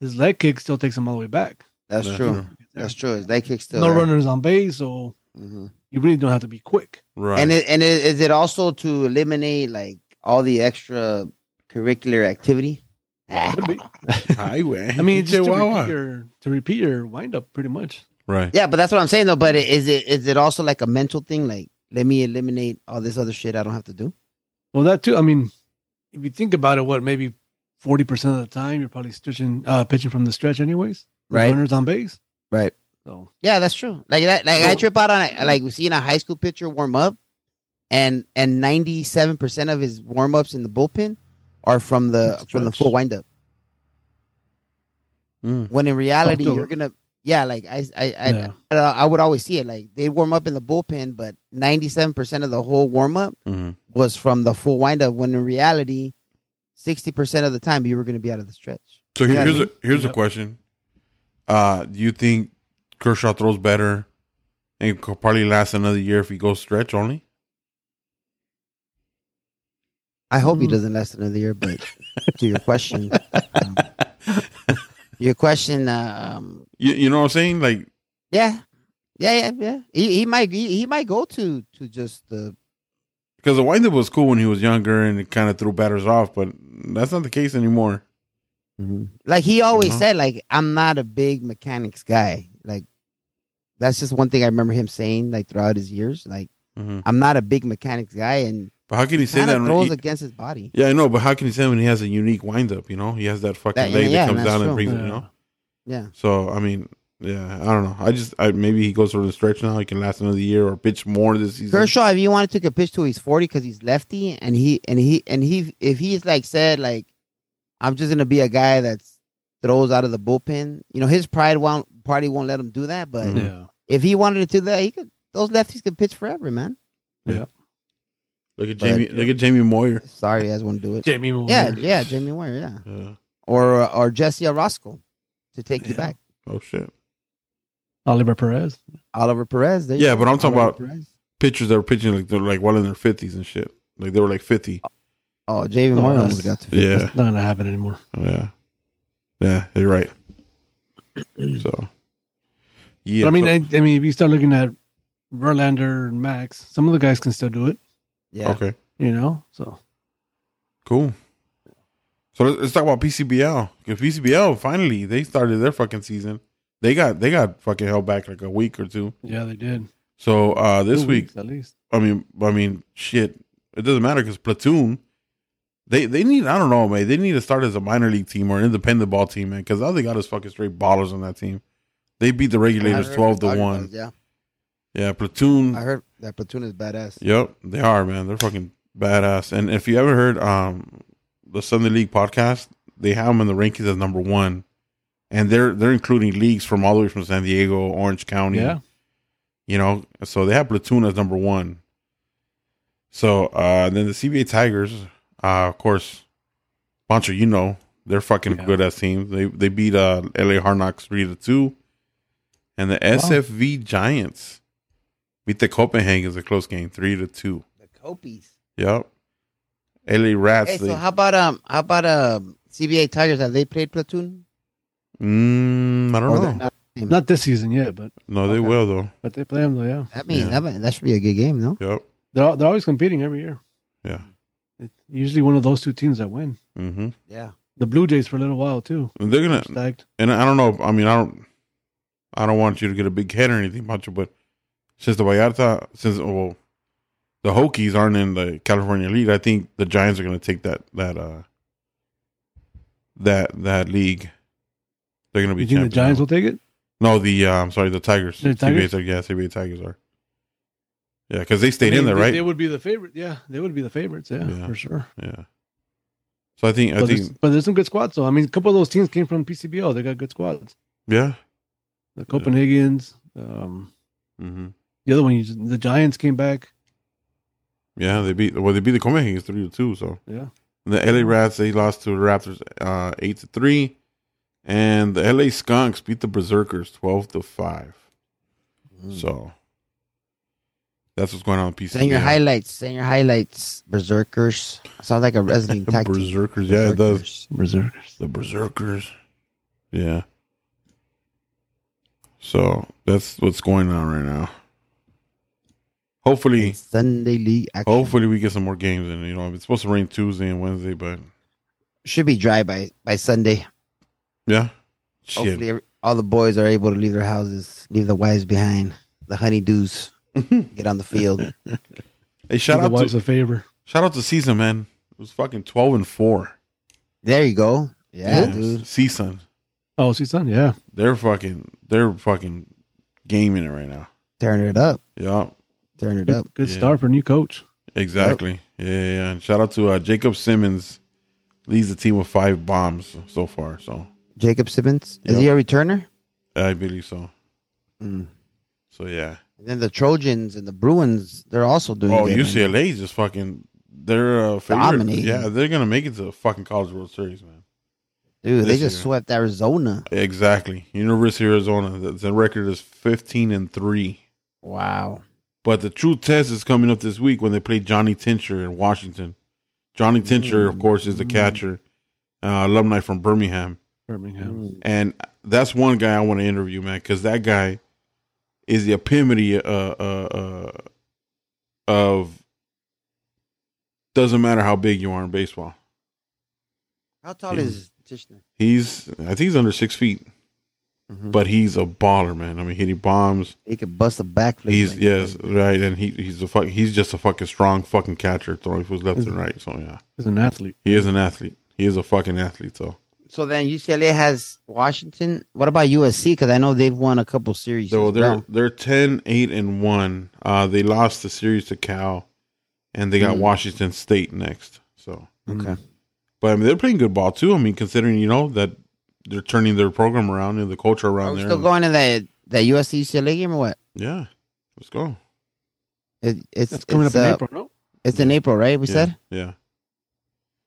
Speaker 3: his leg kick still takes him all the way back.
Speaker 1: That's
Speaker 2: That's
Speaker 1: true.
Speaker 2: true.
Speaker 1: That's true. His leg kick still.
Speaker 3: no
Speaker 1: there.
Speaker 3: runners on base, so
Speaker 1: Mhm.
Speaker 3: You really don't have to be quick.
Speaker 2: Right.
Speaker 1: And it, and it, is it also to eliminate like all the extra curricular activity?
Speaker 3: Could be. I mean, just to repeat your to repeat your wind up, pretty much.
Speaker 2: Right.
Speaker 1: Yeah, but that's what I'm saying though. But is it is it also like a mental thing? Like, let me eliminate all this other shit I don't have to do.
Speaker 3: Well, that too. I mean, if you think about it, what maybe forty percent of the time you're probably stretching, uh, pitching from the stretch, anyways.
Speaker 1: Right.
Speaker 3: Runners on base.
Speaker 1: Right.
Speaker 3: So
Speaker 1: Yeah, that's true. Like that. Like I trip out on it. Like we seeing a high school pitcher warm up, and and 97 percent of his warm ups in the bullpen are from the from the full windup.
Speaker 2: Mm.
Speaker 1: When in reality, you're gonna. Yeah, like I, I, I,
Speaker 3: Yeah.
Speaker 1: I, I would always see it. Like they warm up in the bullpen, but 97 percent of the whole warm up
Speaker 2: hmm
Speaker 1: was from the full windup. When in reality, 60 percent of the time you were going to be out of the stretch.
Speaker 2: So here-
Speaker 1: Yeah,
Speaker 2: here's a here's a question. Uh, do you think Kershaw throws better and could probably last another year if he goes stretch only?
Speaker 1: I hope he
Speaker 3: Mm.
Speaker 1: doesn't last another year. But to your question, um, your question, um,
Speaker 2: You, you know what I'm saying? Like,
Speaker 1: yeah, yeah, yeah, yeah. He, he might he, he might go to to just the
Speaker 2: because the windup was cool when he was younger and it kind of threw batters off, but that's not the case anymore.
Speaker 1: like he always
Speaker 2: Uh-huh.
Speaker 1: said like I'm not a big mechanics guy. Like that's just one thing I remember him saying like throughout his years. Like
Speaker 2: hmm
Speaker 1: I'm not a big mechanics guy, and
Speaker 2: But how can he say that?
Speaker 1: of
Speaker 2: when
Speaker 1: throws
Speaker 2: he-
Speaker 1: against his body.
Speaker 2: yeah, I know, but how can he say when he has a unique windup? You know, he has that fucking
Speaker 1: That-
Speaker 2: leg
Speaker 1: yeah,
Speaker 2: that comes
Speaker 1: that's
Speaker 2: down and
Speaker 1: true.
Speaker 2: brings it.
Speaker 3: Yeah.
Speaker 2: You know,
Speaker 1: Yeah,
Speaker 2: so I mean, yeah, I don't know. I just I, maybe he goes for the stretch now. He can last another year or pitch more this season.
Speaker 1: Kershaw, if you want to take a pitch to he's 40 because he's lefty, and he and he and he if he's like said like I'm just gonna be a guy that throws out of the bullpen. You know, his pride won't party won't let him do that. But
Speaker 3: yeah,
Speaker 1: if he wanted to do that, he could. Those lefties could pitch forever, man. Yeah.
Speaker 2: Look at
Speaker 1: But-
Speaker 2: Jamie. look at Jamie Moyer.
Speaker 1: Sorry, you guys want to do it.
Speaker 3: Jamie. Moore.
Speaker 1: Yeah, yeah, Jamie Moyer, yeah,
Speaker 2: Yeah.
Speaker 1: or uh, or Jesse Orosco to take you back.
Speaker 2: Oh shit.
Speaker 3: Oliver Perez.
Speaker 1: Oliver Perez. there
Speaker 2: Yeah, but I'm talking
Speaker 1: Oliver
Speaker 2: about-
Speaker 1: Perez.
Speaker 2: Pitchers that were pitching like they're like well in their fifties and shit. Like they were like fifty.
Speaker 1: Oh, Jamie
Speaker 3: Oh,
Speaker 1: Moyer almost got to.
Speaker 2: Yeah.
Speaker 3: That's not gonna happen anymore.
Speaker 2: Yeah. Yeah, you're right. So yeah.
Speaker 3: But I mean,
Speaker 2: so-
Speaker 3: I, I mean, if you start looking at Verlander and Max, some of the guys can still do it.
Speaker 1: Yeah,
Speaker 2: okay.
Speaker 3: You know, so
Speaker 2: Cool. So let's, let's talk about PCBL. Because PCBL finally they started their fucking season. They got they got fucking held back like a week or two.
Speaker 3: yeah, they did
Speaker 2: So uh this
Speaker 3: Two
Speaker 2: week,
Speaker 3: weeks at least.
Speaker 2: I mean, I mean, shit, it doesn't matter because platoon, they they need I don't know, man. They need to start as a minor league team or an independent ball team, man. Because all they got is fucking straight ballers on that team. They beat the regulators twelve to one.
Speaker 1: does, Yeah,
Speaker 2: Yeah, platoon.
Speaker 1: I heard that platoon is badass.
Speaker 2: Yep, they are, man. They're fucking badass. And if you ever heard um the Sunday League podcast, they have them in the rankings as number one, and they're they're including leagues from all the way from San Diego, Orange County.
Speaker 3: Yeah,
Speaker 2: you know. So they have platoon as number one. So uh then the CBA Tigers, uh, of course, Pancho, you know, they're fucking
Speaker 3: Yeah.
Speaker 2: good as teams. They they beat uh LA Hard Knocks three to two, and the SFV Giants beat the Copenhagen's a close game three to two.
Speaker 1: The Copies.
Speaker 2: Yep. LA Rats.
Speaker 1: Hey, so how about um how about um CBA Tigers? Have they played platoon?
Speaker 2: mm, I don't
Speaker 1: Or
Speaker 2: know.
Speaker 1: not?
Speaker 3: not this season yet, but
Speaker 2: no, they
Speaker 1: Okay.
Speaker 2: will though.
Speaker 3: but they play them though. Yeah,
Speaker 1: That means
Speaker 2: Yeah.
Speaker 1: that, that should be a good game, no?
Speaker 2: Yep.
Speaker 3: they're al- they're always competing every year.
Speaker 2: Yeah.
Speaker 3: It's usually one of those two teams that win.
Speaker 2: Mm-hmm.
Speaker 1: Yeah.
Speaker 3: The Blue Jays for a little while too.
Speaker 2: And they're gonna
Speaker 3: Stacked.
Speaker 2: and I don't know. I mean, I don't. I don't want you to get a big head or anything, Pancho, but since the Vallarta, since well, the Hokies aren't in the California League, I think the Giants are going to take that that uh that that league. They're going to be
Speaker 3: You think the Giants
Speaker 2: now.
Speaker 3: will take it?
Speaker 2: No, the uh, I'm sorry, the Tigers.
Speaker 3: The Tigers?
Speaker 2: CBA, yeah, CBA Tigers are. Yeah, because they stayed
Speaker 3: I
Speaker 2: in there,
Speaker 3: they-
Speaker 2: right?
Speaker 3: They would be the favorite. Yeah, they would be the favorites. Yeah,
Speaker 2: Yeah.
Speaker 3: for sure.
Speaker 2: yeah. So I think I
Speaker 3: But there's,
Speaker 2: think
Speaker 3: but there's some good squads. though. I mean, a couple of those teams came from PCBO. They got good squads.
Speaker 2: yeah.
Speaker 3: The Copenhagen's, um,
Speaker 2: hmm
Speaker 3: the other one, you just- the Giants came back.
Speaker 2: Yeah, they beat well they beat the Copenhagen's three to two. So
Speaker 3: Yeah,
Speaker 2: the LA Rats they lost to the Raptors uh, eight to three, and the LA Skunks beat the Berserkers twelve to five.
Speaker 1: Mm.
Speaker 2: So that's what's going on in PC.
Speaker 1: Send your highlights. Send your highlights. Berserkers. Sounds like a wrestling tag team.
Speaker 2: Berserkers, yeah, it does.
Speaker 1: Berserkers.
Speaker 3: Berserkers.
Speaker 2: The Berserkers, yeah. So that's what's going on right now. Hopefully,
Speaker 1: Sunday League action.
Speaker 2: hopefully we get some more games and You know, it's supposed to rain Tuesday and Wednesday, but
Speaker 1: should be dry by by Sunday.
Speaker 2: yeah, Shit.
Speaker 1: Hopefully, all the boys are able to leave their houses, leave the wives behind, the honeydews, get on the field.
Speaker 2: Hey, shout
Speaker 3: Do
Speaker 2: out
Speaker 3: the wives
Speaker 2: to
Speaker 3: a favor.
Speaker 2: shout out to season man. It was fucking twelve and four.
Speaker 1: There you go. Yeah, dude.
Speaker 2: Season.
Speaker 3: Oh, see, son, yeah.
Speaker 2: They're fucking they're fucking gaming it right now.
Speaker 1: Turn it up.
Speaker 2: Yeah,
Speaker 1: Turn it up.
Speaker 3: Good
Speaker 2: Yeah.
Speaker 3: start for new coach.
Speaker 2: exactly. Yeah, yeah, yeah. And shout out to uh, Jacob Simmons. Leads the team with five bombs so far. So
Speaker 1: Jacob Simmons. Is he a returner?
Speaker 2: I believe so.
Speaker 1: Mm.
Speaker 2: So yeah.
Speaker 1: And then the Trojans and the Bruins, they're also doing
Speaker 2: Oh,
Speaker 1: good.
Speaker 2: UCLA is just fucking. They're uh, favorite.
Speaker 1: Dominating.
Speaker 2: Yeah, they're gonna make it to the fucking College World Series, man.
Speaker 1: Dude, they just
Speaker 2: year.
Speaker 1: swept Arizona.
Speaker 2: Exactly. University of Arizona. The, the record is fifteen and three.
Speaker 1: Wow.
Speaker 2: But the true test is coming up this week when they play Johnny Tincher in Washington. Johnny Tincher, of course, is the catcher, uh, alumni from Birmingham,
Speaker 3: Birmingham.
Speaker 1: Mm.
Speaker 2: and that's one guy I want to interview, man, because that guy is the epitome uh, uh, uh, of doesn't matter how big you are in baseball.
Speaker 1: How tall
Speaker 2: Yeah.
Speaker 1: is Tincher?
Speaker 2: He's, I think he's under six feet,
Speaker 1: Mhm.
Speaker 2: but he's a baller, man. I mean, hitting bombs.
Speaker 1: He can bust a backflip.
Speaker 2: He's
Speaker 1: like-
Speaker 2: yes, right, and he he's a fuck. He's just a fucking strong fucking catcher, throwing his left and right. So yeah,
Speaker 3: He's an athlete.
Speaker 2: he is an athlete. He is a fucking athlete. So
Speaker 1: So then UCLA has Washington. What about USC? Because I know they've won a couple series.
Speaker 2: so they're
Speaker 1: well.
Speaker 2: they're 10, 8, and one. Uh, they lost the series to Cal, and they got
Speaker 1: Mm.
Speaker 2: Washington State next. So,
Speaker 1: okay.
Speaker 2: But I mean, they're playing good ball too. I mean, considering you know that they're turning their program around and the culture
Speaker 1: Are
Speaker 2: around
Speaker 1: we
Speaker 2: there.
Speaker 1: still going to that that USC UCLA game or what?
Speaker 2: Yeah, let's go.
Speaker 1: It, it's
Speaker 3: That's coming
Speaker 1: it's,
Speaker 3: up in
Speaker 1: uh,
Speaker 3: April, no?
Speaker 1: It's in April, right? We
Speaker 2: yeah,
Speaker 1: said.
Speaker 2: yeah.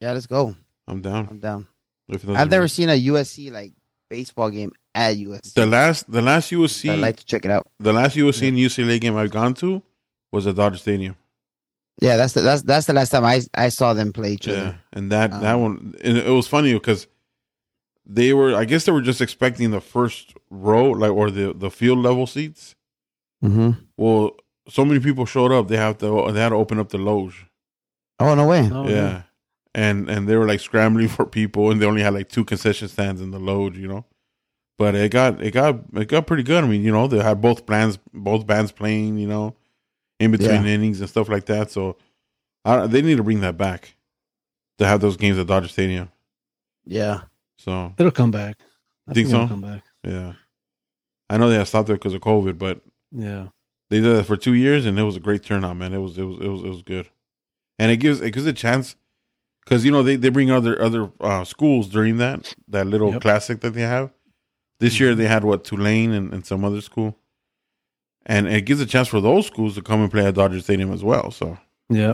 Speaker 1: Yeah, let's go.
Speaker 2: I'm down.
Speaker 1: I'm down.
Speaker 2: If
Speaker 1: I've
Speaker 2: doesn't-
Speaker 1: never seen a USC like baseball game at USC.
Speaker 2: the last the last USC
Speaker 1: I'd like to check it out.
Speaker 2: the last USC and UCLA game I've gone to was at Dodger Stadium.
Speaker 1: Yeah, that's the that's that's the last time I I saw them play each
Speaker 2: Yeah,
Speaker 1: other.
Speaker 2: and that that
Speaker 1: Um,
Speaker 2: one and it was funny because they were I guess they were just expecting the first row like or the the field level seats.
Speaker 1: Mm-hmm.
Speaker 2: Well, so many people showed up they have to they had to open up the loge.
Speaker 1: Oh no way!
Speaker 3: Oh,
Speaker 2: yeah. And and they were like scrambling for people and they only had like two concession stands in the loge, you know. But it got it got it got pretty good. I mean, you know, they had both bands both bands playing, you know, in between
Speaker 1: Yeah.
Speaker 2: innings and stuff like that. So I, they need to bring that back to have those games at Dodger Stadium.
Speaker 1: Yeah,
Speaker 2: So
Speaker 3: It'll come back. I
Speaker 2: Think
Speaker 3: it'll
Speaker 2: so?
Speaker 3: come back.
Speaker 2: yeah, I know they have stopped there because of COVID, but
Speaker 3: Yeah.
Speaker 2: they did that for two years and it was a great turnout, man. It was it was it was it was good, and it gives it gives a chance because you know they, they bring other other uh, schools during that that little
Speaker 3: Yep.
Speaker 2: classic that they have. This year they had what Tulane and, and some other school, and it gives a chance for those schools to come and play at Dodger Stadium as well. So
Speaker 3: Yeah.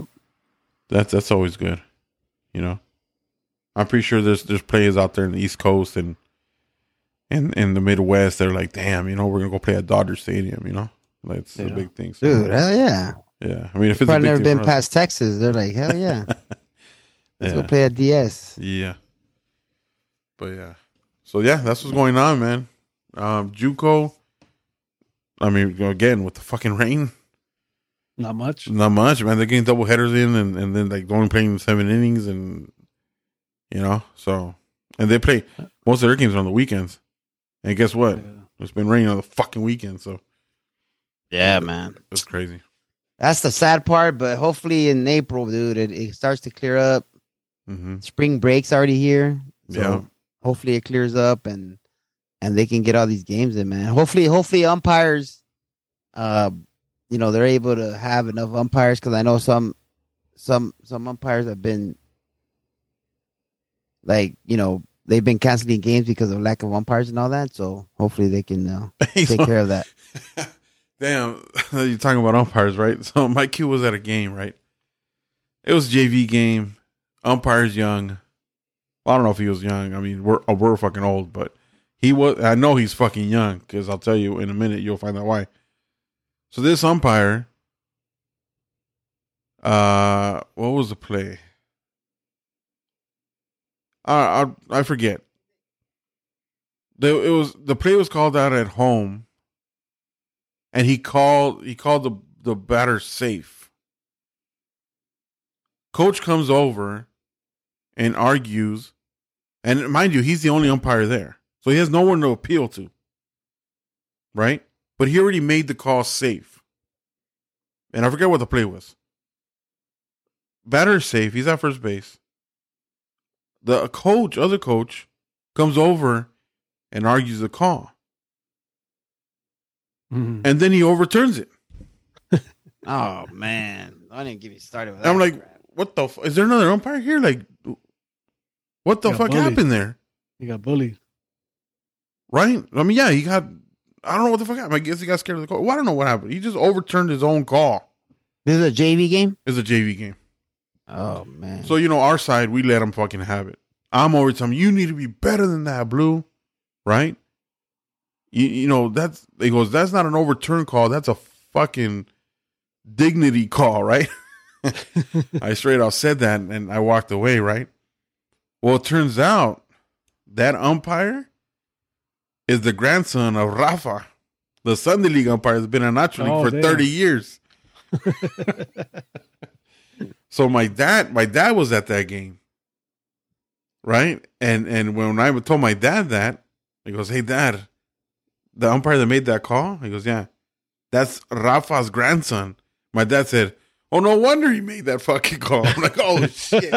Speaker 2: that's that's always good, you know. I'm pretty sure there's there's players out there in the East Coast and in in the Midwest. They're like, damn, you know, we're gonna go play at Dodger Stadium. You know, like it's a big thing. So,
Speaker 1: dude, hell yeah!
Speaker 2: yeah. I mean, if it's a
Speaker 1: Probably never been
Speaker 2: for us-
Speaker 1: past Texas. They're like, hell yeah, let's
Speaker 2: yeah.
Speaker 1: go play at DS.
Speaker 2: Yeah. But yeah. So yeah, that's what's going on, man. Um JUCO. I mean, again, with the fucking rain,
Speaker 3: Not much.
Speaker 2: not much, man. They're getting double headers in and, and then like only playing seven innings and you know, so and they play most of their games on the weekends. And guess what?
Speaker 3: Yeah.
Speaker 2: It's been raining on the fucking weekend, so
Speaker 1: Yeah, man.
Speaker 2: it's crazy.
Speaker 1: That's the sad part, but hopefully in April, dude, it, it starts to clear up.
Speaker 2: hmm
Speaker 1: Spring break's already here, so
Speaker 2: Yeah.
Speaker 1: hopefully it clears up and and they can get all these games in, man. Hopefully, hopefully umpires, uh, you know, they're able to have enough umpires because I know some some some umpires have been like you know they've been canceling games because of lack of umpires and all that. So hopefully they can uh, take care of that.
Speaker 2: Damn, you're talking about umpires, right? So my kid was at a game, right? It was JV game. Umpire's young. Well, I don't know if he was young. I mean, we're uh, we're fucking old, but he was. I know he's fucking young because I'll tell you in a minute. You'll find out why. So this umpire, uh, what was the play? Uh, I I forget. The, it was the play was called out at home and he called he called the the batter safe. Coach comes over and argues, and mind you, he's the only umpire there. So he has no one to appeal to. Right? But he already made the call safe. And I forget what the play was. Batter's safe. He's at first base. The coach, other coach, comes over and argues the call.
Speaker 3: Mhm.
Speaker 2: And then he overturns it.
Speaker 1: Oh man, I didn't get me started with that.
Speaker 2: I'm like,
Speaker 1: crap.
Speaker 2: what the? F- is there another umpire here? Like, what the fuck
Speaker 3: bullied.
Speaker 2: happened there?
Speaker 3: He got bullied.
Speaker 2: Right? I mean, yeah, he got. I don't know what the fuck happened. I guess he got scared of the call. Well, I don't know what happened. He just overturned his own call.
Speaker 1: this is a JV game.
Speaker 2: It's a JV game.
Speaker 1: Oh man.
Speaker 2: So, you know, our side, we let him fucking have it. I'm over telling him, you need to be better than that, Blue. Right? You, you know, that's, he goes, that's not an overturn call. That's a fucking dignity call, right? I straight out said that and I walked away, right? Well, it turns out that umpire is the grandson of Rafa, the Sunday League umpire that's been in Nacho League
Speaker 3: Oh,
Speaker 2: for
Speaker 3: damn.
Speaker 2: 30 years. so my dad, my dad was at that game. Right? And and when I told my dad that, he goes, Hey dad, the umpire that made that call? He goes, Yeah. That's Rafa's grandson. My dad said, Oh, no wonder he made that fucking call. I'm like, oh shit.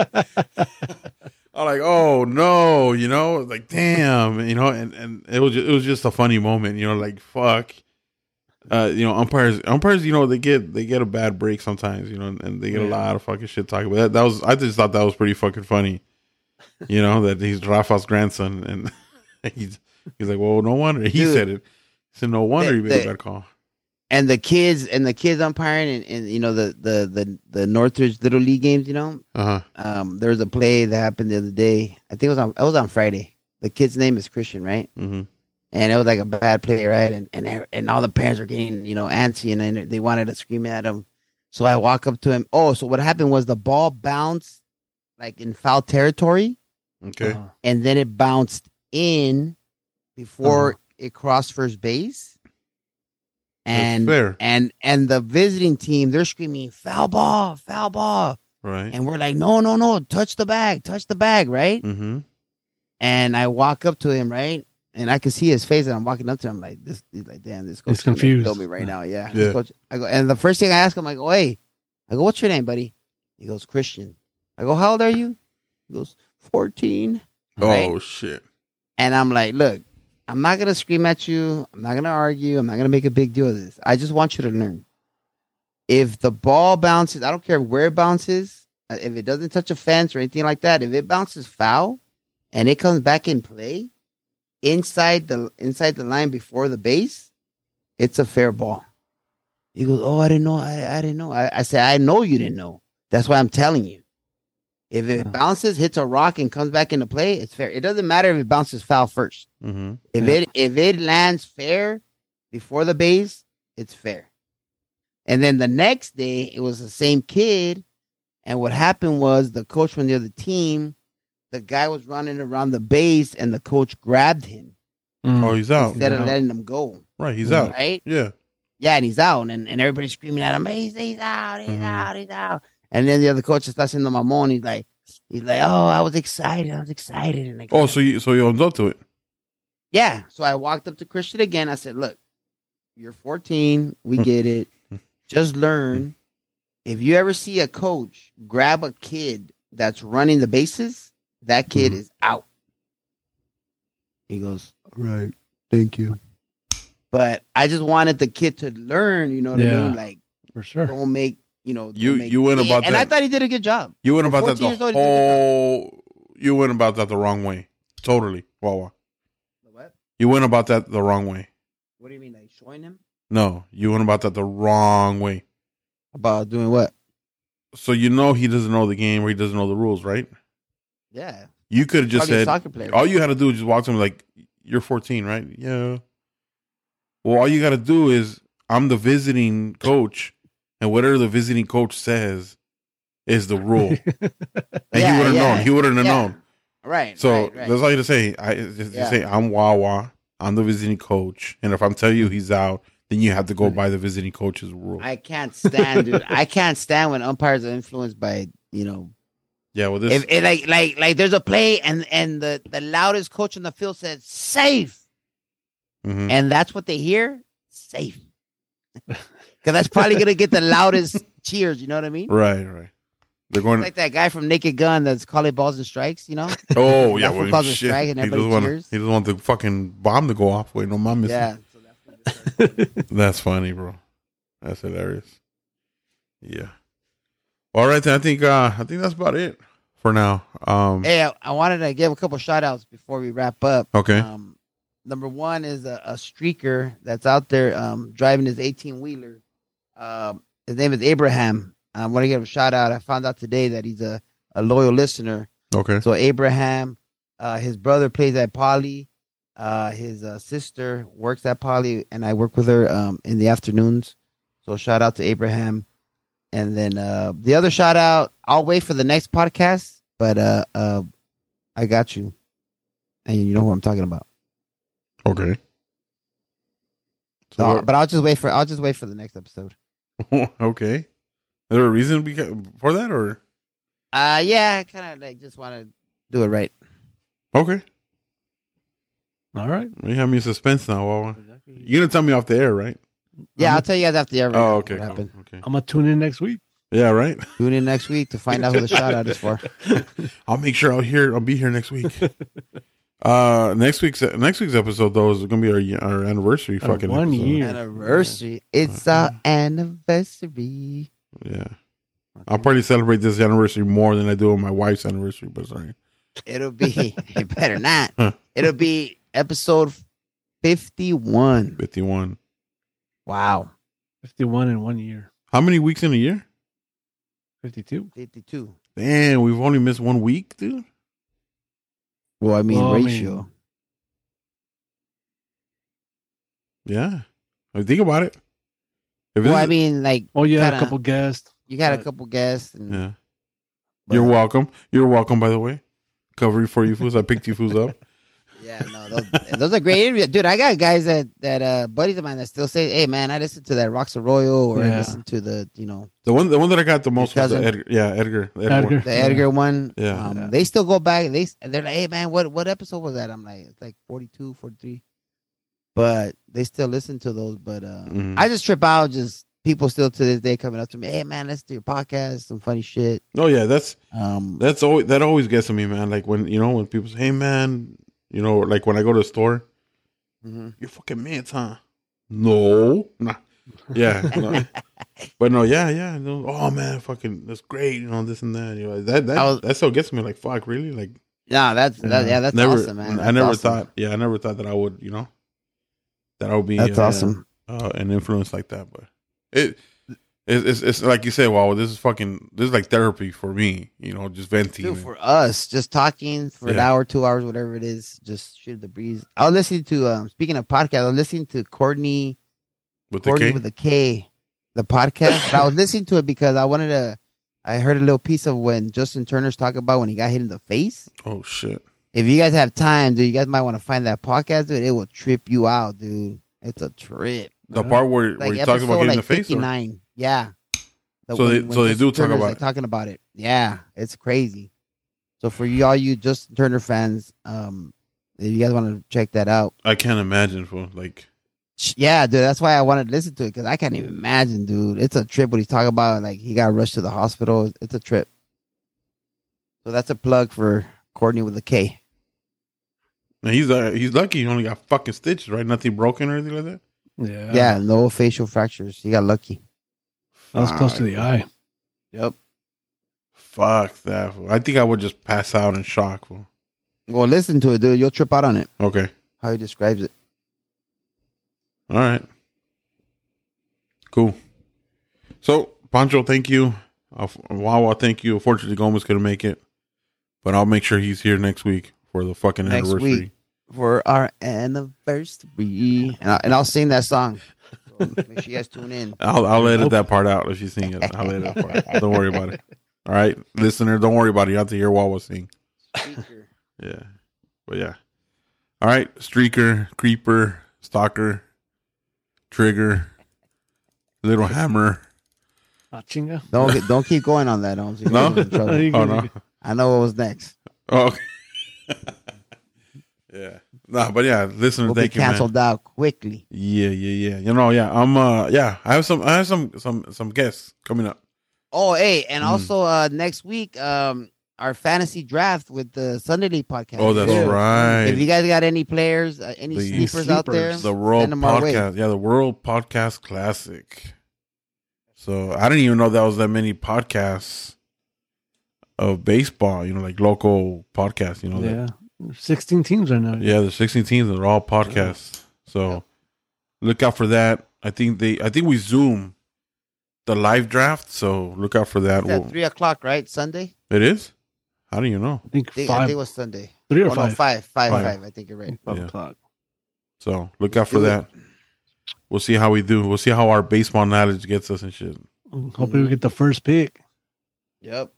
Speaker 2: I'm like, oh no, you know, like damn, you know, and, and it was just, it was just a funny moment, you know, like fuck. Uh, you know, umpires umpires, you know, they get they get a bad break sometimes, you know, and, and they get a lot of fucking shit talking. But that, that was I just thought that was pretty fucking funny. You know, that he's Rafa's grandson and he's he's like, Well, no wonder he
Speaker 1: Dude.
Speaker 2: said it. He said, No wonder
Speaker 1: The-
Speaker 2: he made
Speaker 1: the-
Speaker 2: that call.
Speaker 1: And the kids and the kids umpiring and, and you know the the the the Northridge Little League games. You know,
Speaker 2: Uh-huh.
Speaker 1: um, there was a play that happened the other day. I think it was on. It was on Friday. The kid's name is Christian, right?
Speaker 2: Mm-hmm.
Speaker 1: And it was like a bad play, right? And and and all the parents were getting you know antsy and then they wanted to scream at him. So I walk up to him. Oh, so what happened was the ball bounced like in foul territory,
Speaker 2: Okay.
Speaker 3: Uh,
Speaker 1: and then it bounced in before
Speaker 2: Uh-huh.
Speaker 1: it crossed first base.
Speaker 2: That's
Speaker 1: And
Speaker 2: fair.
Speaker 1: and and the visiting team, they're screaming foul ball, foul ball,
Speaker 2: Right.
Speaker 1: and we're like, no, no, no, touch the bag, touch the bag, right?
Speaker 2: Mm-hmm.
Speaker 1: And I walk up to him, right, and I can see his face, and I'm walking up to him like this, he's like, damn, this coach
Speaker 3: He's
Speaker 1: is gonna
Speaker 3: confused.
Speaker 1: Kill me right now, yeah.
Speaker 2: Yeah.
Speaker 1: Coach- I go, and the first thing I ask him, I go, hey, I go, what's your name, buddy? He goes, Christian. I go, how old are you? He goes, 14. Right?
Speaker 2: Oh shit.
Speaker 1: And I'm like, look, I'm not gonna scream at you. I'm not gonna argue. I'm not gonna make a big deal of this. I just want you to learn. If the ball bounces, I don't care where it bounces. uh, If it doesn't touch a fence or anything like that, if it bounces foul and it comes back in play inside the inside the line before the base, it's a fair ball. He goes, Oh, I didn't know. I, I didn't know. I, I said, I know you didn't know. That's why I'm telling you. If it
Speaker 3: Yeah.
Speaker 1: bounces, hits a rock, and comes back into play, it's fair. It doesn't matter if it bounces foul first.
Speaker 2: Mm-hmm.
Speaker 1: If
Speaker 3: Yeah.
Speaker 1: it if it lands fair before the base, it's fair. And then the next day, it was the same kid, and what happened was the coach from the other team, the guy was running around the base, and the coach grabbed him
Speaker 3: mm.
Speaker 2: Oh, he's out.
Speaker 1: instead of
Speaker 3: out.
Speaker 1: letting him go.
Speaker 2: Right, he's
Speaker 3: Yeah.
Speaker 2: out.
Speaker 1: Right?
Speaker 2: Yeah.
Speaker 1: Yeah, and he's out, and, and everybody's screaming at him, he's, he's out, he's
Speaker 2: Mhm.
Speaker 1: out, he's out. And then the other coach is touching the mamon. He's like, he's like, oh, I was excited, I was excited. And I
Speaker 2: Oh, so you so you owns up to it.
Speaker 1: Yeah. So I walked up to Christian again. I said, Look, you're 14. We get it. Just learn. If you ever see a coach grab a kid that's running the bases, that kid
Speaker 2: Mhm.
Speaker 1: is out. He goes, Right. Thank you. But I just wanted the kid to learn, you know what I mean? Like,
Speaker 3: for sure.
Speaker 1: don't make, you know,
Speaker 2: You- you went about
Speaker 1: and I thought he did a good job.
Speaker 2: You went about that the
Speaker 1: old,
Speaker 2: whole. You went about that the wrong way. Totally, Wawa.
Speaker 1: What?
Speaker 2: You went about that the wrong way.
Speaker 1: What do you mean? Like showing him?
Speaker 2: No, you went about that the wrong way.
Speaker 1: About doing what?
Speaker 2: So you know he doesn't know the game or he doesn't know the rules, right?
Speaker 1: Yeah.
Speaker 2: You could have just said
Speaker 1: soccer player.
Speaker 2: all you had to do was just walk to him like, "You're 14, right? Yeah." Well, all you got to do is I'm the visiting coach, and whatever the visiting coach says is the rule. And he would have
Speaker 1: yeah.
Speaker 2: known. He wouldn't have
Speaker 1: Yeah.
Speaker 2: known.
Speaker 1: Right.
Speaker 2: So
Speaker 1: right, right.
Speaker 2: that's all you have to say. I just, just
Speaker 1: Yeah.
Speaker 2: say I'm Wawa. I'm the visiting coach, and if I'm telling you he's out, then you have to go by the visiting coach's rule.
Speaker 1: I can't stand, dude. I can't stand when umpires are influenced by, you know,
Speaker 2: Yeah, well, this
Speaker 1: If it like like like there's a play and and the the loudest coach on the field says safe,
Speaker 2: mhm.
Speaker 1: and that's what they hear, safe. Because that's probably gonna get the loudest cheers. You know what I mean?
Speaker 2: right, right. They're going.
Speaker 1: Like that guy from Naked Gun that's calling balls and strikes. You know?
Speaker 2: oh yeah, well,
Speaker 1: calls a
Speaker 2: shit.
Speaker 1: and
Speaker 2: he doesn't want. He doesn't want the fucking bomb to go off. Wait, no, mom.
Speaker 1: Yeah.
Speaker 2: That's funny, bro. That's hilarious. Yeah. All right, then I think uh I think that's about it for now. Um
Speaker 1: Hey, I, I wanted to give a couple shout outs before we wrap up.
Speaker 2: okay.
Speaker 1: Um, number one is a, a streaker that's out there um, driving his 18 wheeler. Um, his name is Abraham. I want to give him a shout out. I found out today that he's a, a loyal listener.
Speaker 2: Okay.
Speaker 1: So, Abraham, uh, his brother plays at Poly. Uh, his uh, sister works at Poly, and I work with her um, in the afternoons. So, shout out to Abraham. And then uh, the other shout out, I'll wait for the next podcast, but uh, uh, I got you. And you know who I'm talking about.
Speaker 2: Okay.
Speaker 1: So,
Speaker 2: So
Speaker 1: but I'll just wait for I'll just wait for the next episode.
Speaker 2: okay. Is there a reason beca- for that or
Speaker 1: Uh yeah, I kind of like just want to do it right.
Speaker 2: Okay.
Speaker 3: All right.
Speaker 2: You have me in suspense now, Wawa. You're gonna tell me off the air, right?
Speaker 1: Yeah,
Speaker 3: I'm,
Speaker 1: I'll tell you guys after every
Speaker 2: Oh, okay.
Speaker 1: what
Speaker 2: cool. Okay.
Speaker 3: I'm gonna tune in next week.
Speaker 2: Yeah, right.
Speaker 1: Tune in next week to find out who the shout out is for.
Speaker 2: I'll make sure I'll hear. I'll be here next week. Uh, next week's next week's episode though is gonna be our our anniversary.
Speaker 3: Our
Speaker 2: fucking
Speaker 3: one
Speaker 2: episode.
Speaker 3: year.
Speaker 1: Anniversary. It's our anniversary.
Speaker 2: Yeah, I'll probably celebrate this anniversary more than I do on my wife's anniversary. But sorry.
Speaker 1: It'll be it better not. It'll be episode fifty one.
Speaker 2: Fifty-one.
Speaker 1: Wow.
Speaker 3: 51 in one year.
Speaker 2: How many weeks in a year?
Speaker 3: 52.
Speaker 1: Fifty two.
Speaker 2: Damn, we've only missed one week, dude.
Speaker 1: Well, I mean
Speaker 3: Well, I mean-
Speaker 1: ratio.
Speaker 2: Yeah, I mean, think about it. If
Speaker 1: well, I mean like
Speaker 3: Oh, yeah.
Speaker 1: Kinda.
Speaker 3: A couple guests.
Speaker 1: you got a couple guests and
Speaker 2: yeah, you're welcome. You're welcome. By the way, covering for you fools. I picked you fools up.
Speaker 1: Yeah, no, those, those are great interviews, dude. I got guys that that uh buddies of mine that still say, "Hey, man, I listened to that Rocks Royal or I listened to the you know
Speaker 2: The one, the one that I got the most was the? Edgar. Yeah, Edgar. the Edgar.
Speaker 3: Edgar.
Speaker 2: one.
Speaker 1: the Edgar one."
Speaker 2: Yeah.
Speaker 1: um,
Speaker 3: Yeah.
Speaker 1: they still go back. They they're like, "Hey, man, what what episode was that?" I'm like, "It's like 42, 43. but they still listen to those. But uh,
Speaker 2: Mhm.
Speaker 1: I just trip out. Just people still to this day coming up to me, "Hey, man, let's do your podcast, some funny shit."
Speaker 2: Oh yeah, that's
Speaker 1: Um,
Speaker 2: that's always that always gets to me, man. Like when you know when people say, "Hey, man," you know, like when I go to the store,
Speaker 1: mhm.
Speaker 2: you're fucking mints, huh? No, nah. Yeah, no. but no, yeah, yeah. No, oh man, fucking, that's great. You know, this and that. You know, that that
Speaker 1: was-
Speaker 2: that still gets me. Like, fuck, really? Like,
Speaker 1: yeah, that's that,
Speaker 3: Yeah.
Speaker 1: yeah, that's
Speaker 2: never.
Speaker 1: awesome, man.
Speaker 2: I never
Speaker 1: awesome.
Speaker 2: thought. Yeah, I never thought that I would. You know, that I would be.
Speaker 1: That's
Speaker 2: uh,
Speaker 1: awesome.
Speaker 2: uh, an influence like that. But it, it it's, it's like you say, wow, this is fucking this is like therapy for me. You know, just venting.
Speaker 1: Dude, for us, just talking for an hour, two hours, whatever it is, just shoot the breeze. I was listening to um speaking of podcast, I was listening to Courtney
Speaker 2: with the K.
Speaker 1: with a K, the podcast. but I was listening to it because I wanted to I heard a little piece of when Justin Turner's talking about when he got hit in the face.
Speaker 2: oh shit!
Speaker 1: If you guys have time, dude, you guys might want to find that podcast, dude. It will trip you out, dude. It's a trip.
Speaker 2: The part where, where
Speaker 1: Like
Speaker 2: he talks about getting
Speaker 1: like
Speaker 2: the face. or-
Speaker 1: 59. Yeah. The-
Speaker 2: So they- so they do talk about
Speaker 1: like,
Speaker 2: it.
Speaker 1: talking about it. Yeah, it's crazy. So for you all you Justin Turner fans, um, if you guys want to check that out,
Speaker 2: I can't imagine for like.
Speaker 1: yeah, dude, that's why I wanted to listen to it because I can't even imagine, dude. It's a trip. What he's talking about, like he got rushed to the hospital. It's a trip. So that's a plug for Courtney with a K.
Speaker 2: And he's uh, he's lucky. He only got fucking stitches, right? Nothing broken or anything like that.
Speaker 3: Yeah.
Speaker 1: Yeah, no facial fractures. He got lucky.
Speaker 3: That was close to the eye.
Speaker 1: Yep.
Speaker 2: Fuck that. fool. I think I would just pass out in shock. fool.
Speaker 1: Well, listen to it, dude. You'll trip out on it.
Speaker 2: Okay.
Speaker 1: How he describes it.
Speaker 2: All right. Cool. So, Pancho, thank you. Uh, Wawa, thank you. Unfortunately, Gomez couldn't make it, but I'll make sure he's here next week for the fucking
Speaker 1: Next
Speaker 2: anniversary.
Speaker 1: week. for our anniversary, and, I, and I'll sing that song. So has sure tune in.
Speaker 2: I'll I'll edit that part out if you sing it. I'll edit that part. out. Don't worry about it. All right, listener, don't worry about it. You have to hear what Wawa sing.
Speaker 1: Speaker.
Speaker 2: Yeah, but yeah. All right, streaker, creeper, stalker, trigger, little hammer.
Speaker 3: Ah, chinga.
Speaker 1: Don't get, don't keep going on that. Holmes. You're
Speaker 2: No?
Speaker 1: gonna get in trouble.
Speaker 3: You
Speaker 2: Oh no,
Speaker 1: I know what was next.
Speaker 2: Oh, okay. yeah. Nah, but yeah, listen,
Speaker 1: We'll be
Speaker 2: thank you, man.
Speaker 1: canceled out quickly.
Speaker 2: Yeah, yeah, yeah. You know, yeah. I'm uh yeah, I have some I have some some some guests coming up.
Speaker 1: Oh, hey, and
Speaker 2: Mm.
Speaker 1: also uh next week, um, our fantasy draft with the Sunday League podcast.
Speaker 2: Oh, that's
Speaker 3: Yeah.
Speaker 2: right.
Speaker 1: If you guys got any players, uh, any
Speaker 2: The
Speaker 1: sleepers out there,
Speaker 2: the World
Speaker 1: send them our way.
Speaker 2: Podcast. Yeah, the World Podcast Classic. So I didn't even know that was that many podcasts of baseball, you know, like local podcasts, you know.
Speaker 3: Yeah. There's 16 teams right now.
Speaker 2: Yeah, there's 16 teams and they're all podcasts. So look out for that. I think they I think we zoom the live draft, so look out for that.
Speaker 1: It's
Speaker 2: We'll-
Speaker 1: three o'clock, right? Sunday.
Speaker 2: it is? How do you know?
Speaker 3: I think
Speaker 1: I think, I think it was Sunday.
Speaker 3: three or
Speaker 1: Oh, no,
Speaker 3: five.
Speaker 1: five, five,
Speaker 2: Five.
Speaker 1: five. I think you're right.
Speaker 3: Five
Speaker 2: Yeah.
Speaker 3: o'clock.
Speaker 2: So look out for
Speaker 1: Do it.
Speaker 2: that. We'll see how we do. We'll see how our baseball knowledge gets us and shit.
Speaker 3: Mm, hopefully we get the first pick.
Speaker 1: Yep.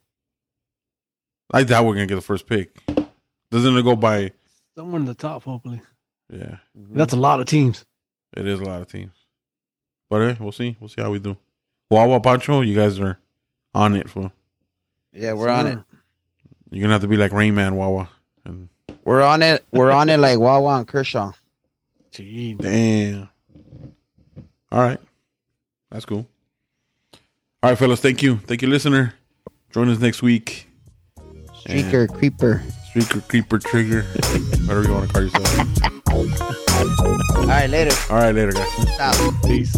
Speaker 2: I doubt we're gonna get the first pick. Doesn't it go by?
Speaker 3: Somewhere in the top, hopefully.
Speaker 2: Yeah,
Speaker 1: Mhm.
Speaker 3: That's a lot of teams.
Speaker 2: it is a lot of teams. But eh, we'll see. We'll see how we do. Wawa Pancho, you guys are on it. For
Speaker 1: yeah, we're on it.
Speaker 2: you're gonna have to be like Rain Man Wawa. And
Speaker 1: We're on it. We're on it like Wawa and Kershaw.
Speaker 3: Gee.
Speaker 2: damn. All right, that's cool. All right, fellas. Thank you. Thank you, listener. Join us next week.
Speaker 1: Streaker, and creeper.
Speaker 2: Streaker, creeper, trigger. whatever you want to call yourself.
Speaker 1: All right, later.
Speaker 2: All right, later, guys.
Speaker 1: Stop.
Speaker 3: Peace.